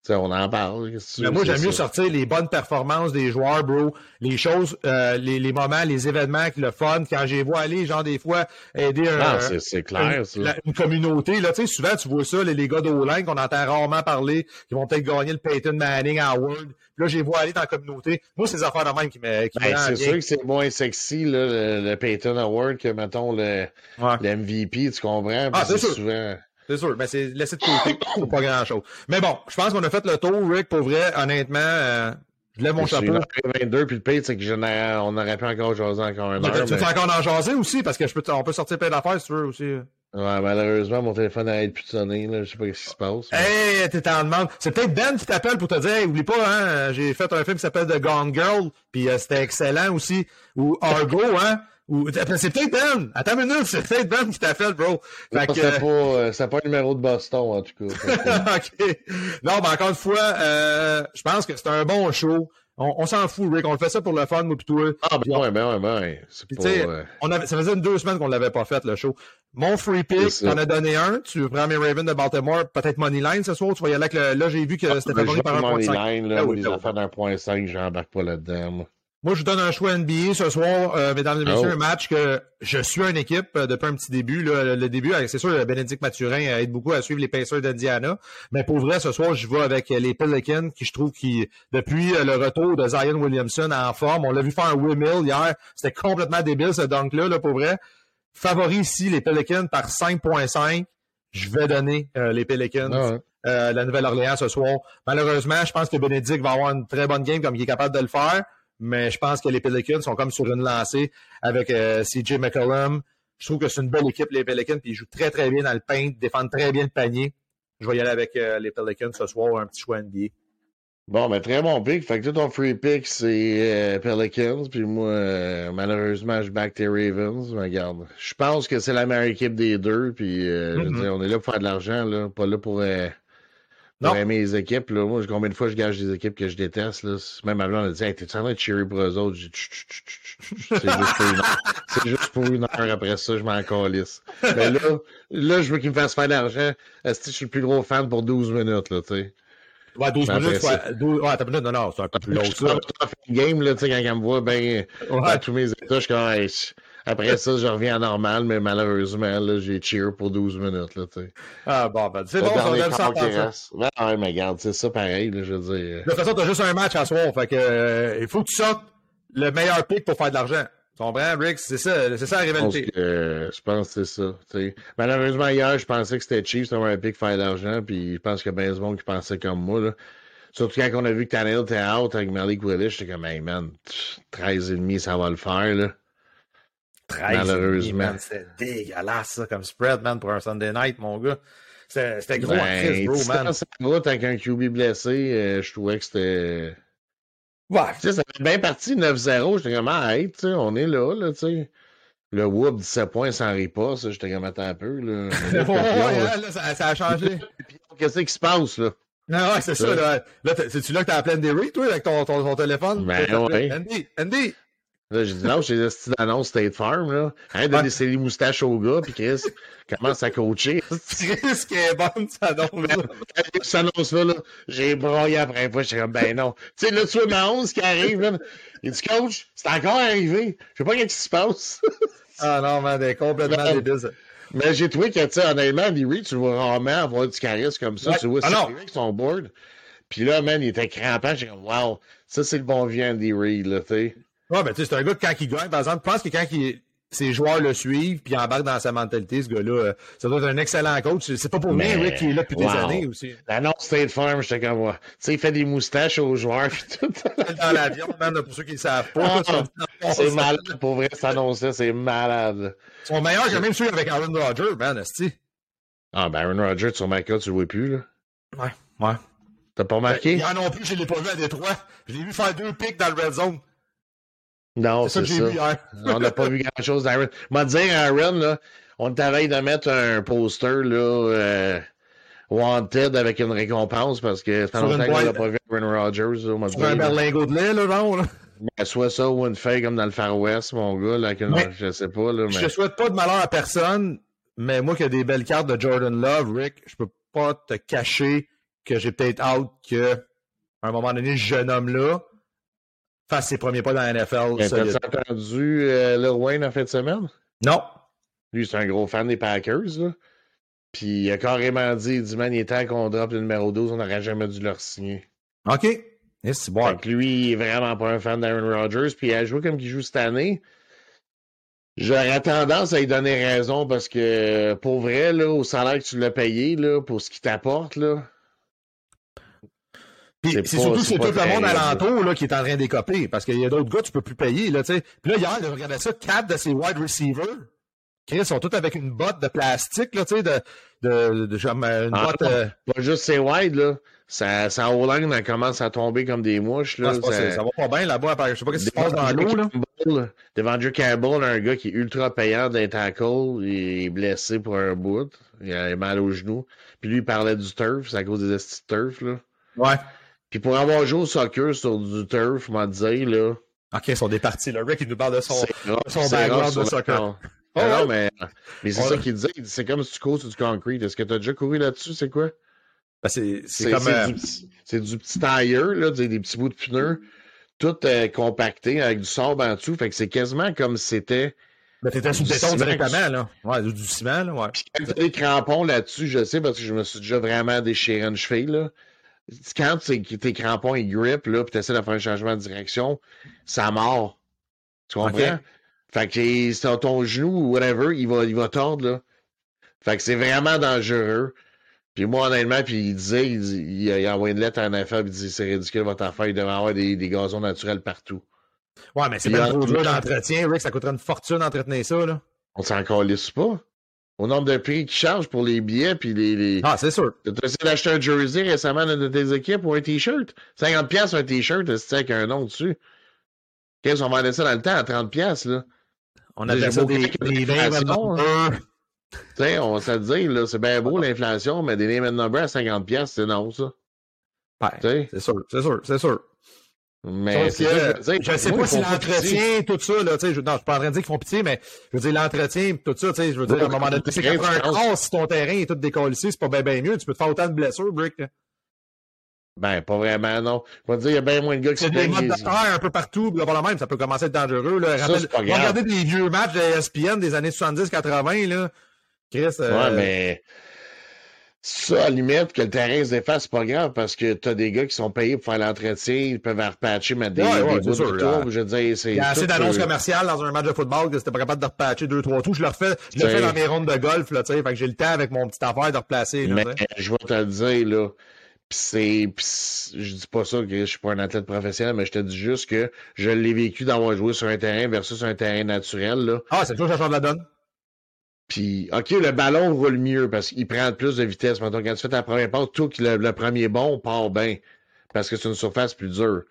T'sais, on en parle. Mais moi, j'aime mieux sortir les bonnes performances des joueurs, bro. Les choses, euh, les, les, moments, les événements, le fun. Quand j'ai vu aller, genre, des fois, aider un, non, c'est, clair, une, ça. La, une, communauté. Là, souvent, tu vois ça, les, les gars d'O-Line qu'on entend rarement parler, qui vont peut-être gagner le Peyton Manning Award. Là, j'ai vu aller dans la communauté. Moi, c'est des affaires de même qui me qui ben, C'est sûr que c'est moins sexy, là, le, le, Peyton Award, que, mettons, le, ouais. le MVP, tu comprends? Ah, c'est souvent... C'est sûr, mais c'est laissé de côté pour pas grand-chose. Mais bon, je pense qu'on a fait le tour, Rick, pour vrai, honnêtement. Euh, je lève mon chapeau. 22, puis le pire, c'est qu'on aurait pu encore jaser encore un heure. Tu veux encore en jaser aussi, parce que je peux, on peut sortir plein d'affaires si tu veux aussi. Ouais, malheureusement, mon téléphone n'arrête plus de sonner, là. Je sais pas ce qui se passe. Mais... Hey, t'es en demande. C'est peut-être Ben qui t'appelle pour te dire, hey, oublie pas, hein, j'ai fait un film qui s'appelle The Gone Girl, puis euh, c'était excellent aussi. Ou Argo, hein. Ou, c'est peut-être Ben! Attends une minute, c'est peut-être Ben qui t'a fait, bro. Fait que, c'est pas, euh, pas un numéro de Boston, en tout cas. <laughs> OK. Non, mais encore une fois, euh, je pense que c'est un bon show. On, on s'en fout, Rick. On le fait ça pour le fun, moi pis toi. Ah, ben ouais, ben ouais, ben ouais. Euh... on avait, ça faisait une deux semaines qu'on l'avait pas fait, le show. Mon free pick, t'en as donné un. Tu prends mes Ravens de Baltimore, peut-être Moneyline ce soir. Tu vas y aller avec le, là, j'ai vu que ah, c'était favori par 1.5. Moneyline, là, ah, oui, les affaires d'un point 5, j'embarque pas là-dedans, moi. Moi, je donne un choix NBA ce soir, euh, mesdames et messieurs, Oh. un match que je suis une équipe euh, depuis un petit début. Là, le, le début, euh, c'est sûr, Bénédicte Mathurin aide beaucoup à suivre les Pacers d'Indiana. Mais pour vrai, ce soir, je vais avec euh, les Pelicans, qui je trouve qui, depuis euh, le retour de Zion Williamson en forme, on l'a vu faire un windmill hier. C'était complètement débile, ce dunk-là, là, pour vrai. Favori ici, les Pelicans par 5.5. Je vais donner euh, les Pelicans. Ah ouais. euh, la Nouvelle-Orléans ce soir. Malheureusement, je pense que Bénédicte va avoir une très bonne game comme il est capable de le faire, mais je pense que les Pelicans sont comme sur une lancée avec euh, CJ McCollum. Je trouve que c'est une belle équipe, les Pelicans, puis ils jouent très, très bien dans le paint, défendent très bien le panier. Je vais y aller avec euh, les Pelicans ce soir, un petit choix NBA. Bon, ben très bon pick. Fait que toi, ton free pick, c'est euh, Pelicans. Puis moi, euh, malheureusement, je back tes Ravens. Mais regarde, je pense que c'est la meilleure équipe des deux. Puis euh, je veux Mhm. dire, on est là pour faire de l'argent, là, pas là pour, pour Non. les équipes. Là. Moi, combien de fois je gage des équipes que je déteste. Là. Même avant, on a dit hey, T'es en train de cheerer pour eux autres? C'est juste pour une heure. C'est juste pour une heure après ça, je m'en calisse. Mais là, là, je veux qu'ils me fassent faire de l'argent. Est-ce que je suis le plus gros fan pour 12 minutes, là, tu sais? Ouais, 12 Après minutes, ouais, 12, ouais, t'as minutes, non, non, c'est un peu plus long que ça. game, là, tu sais, quand elle me voit, ben, Ouais. tous mes états, je suis comme, après ça, je reviens à normal, mais malheureusement, là, j'ai cheer pour 12 minutes, là. Ah, bon, ben, c'est bon, ça dernier donne ça. Ouais, ouais, mais regarde, c'est ça pareil, là, je veux dire. De toute façon, t'as juste un match à soir, fait que, euh, il faut que tu sortes le meilleur pick pour faire de l'argent. Tu comprends, Rick? C'est ça, c'est ça la Je pense rivalité. que, euh, je pense que c'est ça, tu sais. Malheureusement, hier, je pensais que c'était cheap, c'était un pick faire de l'argent, puis je pense qu'il y a bien du monde qui pensait comme moi, là. Surtout quand on a vu que Tannehill était out avec Malik Willis, j'étais comme, hey man, 13,5, ça va le faire, là. 13 Malheureusement. C'était dégueulasse, ça, comme spread, man, pour un Sunday night, mon gars. C'était gros en Ben, crise, bro, man. route avec un QB blessé, euh, je trouvais que c'était. Ouais. Tu sais, ça fait bien parti 9-0. J'étais comme, ah, hey, tu sais, on est là, là, tu sais. Le Whoop, 17 points sans ripas, ça, j'étais comme, attends un peu, là. <laughs> Ouais, là, là, ça, ça a changé. <laughs> Qu'est-ce qui se passe, là? Non, ouais, c'est ça, là. Là, c'est-tu là que t'as la pleine des toi, avec ton, ton, ton téléphone? Ben, ouais. Andy, Andy! Là, j'ai dit, non, j'ai des petites annonces State Farm, là. Ouais. laisser les moustaches au gars, puis Chris commence à coacher. <laughs> Chris qui est bonne, ça donc. Quand il y a cette annonce-là, là, j'ai broyé après une fois, j'étais comme, ben non. Tu sais, là, tu vois ma 11 qui arrive, là. Il dit, coach, c'est encore arrivé. Je sais pas qu'est-ce qui se passe. <laughs> Ah non, man, t'es complètement Non. débile. Mais j'ai trouvé que, tu sais, honnêtement, Reid, tu le vois rarement avoir du charisme comme ça. Ouais. Tu vois, Ah c'est non. avec son board. Puis là, man, il était crampant. J'ai comme, wow, ça, c'est le bon vieux Andy Reid, là, tu sais. Ouais, ben, tu sais, c'est un gars que quand il gagne, par exemple, je pense que quand il, ses joueurs le suivent puis embarquent dans sa mentalité, ce gars-là, euh, ça doit être un excellent coach. C'est- pas pour rien, Rick, qui est là depuis wow. des années aussi. L'annonce State Farm, j'étais comme, ouais. Tu sais, il fait des moustaches aux joueurs, puis tout. <laughs> Dans l'avion, man, pour ceux qui ne savent pas. Ah, c'est malade. Pour vrai, cette annonce-là, c'est malade. Ils sont meilleurs que même ceux avec Aaron Rodgers, man, esti. Ah, ben, Aaron Rodgers, sur ma carte, tu le vois plus, là. Ouais, ouais. T'as pas remarqué? Hier non plus, je l'ai pas vu à Détroit. Je l'ai vu faire deux pics dans le red zone. Non, C'est ça que hier. on n'a pas vu grand-chose d'Aaron. Moi, dire, Aaron, là, on veille de mettre un poster, là, euh, Wanted avec une récompense parce que ça fait longtemps qu'on n'a pas vu Aaron Rodgers, là, Sur un berlingot de lait, là, là. Ben, soit ça ou une feuille comme dans le Far West, mon gars, là, une- Mais- je sais pas, là, Je te souhaite pas de malheur à personne, mais moi qui ai des belles cartes de Jordan Love, Rick, je peux pas te cacher que j'ai peut-être hâte que, à un moment donné, ce jeune homme-là fasse ses premiers pas dans la NFL. T'as entendu euh, Lil Wayne en fin de semaine? Non. Lui, c'est un gros fan des Packers, là. Puis il a carrément dit, il dit, man, il est temps qu'on drop le numéro 12, on n'aurait jamais dû le signer. OK. C'est bon. Que lui, il est vraiment pas un fan d'Aaron Rodgers. Puis à jouer comme il joue cette année, j'aurais tendance à lui donner raison parce que pour vrai, là, au salaire que tu l'as payé, là, pour ce qu'il t'apporte, là. Puis c'est surtout c'est tout le monde alentour là, qui est en train d'écoper. Parce qu'il y a d'autres gars, tu peux plus payer. Là, tu sais. Puis là, hier, je regardais ça, quatre de ces wide receivers. Chris, sont tous avec une botte de plastique, là, tu sais, de, de, de, genre, une Ah, botte. euh, Pas juste ses wide, là. Sa, sa O-line, elle commence à tomber comme des mouches, là. ah, ça va pas bien là-bas. Je sais pas ce qui se passe dans l'eau, là. Campbell, Devondre Campbell, un gars qui est ultra payant d'un tackle, il est blessé pour un bout, il a mal au genou. Puis lui, il parlait du turf, c'est à cause des estis de turf, là. Ouais. Puis pour avoir joué au soccer sur du turf, m'a dit, là, OK, ils sont départis. Le Rick, il nous parle de son. rare, son background de soccer. Oh, Ah ouais? non, mais, mais c'est Ouais. ça qu'il dit, C'est comme si tu cours sur du concrete. Est-ce que tu as déjà couru là-dessus? C'est quoi? Ben, c'est comme. c'est euh, du, du petit tailleur, là, des, petits bouts de pneus. tout euh, compacté avec du sable en dessous. Fait que c'est quasiment comme si c'était. Mais t'étais sous le béton directement, là. Ouais, du, ciment, là, ouais. Puis quand des crampons là-dessus, je sais parce que je me suis déjà vraiment déchiré une cheville, là. Quand tes crampons ils grippent, là, puis tu essaies de faire un changement de direction, ça mord. Tu comprends? Fait que c'est ton genou ou whatever, il va, il va tordre, là. Fait que c'est vraiment dangereux. Puis moi, honnêtement, puis il disait, il, il, a envoyé une lettre à un affaire, il dit c'est ridicule votre affaire, il devrait avoir des, des gazons naturels partout. Ouais, mais c'est même trop d'entretien, Rick, ça coûterait une fortune d'entretenir ça, là. On s'en calisse pas. Au nombre de prix qu'ils chargent pour les billets, puis les, les... Ah, c'est sûr. Tu as essayé d'acheter un jersey récemment de tes équipes ou un t-shirt? 50$ un t-shirt, c'est avec un nom dessus? Qu'est-ce qu'on vendait ça dans le temps à 30$, là? On a ça des, des, des hein. Tu sais, on va se dire, là, c'est bien beau l'inflation, mais des name and number à 50$, c'est non, ça. Ouais, c'est sûr, c'est sûr, c'est sûr. Mais que, je, ne sais pas si l'entretien, tout ça, là, tu sais, je, non, je suis pas en train de dire qu'ils font pitié, mais je veux dire, l'entretien, tout ça, tu sais, je veux dire, à un moment donné, c'est qu'après un cross, si ton terrain est tout décollé, c'est pas bien, bien mieux, tu peux te faire autant de blessures, Brick. Ben, pas vraiment, non. Je vais te dire, il y a bien moins de gars qui se plaignent. Il y a des modes un peu partout, là, la même, ça peut commencer à être dangereux, là. Ça, Rappelle, pas grave. Regardez des vieux matchs de ESPN des années 70-80, là. Chris, euh... Ouais, mais ça, à la limite, que le terrain se défasse, c'est pas grave parce que t'as des gars qui sont payés pour faire l'entretien, ils peuvent repatcher, mettre des, ouais, ouais, des bouts sûr, de tour. Je veux dire, c'est. Il y a assez d'annonces commerciales dans un match de football que c'était pas capable de repatcher deux, trois tours. Je le refais, je le fais dans mes rondes de golf, là, tu sais. Fait que j'ai le temps avec mon petit affaire de replacer, là, Mais je vais te le dire, là. Pis c'est. je dis pas ça que je suis pas un athlète professionnel, mais je te dis juste que je l'ai vécu d'avoir joué sur un terrain versus un terrain naturel, là. Ah, c'est toujours ça change de la donne. Puis, OK, le ballon roule mieux parce qu'il prend plus de vitesse. Maintenant, quand tu fais ta première passe, tout le, le premier bon part bien parce que c'est une surface plus dure.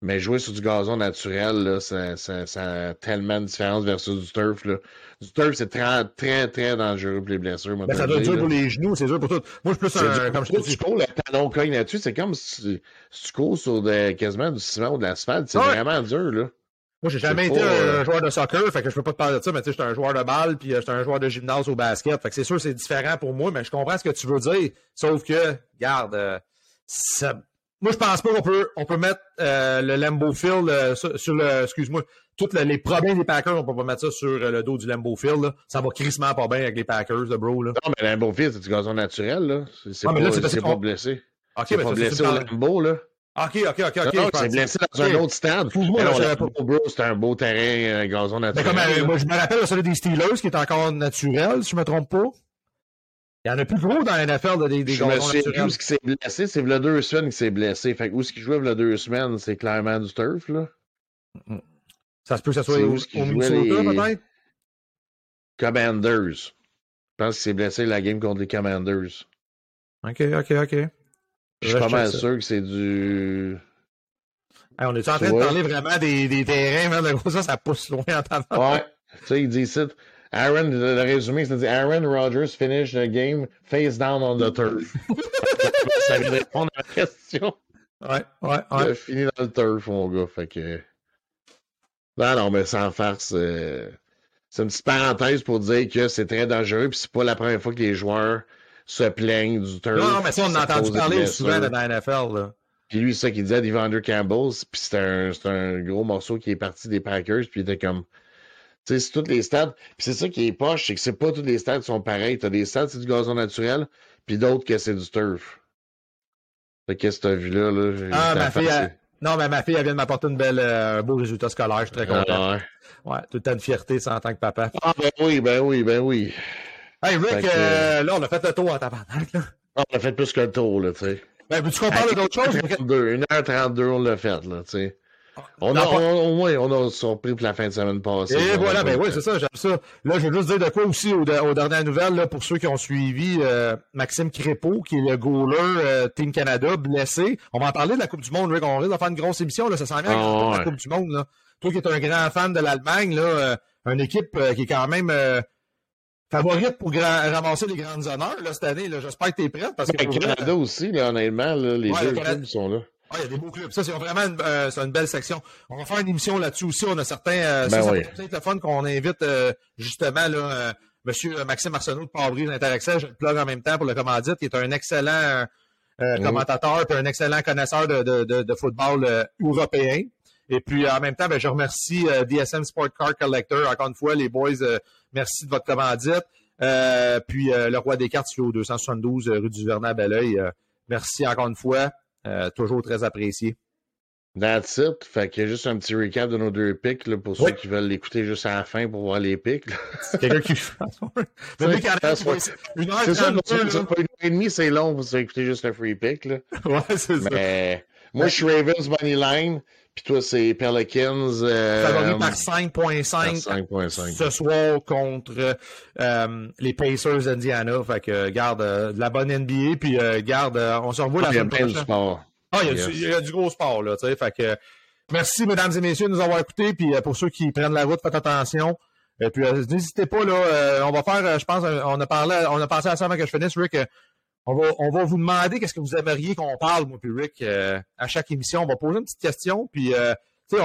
Mais jouer sur du gazon naturel, là, ça, ça, ça a tellement de différence versus du turf. Là. Du turf, c'est très, très, très dangereux pour les blessures. Ben, ça doit être dur pour les genoux, c'est dur pour tout. Moi, je suis plus un. Comme je. Tu cours, le talon cogne là-dessus, c'est comme si, si, tu cours sur de, quasiment du ciment ou de l'asphalte. C'est ouais. vraiment dur, là. Moi, j'ai jamais été un joueur de soccer, fait que je peux pas te parler de ça, mais tu sais, j'étais un joueur de balle, puis j'étais un joueur de gymnase au basket. Fait que c'est sûr, c'est différent pour moi, mais je comprends ce que tu veux dire. Sauf que, regarde, euh, ça... moi, je pense pas qu'on peut, on peut mettre euh, le Lambeau Field euh, sur, sur, le, excuse-moi, tous les problèmes des Packers, on peut pas mettre ça sur le dos du Lambeau Field. Là. Ça va crissement pas bien avec les Packers, le bro. Là. Non, mais Lambeau Field, c'est du gazon naturel, là. C'est ah, pas, là, pas blessé. Ok, c'est pas blessé au Lambeau, là. OK, OK, OK, OK. Non, c'est blessé dans okay. un autre stade. Moi, non, pas. Bro, c'était un beau terrain, un gazon naturel. Mais comme, euh, moi, je me rappelle celui des Steelers qui est encore naturel, si je me trompe pas. Il y en a plus gros dans la NFL des, des je gazons me où ce qui s'est blessé, c'est le deux semaines qui s'est blessé. Fait que où ce qu'il jouait le deux semaines, c'est clairement du turf, là. Ça se peut que ça soit au, au Minnesota, les... peut-être? Commanders. Je pense qu'il s'est blessé la game contre les Commanders. OK, OK, OK. Je suis pas mal sûr que c'est du. Hey, on est en train de parler vraiment des, des terrains, man, de gros, ça, ça pousse loin en temps. Ouais. tu sais, il dit ça. Aaron, le résumé, c'est dit Aaron Rodgers finished the game face down on the turf. <laughs> ça vient répondre à la question. Ouais, ouais, ouais. Il a fini dans le turf, mon gars. Fait que. Non, non, mais sans farce. Euh... C'est une petite parenthèse pour dire que c'est très dangereux, puis c'est pas la première fois que les joueurs se plaignent du turf. Non, mais ça, on a entendu parler souvent de la NFL. Là. Puis lui, c'est ça qu'il disait d'Evander Campbell, puis c'était un, un, gros morceau qui est parti des Packers, puis il était comme. Tu sais, c'est tous les stades. Puis c'est ça qui est poche, c'est que c'est pas tous les stades qui sont pareils. T'as des stades, c'est du gazon naturel, puis d'autres que c'est du turf. Qu'est-ce que t'as vu là? là? Ah, ma fille, elle... Non, mais ma fille, elle vient de m'apporter une belle, euh, un beau résultat scolaire. Je suis très content. Ah, ouais. ouais, tout le temps de fierté, ça, en tant que papa. Ah, ben oui, ben oui, ben oui. Hey, Rick, que, euh, là, on a fait le tour en tabarnak, là. On a fait plus que le tour, là, tu sais. Ben, veux-tu qu'on parle d'autres choses? 1h32, on l'a fait, là, tu sais. On a, on, au moins, on a surpris pour la fin de semaine passée. Et voilà, ben oui, c'est ça, j'aime ça. Là, je veux juste dire de quoi aussi aux, aux dernières nouvelles, là, pour ceux qui ont suivi euh, Maxime Crépeau, qui est le goaler euh, Team Canada, blessé. On va en parler de la Coupe du Monde, Rick. On risque de faire une grosse émission, là, ça s'en vient oh, la Coupe du Monde, là. Toi qui es un grand fan de l'Allemagne, là, euh, une équipe euh, qui est quand même euh, favorite pour ramasser les grandes honneurs là, cette année. J'espère que tu es prête. Parce que le Canada aussi, là, honnêtement, là, les ouais, deux clubs sont là. Ouais, il y a des beaux clubs. Ça, c'est vraiment une, euh, une belle section. On va faire une émission là-dessus aussi. On a certains. Euh, ben ça, oui. peut être le fun qu'on invite euh, justement là, euh, Monsieur Maxime Arsenault de Pabry d'Interaccès. Je le plug en même temps pour le commandite, qui est un excellent euh, commentateur et un excellent connaisseur de, de, de, de football européen. Et puis, en même temps, ben, je remercie DSM Sport Car Collector. Encore une fois, les boys, merci de votre commandite. puis, le roi des cartes, au 272 rue du Vernet à Belleuil. merci encore une fois. toujours très apprécié. That's it. Fait qu'il y a juste un petit recap de nos deux pics là, pour ceux qui veulent l'écouter juste à la fin pour voir les pics. <laughs> C'est quelqu'un qui. <laughs> Mais une heure C'est ça, une heure et demie, c'est long pour écouter juste le free pick. Là. <laughs> Ouais, c'est ça. Mais moi, je suis Ravens Money Line. Puis toi, c'est Pelicans. Euh, Favori par 5.5 ce soir contre euh, les Pacers d'Indiana. Fait que garde euh, de la bonne NBA. Puis euh, garde, on se revoit la semaine prochaine. Ah, il y, a du, gros sport, là, tu sais. Fait que, merci, mesdames et messieurs, de nous avoir écoutés. Puis pour ceux qui prennent la route, faites attention. Et puis, n'hésitez pas, là, on va faire, je pense, on a parlé, on a pensé à ça avant que je finisse, Rick. On va, on va vous demander qu'est-ce que vous aimeriez qu'on parle, moi puis Rick, à chaque émission. On va poser une petite question, puis, tu sais,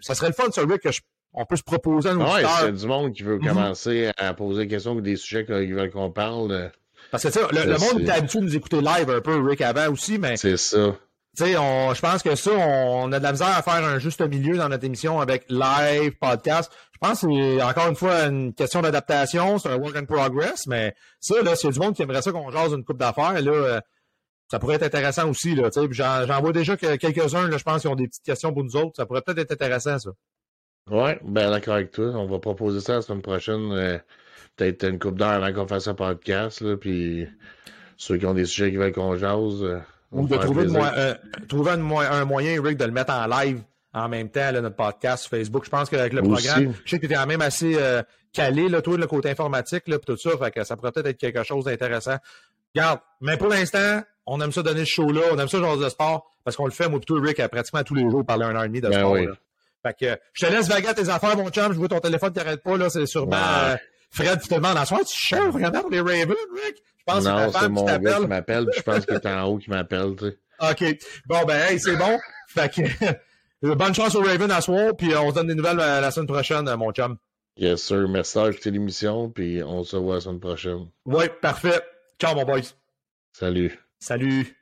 ça serait le fun, ça, Rick, que on peut se proposer à nos Ouais, c'est du monde qui veut commencer à poser des questions ou des sujets qu'ils veulent qu'on parle. Parce que, ça, le, le monde était habitué de nous écouter live un peu, Rick, avant aussi, mais. C'est ça. Sais, je pense que ça, on a de la misère à faire un juste milieu dans notre émission avec live, podcast. Je pense que c'est encore une fois une question d'adaptation, c'est un work in progress, mais ça, là, s'il y a du monde qui aimerait ça qu'on jase une coupe d'affaires, là, euh, ça pourrait être intéressant aussi, là, tu sais. J'en vois déjà que quelques-uns, là, je pense, qui ont des petites questions pour nous autres. Ça pourrait peut-être être intéressant, ça. Ouais, ben d'accord avec toi. On va proposer ça la semaine prochaine. Euh, peut-être une coupe d'heure avant qu'on fasse un podcast, là, puis ceux qui ont des sujets qui veulent qu'on jase. Euh, ou de trouver, euh, trouver un, moyen, Rick, de le mettre en live en même temps, là, notre podcast Facebook. Je pense qu'avec le programme, je sais que tu étais quand même assez euh, calé, là, toi, le côté informatique, là, tout ça. Fait que ça pourrait peut-être être quelque chose d'intéressant. Regarde, mais pour l'instant, on aime ça donner ce show-là, on aime ça genre de sport, parce qu'on le fait, moi, plutôt, Rick, à pratiquement tous les jours, parler un heure et demi de ben sport. Fait que je te laisse vaguer tes affaires, mon chum. Je vois ton téléphone qui n'arrête pas, là. C'est sûrement euh, Fred qui te demande à soir, tu cherches vraiment pour les Ravens, Rick? Je pense non, c'est mon gars qui m'appelle, je pense qu'il est en haut qui m'appelle, tu sais. <laughs> OK. Bon, ben, hey, c'est bon. Fait que, <laughs> bonne chance au Raven à soir, puis on se donne des nouvelles euh, la semaine prochaine, euh, mon chum. Yes, sir. Merci d'avoir écouté l'émission, puis on se voit la semaine prochaine. Oui, parfait. Ciao, mon boys. Salut. Salut.